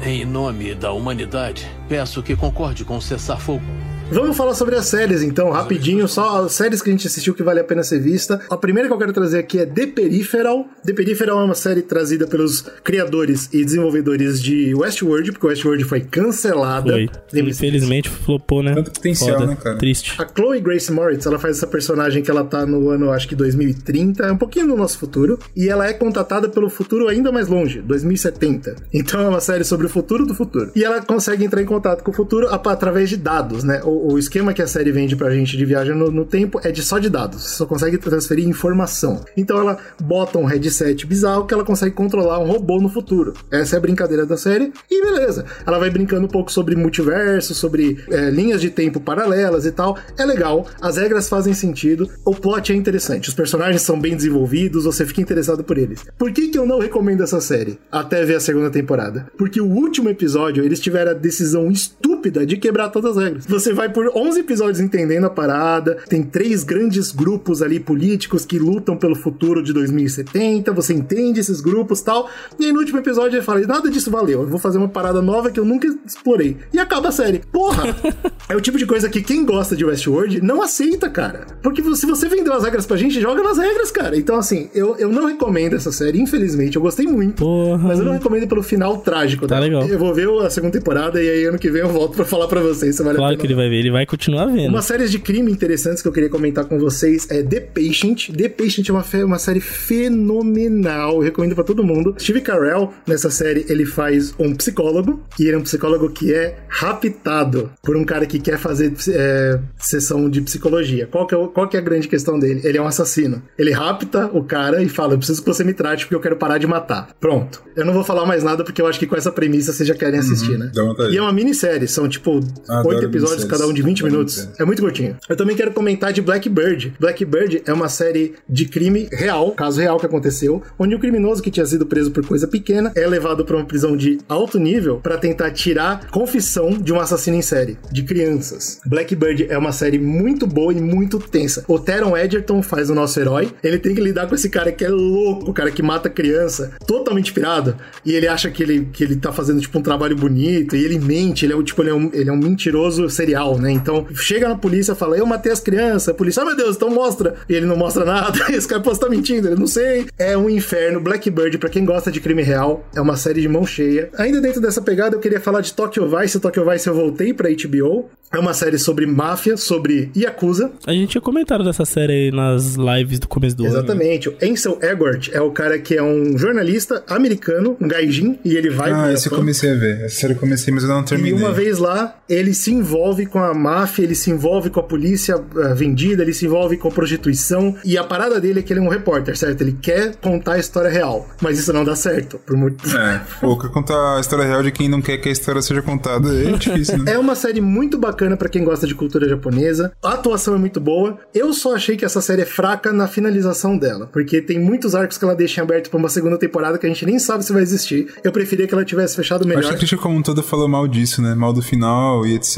Em nome da humanidade, peço que concorde com o cessar-fogo. Vamos falar sobre as séries, então, rapidinho. Só as séries que a gente assistiu que vale a pena ser vista. A primeira que eu quero trazer aqui é The Peripheral. The Peripheral é uma série trazida pelos criadores e desenvolvedores de Westworld, porque Westworld foi cancelada. Foi. Infelizmente flopou, né? Tanto potencial, Foda. né, cara? Triste. A Chloe Grace Moritz, ela faz essa personagem que ela tá no ano, acho que 2030, é um pouquinho no nosso futuro, e ela é contatada pelo futuro ainda mais longe, 2070. Então é uma série sobre o futuro do futuro. E ela consegue entrar em contato com o futuro através de dados, né? O, o esquema que a série vende pra gente de viagem no, no tempo é de só de dados. Você só consegue transferir informação. Então ela bota um headset bizarro que ela consegue controlar um robô no futuro. Essa é a brincadeira da série. E beleza. Ela vai brincando um pouco sobre multiverso, sobre é, linhas de tempo paralelas e tal. É legal, as regras fazem sentido, o plot é interessante, os personagens são bem desenvolvidos, você fica interessado por eles. Por que, que eu não recomendo essa série até ver a segunda temporada? Porque o último episódio eles tiveram a decisão estúpida de quebrar todas as regras. Você vai por 11 episódios entendendo a parada, tem três grandes grupos ali políticos que lutam pelo futuro de 2070, você entende esses grupos e tal, e aí no último episódio ele fala: nada disso valeu, eu vou fazer uma parada nova que eu nunca explorei. E acaba a série. Porra! é o tipo de coisa que quem gosta de Westworld não aceita, cara. Porque se você vendeu as regras pra gente, joga nas regras, cara. Então, assim, eu, eu não recomendo essa série, infelizmente. Eu gostei muito. Porra. Mas eu não recomendo pelo final trágico Tá dela. legal. Eu vou ver a segunda temporada e aí ano que vem eu volto pra falar pra vocês se vale a Claro pena. que ele vai ver, ele vai continuar vendo. Uma série de crime interessantes que eu queria comentar com vocês é The Patient. The Patient é uma, fe- uma série fenomenal, eu recomendo pra todo mundo. Steve Carell, nessa série, ele faz um psicólogo, e ele é um psicólogo que é raptado por um cara que quer fazer é, sessão de psicologia. Qual que, é, qual que é a grande questão dele? Ele é um assassino. Ele rapta o cara e fala: Eu preciso que você me trate porque eu quero parar de matar. Pronto. Eu não vou falar mais nada porque eu acho que com essa premissa vocês já querem assistir, né? dá vontade. E é uma minissérie, são tipo oito episódios, minisséries. Cada um de 20 Adoro minutos. É muito curtinho. Eu também quero comentar de Blackbird. Blackbird é uma série de crime real, caso real que aconteceu, onde um criminoso que tinha sido preso por coisa pequena é levado para uma prisão de alto nível para tentar tirar confissão de um assassino em série, de crianças. Blackbird é uma série muito boa e muito tensa. O Teron Edgerton faz o nosso herói. Ele tem que lidar com esse cara que é louco, o cara que mata criança, totalmente pirado, e ele acha que ele, que ele tá fazendo tipo um trabalho bonito, e ele mente, ele é, o- tipo, ele é, um, ele é um mentiroso serial, né? Então, chega na polícia, fala, eu matei as crianças, a polícia, ah, meu Deus, então mostra. E ele não mostra nada, esse cara, pô, você tá mentindo, ele não sei. É um inferno. Blackbird, pra quem gosta de crime real, é uma série de mão cheia. Ainda dentro dessa pegada, eu queria falar de Tokyo Vice. Tokyo Vice eu voltei pra HBO. É uma série sobre máfia, sobre Yakuza. A gente tinha comentado dessa série aí nas lives do começo do ano. né? Exatamente. O Ansel Elgort é o cara que é um jornalista americano, um gaijin, e ele vai Ah, esse eu comecei a ver. Essa série eu comecei, mas eu não E terminei. uma vez lá, ele se envolve com a máfia, ele se envolve com a polícia eh, vendida, ele se envolve com a prostituição. E a parada dele é que ele é um repórter, certo? Ele quer contar a história real. Mas isso não dá certo. Por muito... É, pô, quer contar a história real de quem não quer que a história seja contada. É difícil, né? É uma série muito bacana pra quem gosta de cultura japonesa. A atuação é muito boa. Eu só achei que essa série é fraca na finalização dela, porque tem muitos arcos que ela deixa em aberto pra uma segunda temporada que a gente nem sabe se vai existir. Eu preferia que ela tivesse fechado melhor. Acho que a crítica como um todo falou mal disso, né? Mal do final e etc.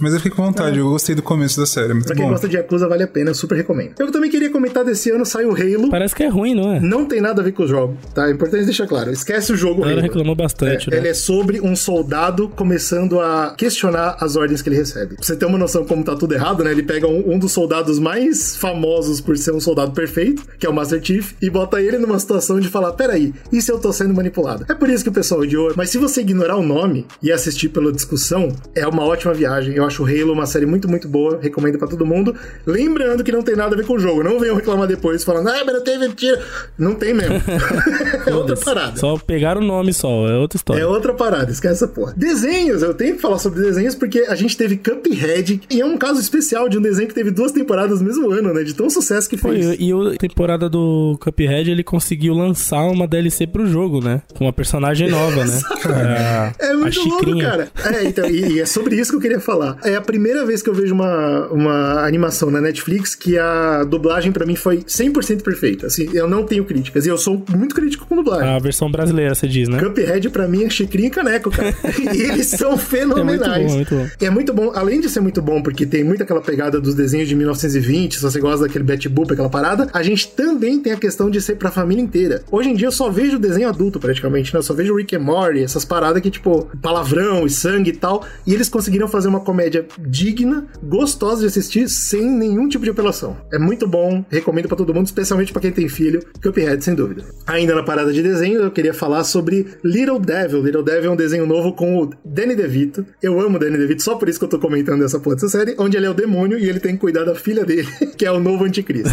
Mas eu fiquei com vontade, eu gostei do começo da série, é muito Pra quem bom. gosta de Yakuza, vale a pena, eu super recomendo. Eu também queria comentar desse ano saiu Halo. Parece que é ruim, não é? Não tem nada a ver com o jogo, tá? É importante deixar claro. Esquece o jogo A galera Halo. reclamou bastante, É, né? Ele é sobre um soldado começando a questionar as ordens que ele recebe. Percebe. Pra você ter uma noção como tá tudo errado, né? Ele pega um, um dos soldados mais famosos por ser um soldado perfeito, que é o Master Chief, e bota ele numa situação de falar: peraí, e se eu tô sendo manipulado? É por isso que o pessoal odiou. Mas se você ignorar o nome e assistir pela discussão, é uma ótima viagem. Eu acho o Halo uma série muito, muito boa. Recomendo para todo mundo. Lembrando que não tem nada a ver com o jogo. Não venham reclamar depois falando, ah, mas não teve mentira. Não tem mesmo. é outra parada. Só pegar o nome só, é outra história. É outra parada, esquece essa porra. Desenhos, eu tenho que falar sobre desenhos porque a gente teve Cuphead e é um caso especial de um desenho que teve duas temporadas no mesmo ano, né? De tão sucesso que fez. Foi, e a temporada do Cuphead ele conseguiu lançar uma DLC pro jogo, né? Com uma personagem nova, né? É, é muito louco, cara. É, então, e, e, é sobre isso que eu queria falar. É a primeira vez que eu vejo uma, uma animação na Netflix que a dublagem para mim foi 100% perfeita. Assim, eu não tenho críticas. E eu sou muito crítico com dublagem. A versão brasileira, você diz, né? Cuphead pra mim é chicrinha e caneco, cara. e eles são fenomenais. É muito bom, muito bom. É muito bom, além de ser muito bom, porque tem muito aquela pegada dos desenhos de 1920, se você gosta daquele Betty Boop, aquela parada, a gente também tem a questão de ser pra família inteira. Hoje em dia eu só vejo desenho adulto, praticamente, né? Eu só vejo Rick and Morty, essas paradas que, tipo, palavrão e sangue e tal. E eles conseguiram fazer uma comédia digna, gostosa de assistir, sem nenhum tipo de apelação. É muito bom, recomendo para todo mundo, especialmente para quem tem filho. Cuphead, sem dúvida. Ainda na parada de desenho, eu queria falar sobre Little Devil. Little Devil é um desenho novo com o Danny DeVito. Eu amo Danny DeVito, só por isso que eu tô comentando essa porra dessa série, onde ele é o demônio e ele tem que cuidar da filha dele, que é o novo anticristo.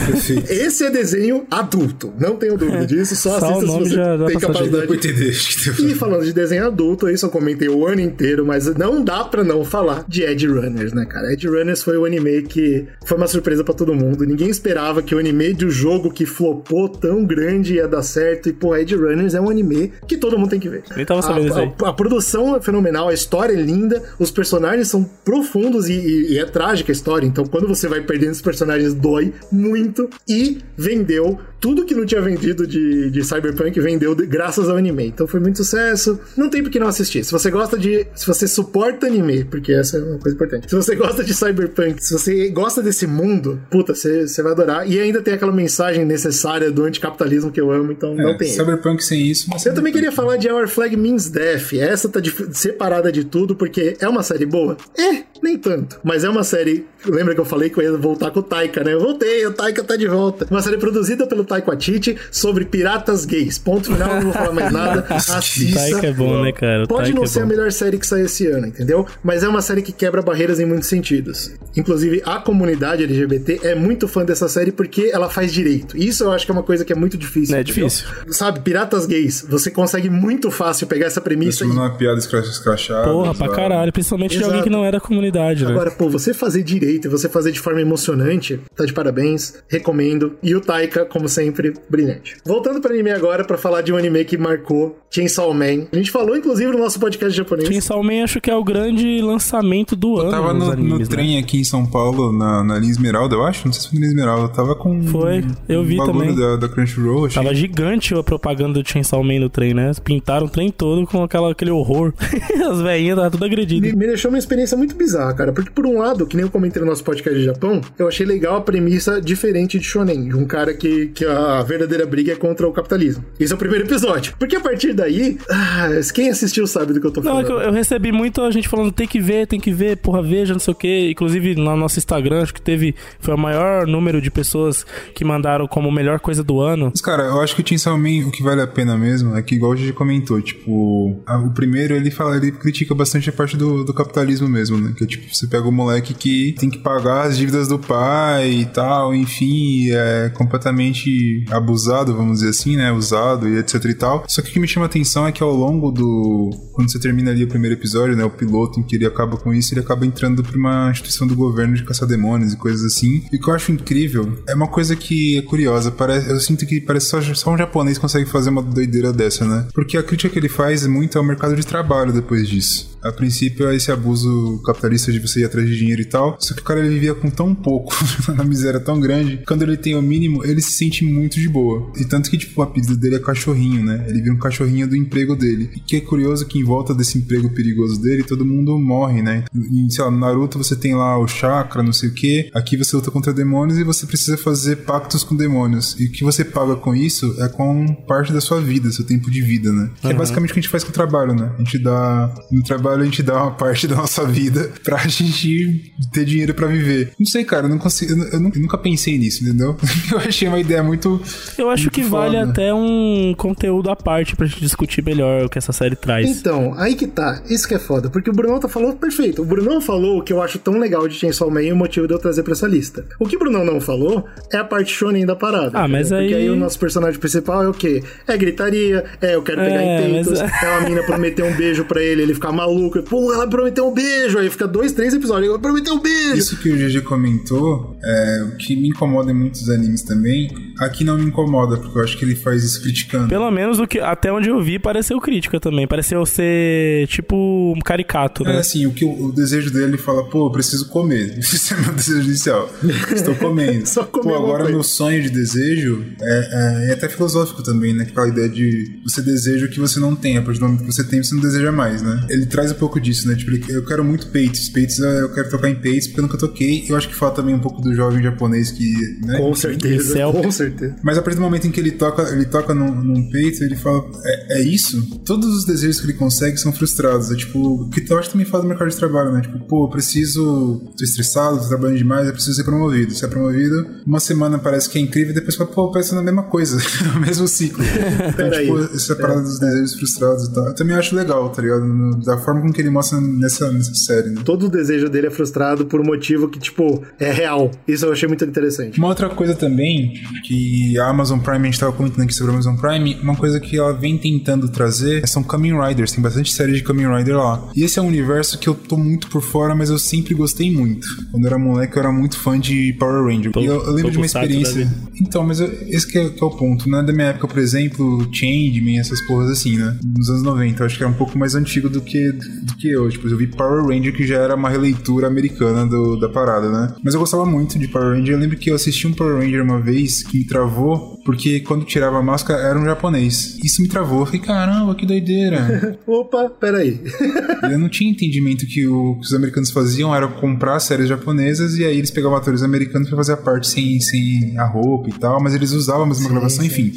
Esse é desenho adulto, não tenho dúvida disso, só, Só assista se você já tem pra saber. capacidade. E falando de desenho adulto, isso eu comentei o ano inteiro, mas não dá pra não falar de Edge Runners, né, cara? Edge Runners foi o anime que foi uma surpresa pra todo mundo. Ninguém esperava que o anime de um jogo que flopou tão grande ia dar certo. E, pô, Edge Runners é um anime que todo mundo tem que ver. Nem tava sabendo a, disso aí. a, a produção é fenomenal, a história é linda, os personagens são profundos e, e- e é trágica a história. Então, quando você vai perdendo os personagens, dói muito. E vendeu tudo que não tinha vendido de, de Cyberpunk, vendeu de- graças ao anime. Então, foi muito sucesso. Não tem por que não assistir. Se você gosta de. Se você suporta anime, porque essa é uma coisa importante. Se você gosta de Cyberpunk, se você gosta desse mundo, puta, você, você vai adorar. E ainda tem aquela mensagem necessária do anticapitalismo que eu amo, então não tem. erro. Cyberpunk sem isso. Mas Eu também queria falar de Our Flag Means Death. Essa tá dif- separada de tudo, porque é uma série boa? É, nem tanto. Mas é uma série. Lembra que eu falei que eu ia voltar com o Taika, né? Eu voltei, o Taika tá de volta. Uma série produzida pelo Taika Waititi sobre piratas gays. Ponto final, não vou falar mais nada. Assista. Taika é bom, né, cara? O Pode Taika não é ser a melhor série que saiu esse ano, entendeu? Mas é uma série que quebra barreiras em muitos sentidos. Inclusive, a comunidade LGBT é muito fã dessa série porque ela faz direito. Isso eu acho que é uma coisa que é muito difícil. É entendeu? difícil. Sabe, piratas gays, você consegue muito fácil pegar essa premissa Isso e não é uma piada escra- escrachada. Porra, pra caralho. Principalmente de Exato. alguém que não é da comunidade, né? Agora, pô, você fazer direito e você fazer de forma emocionante, tá de parabéns, recomendo. E o Taika, como sempre, brilhante. Voltando para anime agora para falar de um anime que marcou Chainsaw Man. A gente falou inclusive no nosso podcast japonês. Chainsaw Man acho que é o grande lançamento do ano Eu tava no, animes, no né? trem aqui em São Paulo, na, na linha Esmeralda, eu acho. Não sei se foi na linha Esmeralda. Eu tava com. Foi, eu vi um também. Da, da Crunchyroll. Achei. Tava gigante a propaganda do Chainsaw Man no trem, né? Pintaram o trem todo com aquela, aquele horror. As velhinhas estavam tudo agredidas. Me, me deixou uma experiência muito bizarra, cara. Porque, por um lado, que nem eu comentei no nosso podcast de Japão, eu achei legal a premissa diferente de Shonen, de um cara que, que a verdadeira briga é contra o capitalismo. Esse é o primeiro episódio. Porque a partir daí, ah, quem assistiu sabe do que eu tô Não, falando. é que eu, eu recebi muita gente falando tem que ver, tem que ver, porra, veja, não sei o quê. Inclusive, no nosso Instagram, acho que teve. Foi o maior número de pessoas que mandaram como melhor coisa do ano. Mas, cara, eu acho que o Chainsaw Man, o que vale a pena mesmo, é que, igual a gente comentou, tipo, a- o primeiro ele fala, ele critica bastante a parte do, do capitalismo mesmo, né? Que é tipo, você pega o moleque que tem que pagar as dívidas do pai e tal, enfim, é completamente abusado, vamos dizer assim, né? Usado e etc e tal. Só que o que me chama a atenção é que ao longo do. Quando você termina ali o primeiro episódio, né? O piloto em que ele acaba com isso, ele acaba entrando pra uma instituição do governo de caçar demônios e coisas assim. E o que eu acho incrível é uma coisa que é curiosa. Parece, eu sinto que parece só, só um japonês consegue fazer uma doideira dessa, né? Porque a crítica que ele faz é muito ao mercado de trabalho depois disso. A princípio é esse abuso capitalista de você ir atrás de dinheiro e tal. Só que o cara ele vivia com tão pouco, na miséria tão grande. Quando ele tem o mínimo, ele se sente muito de boa. E tanto que, tipo, o apelido dele é cachorrinho, né? Ele vira um cachorrinho do emprego dele. E que é curioso que em volta desse emprego perigoso dele, todo mundo morre, né? Em, sei lá, no Naruto você tem lá o chakra, não sei o que. Aqui você luta contra demônios e você precisa fazer pactos com demônios. E o que você paga com isso é com parte da sua vida, seu tempo de vida, né? Que é basicamente o que a gente faz com o trabalho, né? A gente dá. No trabalho trabalho a gente dá uma parte da nossa vida pra gente ter dinheiro pra viver. Não sei, cara, eu não consigo. Eu, eu nunca pensei nisso, entendeu? Eu achei uma ideia muito. Eu acho muito que vale foda. até um conteúdo à parte pra gente discutir melhor o que essa série traz. Então, aí que tá. Isso que é foda. Porque o Brunão tá falou perfeito. O Brunão falou o que eu acho tão legal de Chainsaw Man e o motivo de eu trazer pra essa lista. O que o Brunão não falou é a parte shonen da parada. Ah, mas entendeu? Porque aí- aí o nosso personagem principal é o quê? É gritaria, é eu quero pegar É, em peitos, mas- é uma mina prometer um beijo pra ele, ele ficar maluco. Pô, ela prometeu um beijo. Aí fica dois, três episódios. Ela prometeu um beijo. Isso que o GG comentou, é, o que me incomoda em muitos animes também, aqui não me incomoda, porque eu acho que ele faz isso criticando. Pelo menos o que, até onde eu vi, pareceu crítica também. Pareceu ser, tipo, um caricato, É né? assim, o que o, o desejo dele ele fala, pô, eu preciso comer. Esse é meu desejo inicial. Estou comendo. Só comer pô, agora coisa. meu sonho de desejo é, é- é até filosófico também, né? Aquela ideia de você deseja o que você não tem. A partir do momento que você tem, você não deseja mais, né? Ele traz um pouco disso, né? Tipo, eu quero muito peitos. Peitos, é, eu quero tocar em peitos porque eu nunca toquei. Eu acho que fala também um pouco do jovem japonês que, né? Com certeza, Céu. com certeza. Mas a partir do momento em que ele toca, ele toca num, num peito, ele fala: é, é isso? Todos os desejos que ele consegue são frustrados. É tipo, o que eu acho que também fala do mercado de trabalho, né? Tipo, pô, eu preciso. tô estressado, tô trabalhando demais, eu preciso ser promovido. Se é promovido, uma semana parece que é incrível e depois fala, pô, parece na mesma coisa, no mesmo ciclo. Então, tipo, essa parada dos desejos frustrados e tal. Eu também acho legal, tá ligado? Da forma com que ele mostra nessa, nessa série, né? Todo o desejo dele é frustrado por um motivo que, tipo, é real. Isso eu achei muito interessante. Uma outra coisa também, que a Amazon Prime, a gente tava comentando aqui sobre a Amazon Prime, uma coisa que ela vem tentando trazer são Kamen Riders, tem bastante série de Kamen Rider lá. E esse é um universo que eu tô muito por fora, mas eu sempre gostei muito. Quando eu era moleque, eu era muito fã de Power Ranger. Tô- e eu, eu lembro de uma experiência. Então, mas eu- esse que é, que é o ponto. Não é da minha época, por exemplo, Changeman, essas porras assim, né? Nos anos 90. Eu acho que era um pouco mais antigo do que, do que eu. Tipo, eu vi Power Ranger, que já era uma releitura americana do, da parada, né? Mas eu gostava muito de Power Ranger. Eu lembro que eu assisti um Power Ranger uma vez que me travou, porque quando tirava a máscara era um japonês. Isso me travou. Eu falei, caramba, que doideira. Opa, peraí. eu não tinha entendimento que o que os americanos faziam era comprar séries japonesas e aí eles pegavam atores americanos pra fazer a parte sem, sem a roupa e tal, mas eles usavam a mesma gravação, enfim.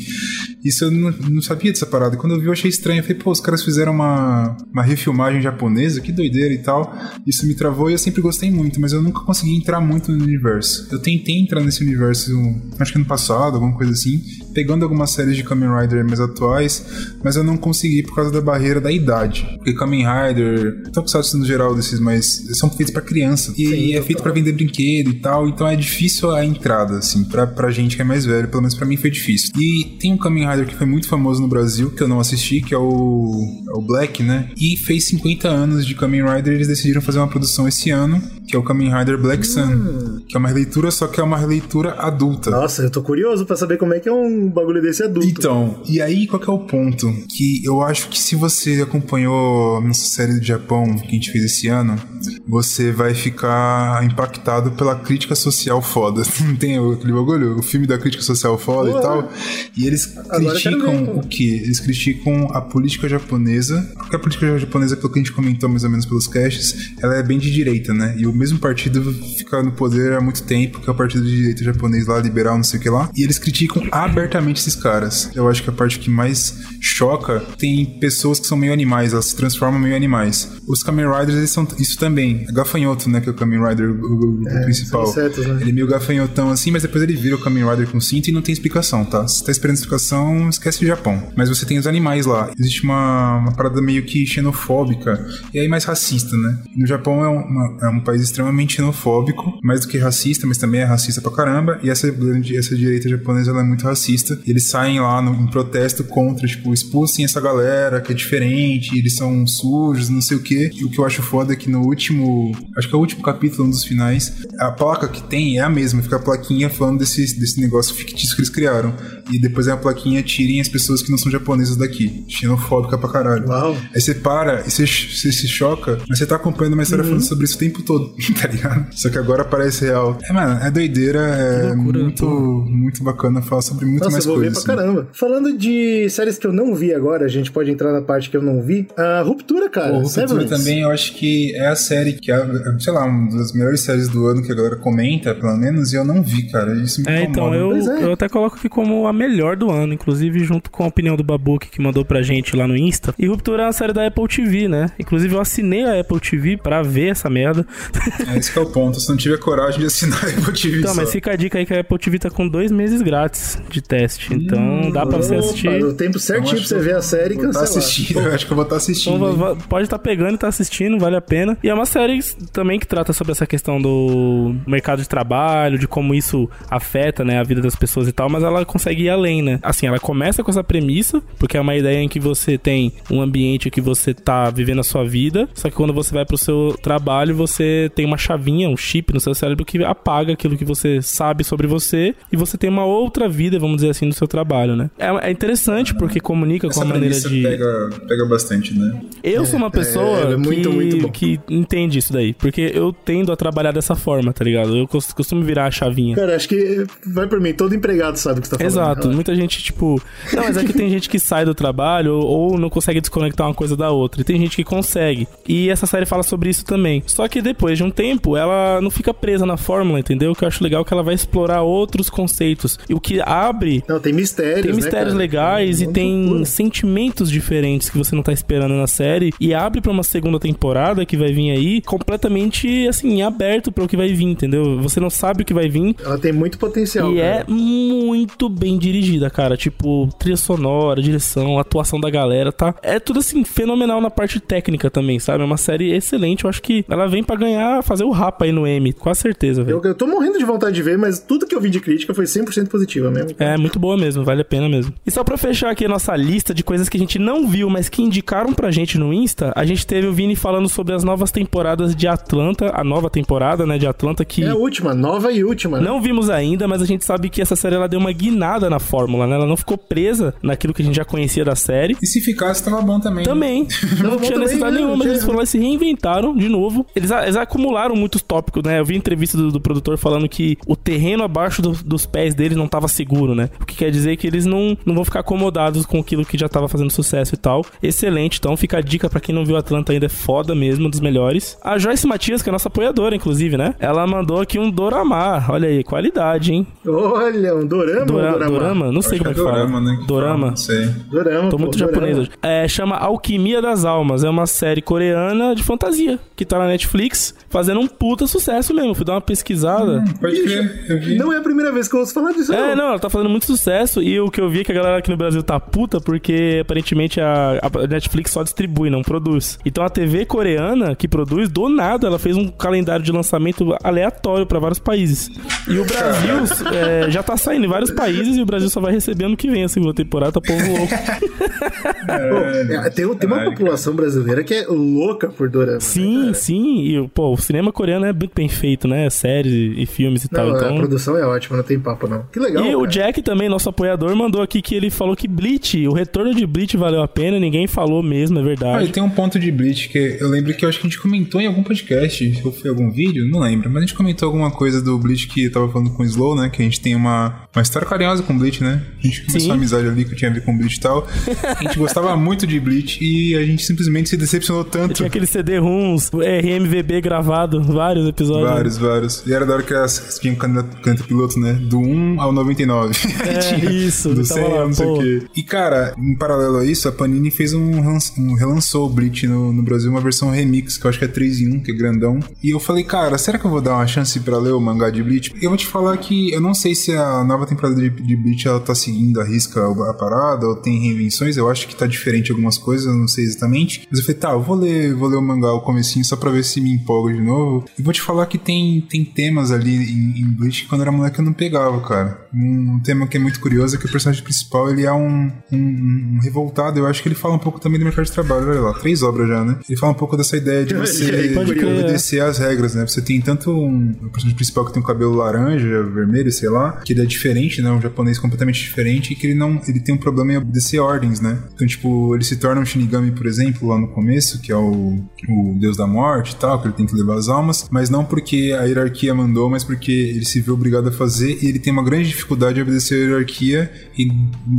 Isso eu não, não sabia dessa parada. Quando eu vi, eu achei estranho. Eu falei, pô, os caras fizeram uma, uma refilmagem japonesa, que doideira e tal. Isso me travou e eu sempre gostei muito, mas eu nunca consegui entrar muito no universo. Eu tentei entrar nesse universo, acho que ano passado, alguma coisa assim, pegando algumas séries de Kamen Rider mais atuais, mas eu não consegui por causa da barreira da idade. Porque Kamen Rider, Tokusatsu no geral, desses mais. são feitos pra criança. E Sim, é feito pra vender brinquedo e tal, então é difícil a entrada, assim, pra, pra gente que é mais velho, pelo menos pra mim foi difícil. E tem um Kamen Rider que foi muito famoso no Brasil, que eu não assisti, que é o, é o Black, né? E fez 50 anos de Kamen Rider eles decidiram fazer uma produção esse ano, que é o Kamen Rider Black Sun, que é uma releitura, só que é uma releitura adulta. Nossa, eu tô curioso pra saber como é que é um bagulho desse adulto. Então, e aí qual que é o ponto? Que eu acho que se você acompanhou nossa série do Japão que a gente fez esse ano, você vai ficar impactado pela crítica social foda. Não tem aquele bagulho? O filme da crítica social foda Ué. e tal. E eles Agora criticam o quê? Eles criticam a política japonesa, porque a política japonesa, pelo que a gente comentou mais ou menos pelos casts, ela é bem de direita, né? E o mesmo partido fica no poder há muito tempo, que é o partido de direita japonês lá, liberal, não sei o que lá. E eles criticam abertamente esses caras. Eu acho que a parte que mais choca tem pessoas que são meio animais, elas se transformam meio animais. Os Kamen Riders, eles são isso também. É Gafanhoto, né? Que é o Kamen Rider o, o principal. são insetos, né? Ele é meio gafanhotão assim, mas depois ele vira o Kamen Rider com cinto e não tem explicação, tá? Se tá esperando explicação, esquece o Japão. Mas você tem os animais lá. Existe uma, uma parada meio que xenofóbica e aí mais racista, né? No Japão é, uma- é um país extremamente xenofóbico, mais do que racista, mas também é racista pra caramba. E essa, essa direita japonesa é muito racista. Eles saem lá no, em protesto contra, tipo, expulsem essa galera que é diferente, eles são sujos, não sei o quê. E o que eu acho foda é que no último, acho que é o último capítulo, um dos finais, a placa que tem é a mesma, fica a plaquinha falando desse, desse negócio fictício que eles criaram. E depois é a plaquinha tirem as pessoas que não são japonesas daqui. Xenofóbica pra caralho. Uau. Aí você para e você, você se choca, mas você tá acompanhando uma história falando sobre isso o tempo todo. tá ligado? Só que agora parece real. É, mano, é doideira, é loucura, muito, muito bacana falar sobre muito Nossa, mais eu vou coisas. ver pra caramba. Falando de séries que eu não vi agora, a gente pode entrar na parte que eu não vi. A Ruptura, cara. Pô, Ruptura Severance. também, eu acho que é a série que é, sei lá, uma das melhores séries do ano que a galera comenta, pelo menos, e eu não vi, cara. Isso me É, então, incomoda. eu, Pois é. eu até coloco aqui como a melhor do ano, inclusive junto com a opinião do Babuque que mandou pra gente lá no Insta. E Ruptura é uma série da Apple TV, né? Inclusive eu assinei a Apple TV pra ver essa merda. É esse que é o ponto. Se não tiver coragem de assinar a Apple TV Então, só. mas fica a dica aí que a Apple TV tá com dois meses grátis de teste. Então dá pra você Opa, assistir. o tempo certinho Então, pra você ver a série e Vou tá cancelar. assistindo, eu acho que eu vou estar assistindo. Então, pode estar pegando e tá assistindo, vale a pena. E é uma série também que trata sobre essa questão do mercado de trabalho, de como isso afeta, né, a vida das pessoas e tal, mas ela consegue ir além, né? Assim, ela começa com essa premissa, porque é uma ideia em que você tem um ambiente que você tá vivendo a sua vida, só que quando você vai pro seu trabalho, você tem uma chavinha, um chip no seu cérebro que apaga aquilo que você sabe sobre você e você tem uma outra vida, vamos dizer assim, no seu trabalho, né? É, é interessante porque comunica Essa com a maneira de pega, pega bastante, né? eu sou uma pessoa é muito, que, muito que entende isso daí. Porque eu tendo a trabalhar dessa forma, tá ligado? Eu cos- costumo virar a chavinha. Cara, acho que vai por mim. Todo empregado sabe o que você tá falando. Exato, Relaxa. muita gente, tipo. Não, mas é que tem gente que sai do trabalho ou, ou não consegue desconectar uma coisa da outra. E tem gente que consegue. E essa série fala sobre isso também. Só que depois de um tempo, ela não fica presa na fórmula, entendeu? O que eu acho legal é que ela vai explorar outros conceitos. E o que abre Não, tem mistérios, tem né, mistérios cara? legais e tem loucura. sentimentos diferentes que você não tá esperando na série e abre pra uma segunda temporada que vai vir aí completamente assim aberto para o que vai vir, entendeu? Você não sabe o que vai vir Ela tem muito potencial. e cara. é muito bem dirigida, cara. Tipo, trilha sonora, direção, atuação da galera, tá? É tudo assim, fenomenal na parte técnica também, sabe? É uma série excelente. Eu acho que ela vem pra ganhar, fazer o rapa aí no M, com certeza, velho. Eu, eu tô morrendo de vontade de ver, mas tudo que eu vi de crítica foi 100% positiva mesmo. É, muito boa mesmo, vale a pena mesmo. E só pra fechar aqui a nossa lista de coisas que a gente não viu, mas que indicaram pra gente no Insta, a gente teve o Vini falando sobre as novas temporadas de Atlanta, a nova temporada, né, de Atlanta, que É a última, nova e última. né? não vimos ainda, mas a gente sabe que essa série ela deu uma guinada na fórmula, né? Ela não ficou presa naquilo que a gente já conhecia da série. E se ficasse, tava bom também. Também. Não bom tinha também, necessidade né? nenhuma, Não mas eles foram lá e se reinventaram de novo. Eles, eles acumularam muitos tópicos, né? Eu vi entrevista do, do produtor falando que o terreno abaixo do- dos pés deles não tava seguro, né? O que quer dizer que eles não, não vão ficar acomodados com aquilo que já tava fazendo sucesso e tal. Excelente, então fica a dica pra quem não viu Atlanta ainda, é foda mesmo, um dos melhores. A Joyce Matias, que é a nossa apoiadora, inclusive, né? Ela mandou aqui um Dorama. Olha aí, qualidade, hein? Olha, um dorama Dora- ou dorama? Dorama? Não sei como é que que é fala. dorama, né? que Dorama. fala, Não sei. Dorama, Tô pô, muito dorama. japonês hoje. É, chama Alquimia das Almas. É uma série coreana de fantasia que tá na Netflix, fazendo um puta sucesso mesmo. Fui dar uma pesquisada. Pode crer. Não é a primeira vez que eu ouço falar disso, É, não, ela tá fazendo muito sucesso e o que eu vi é que a galera aqui no Brasil tá puta porque aparentemente a, a Netflix só distribui, não produz. Então a TV coreana que produz, do nada, ela fez um calendário de lançamento aleatório pra vários países. E o Brasil é, já tá saindo em vários países e o Brasil só vai receber ano que vem a segunda temporada, tá povo louco. É, tem, tem uma população brasileira que é louca por dorama. Sim, né, sim. E, pô, o cinema coreano é muito bem feito, né? Séries e filmes e tal. Não, Então. A produção é ótima, não tem papo, não. Que legal. E o cara. Jack também, nosso apoiador, mandou aqui que ele falou que Bleach, o retorno de Bleach valeu a pena, ninguém falou mesmo, é Ah, e verdade. tem um ponto de Bleach que eu lembro que eu acho que a gente comentou em algum podcast, ou foi algum vídeo, não lembro, mas a gente comentou alguma coisa do Bleach que tava falando com o Slow, né? Que a gente tem uma, uma história carinhosa com Bleach, né? A gente começou uma amizade ali que eu tinha a ver com Bleach e tal. A gente gostava muito de Bleach e a gente simplesmente se decepcionou tanto. Tinha aquele CD-ROMs, RMVB gravado, vários episódios. Vários, vários. E era da hora que elas tinham caneta piloto, né? Do 1 ao 99. É, Tinha isso, Do tava 100 lá, não sei o quê. E, cara, em paralelo a isso, a Panini fez um, um relançou o Bleach no, no Brasil, uma versão remix, que eu acho que é 3 em 1, que é grandão. E eu falei, cara, será que eu vou dar uma chance pra ler o mangá de Bleach? Eu vou te falar que eu não sei se a nova temporada de, de Bleach ela tá seguindo a risca a parada ou tem reinvenções. Eu acho que tá diferente algumas coisas, não sei exatamente. Mas eu falei, tá, eu vou ler, vou ler o mangá o comecinho só pra ver se me empolga de novo. E vou te falar que tem, tem temas ali em, em Bleach que quando era moleque eu não pegava, cara. Um, tema que é muito curioso é que o personagem principal ele é um, um, um revoltado. Eu acho que ele fala um pouco também do mercado de trabalho. Olha lá, três obras já, né? Ele fala um pouco dessa ideia de você é. obedecer às regras, né? Você tem tanto um, o personagem principal que tem um cabelo laranja, vermelho, sei lá, que ele é diferente, né? Um japonês completamente diferente e que ele não. Ele tem um problema em obedecer ordens, né? Então, tipo, ele se torna um Shinigami, por exemplo, lá no começo, que é o, o deus da morte e tal, que ele tem que das Almas, mas não porque a hierarquia mandou, mas porque ele se viu obrigado a fazer e ele tem uma grande dificuldade de obedecer a hierarquia e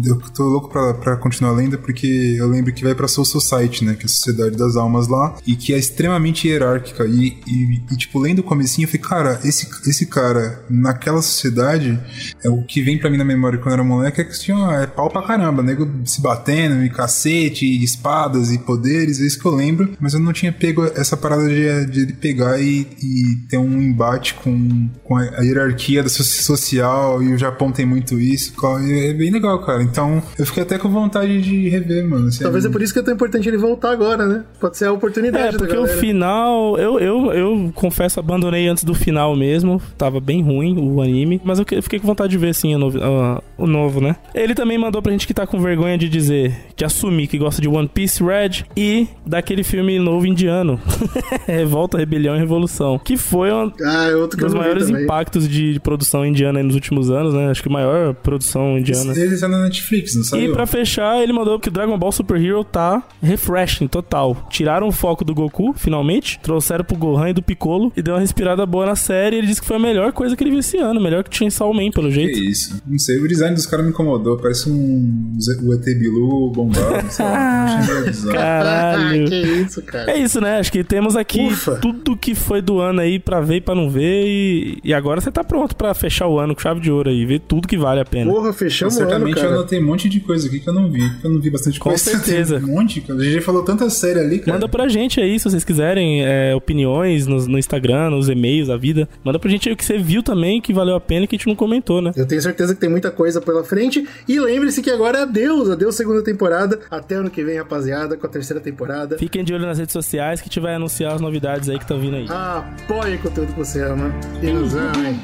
eu tô louco pra, pra continuar lendo porque eu lembro que vai pra Soul Society, né, que é a Sociedade das Almas lá, e que é extremamente hierárquica e, e, e tipo, lendo o comecinho eu falei, cara, esse, esse cara naquela sociedade, é o que vem pra mim na memória quando eu era moleque é que tinha é pau pra caramba, nego se batendo e cacete, e espadas e poderes, é isso que eu lembro, mas eu não tinha pego essa parada de, de ele pegar e, e ter um embate com, com a, hierarquia da social e o Japão tem muito isso, é bem legal, cara. Então eu fiquei até com vontade de rever, mano. Assim, Talvez é por isso que é tão importante ele voltar agora, né? Pode ser a oportunidade. É, porque o final, eu, eu, eu confesso, abandonei antes do final mesmo. Tava bem ruim o anime, mas eu fiquei com vontade de ver sim o o novo, né? Ele também mandou pra gente que tá com vergonha de dizer, de assumir que gosta de One Piece Red e daquele filme novo indiano, Revolta, Rebelião e Revolução, que foi um ah, é dos maiores impactos de, produção indiana nos últimos anos, né? Acho que a maior produção indiana. Ele está na Netflix, não saiu? E pra fechar, ele mandou que o Dragon Ball Super Hero tá refreshing total. Tiraram o foco do Goku, finalmente, trouxeram pro Gohan e do Piccolo e deu uma respirada boa na série. Ele disse que foi a melhor coisa que ele viu esse ano, melhor que tinha Chainsaw Man, pelo jeito. Que isso. Não sei, o design dos caras me incomodou. Parece um o ET Bilu bombado. Caralho. que isso, cara. É isso, né? Acho que temos aqui Ufa. tudo que foi do ano aí pra ver e pra não ver. E, e agora você tá pronto pra fechar o ano com chave de ouro aí, ver tudo que vale a pena. Porra, fechamos o ano, Certamente eu anotei um monte de coisa aqui que eu não vi. Que eu não vi bastante com coisa. Com certeza. um monte, cara. A gente falou tanta série ali, cara. Manda pra gente aí, se vocês quiserem, é, opiniões no, no, Instagram, nos e-mails, a vida. Manda pra gente aí o que você viu também, que valeu a pena e que a gente não comentou, né? Eu tenho certeza que tem muita coisa pela frente. E lembre-se que agora é adeus, adeus segunda temporada. Até ano que vem, rapaziada, com a terceira temporada. Fiquem de olho nas redes sociais que a gente vai anunciar as novidades aí que estão vindo aí. Apoie o conteúdo que você ama. E nos amem.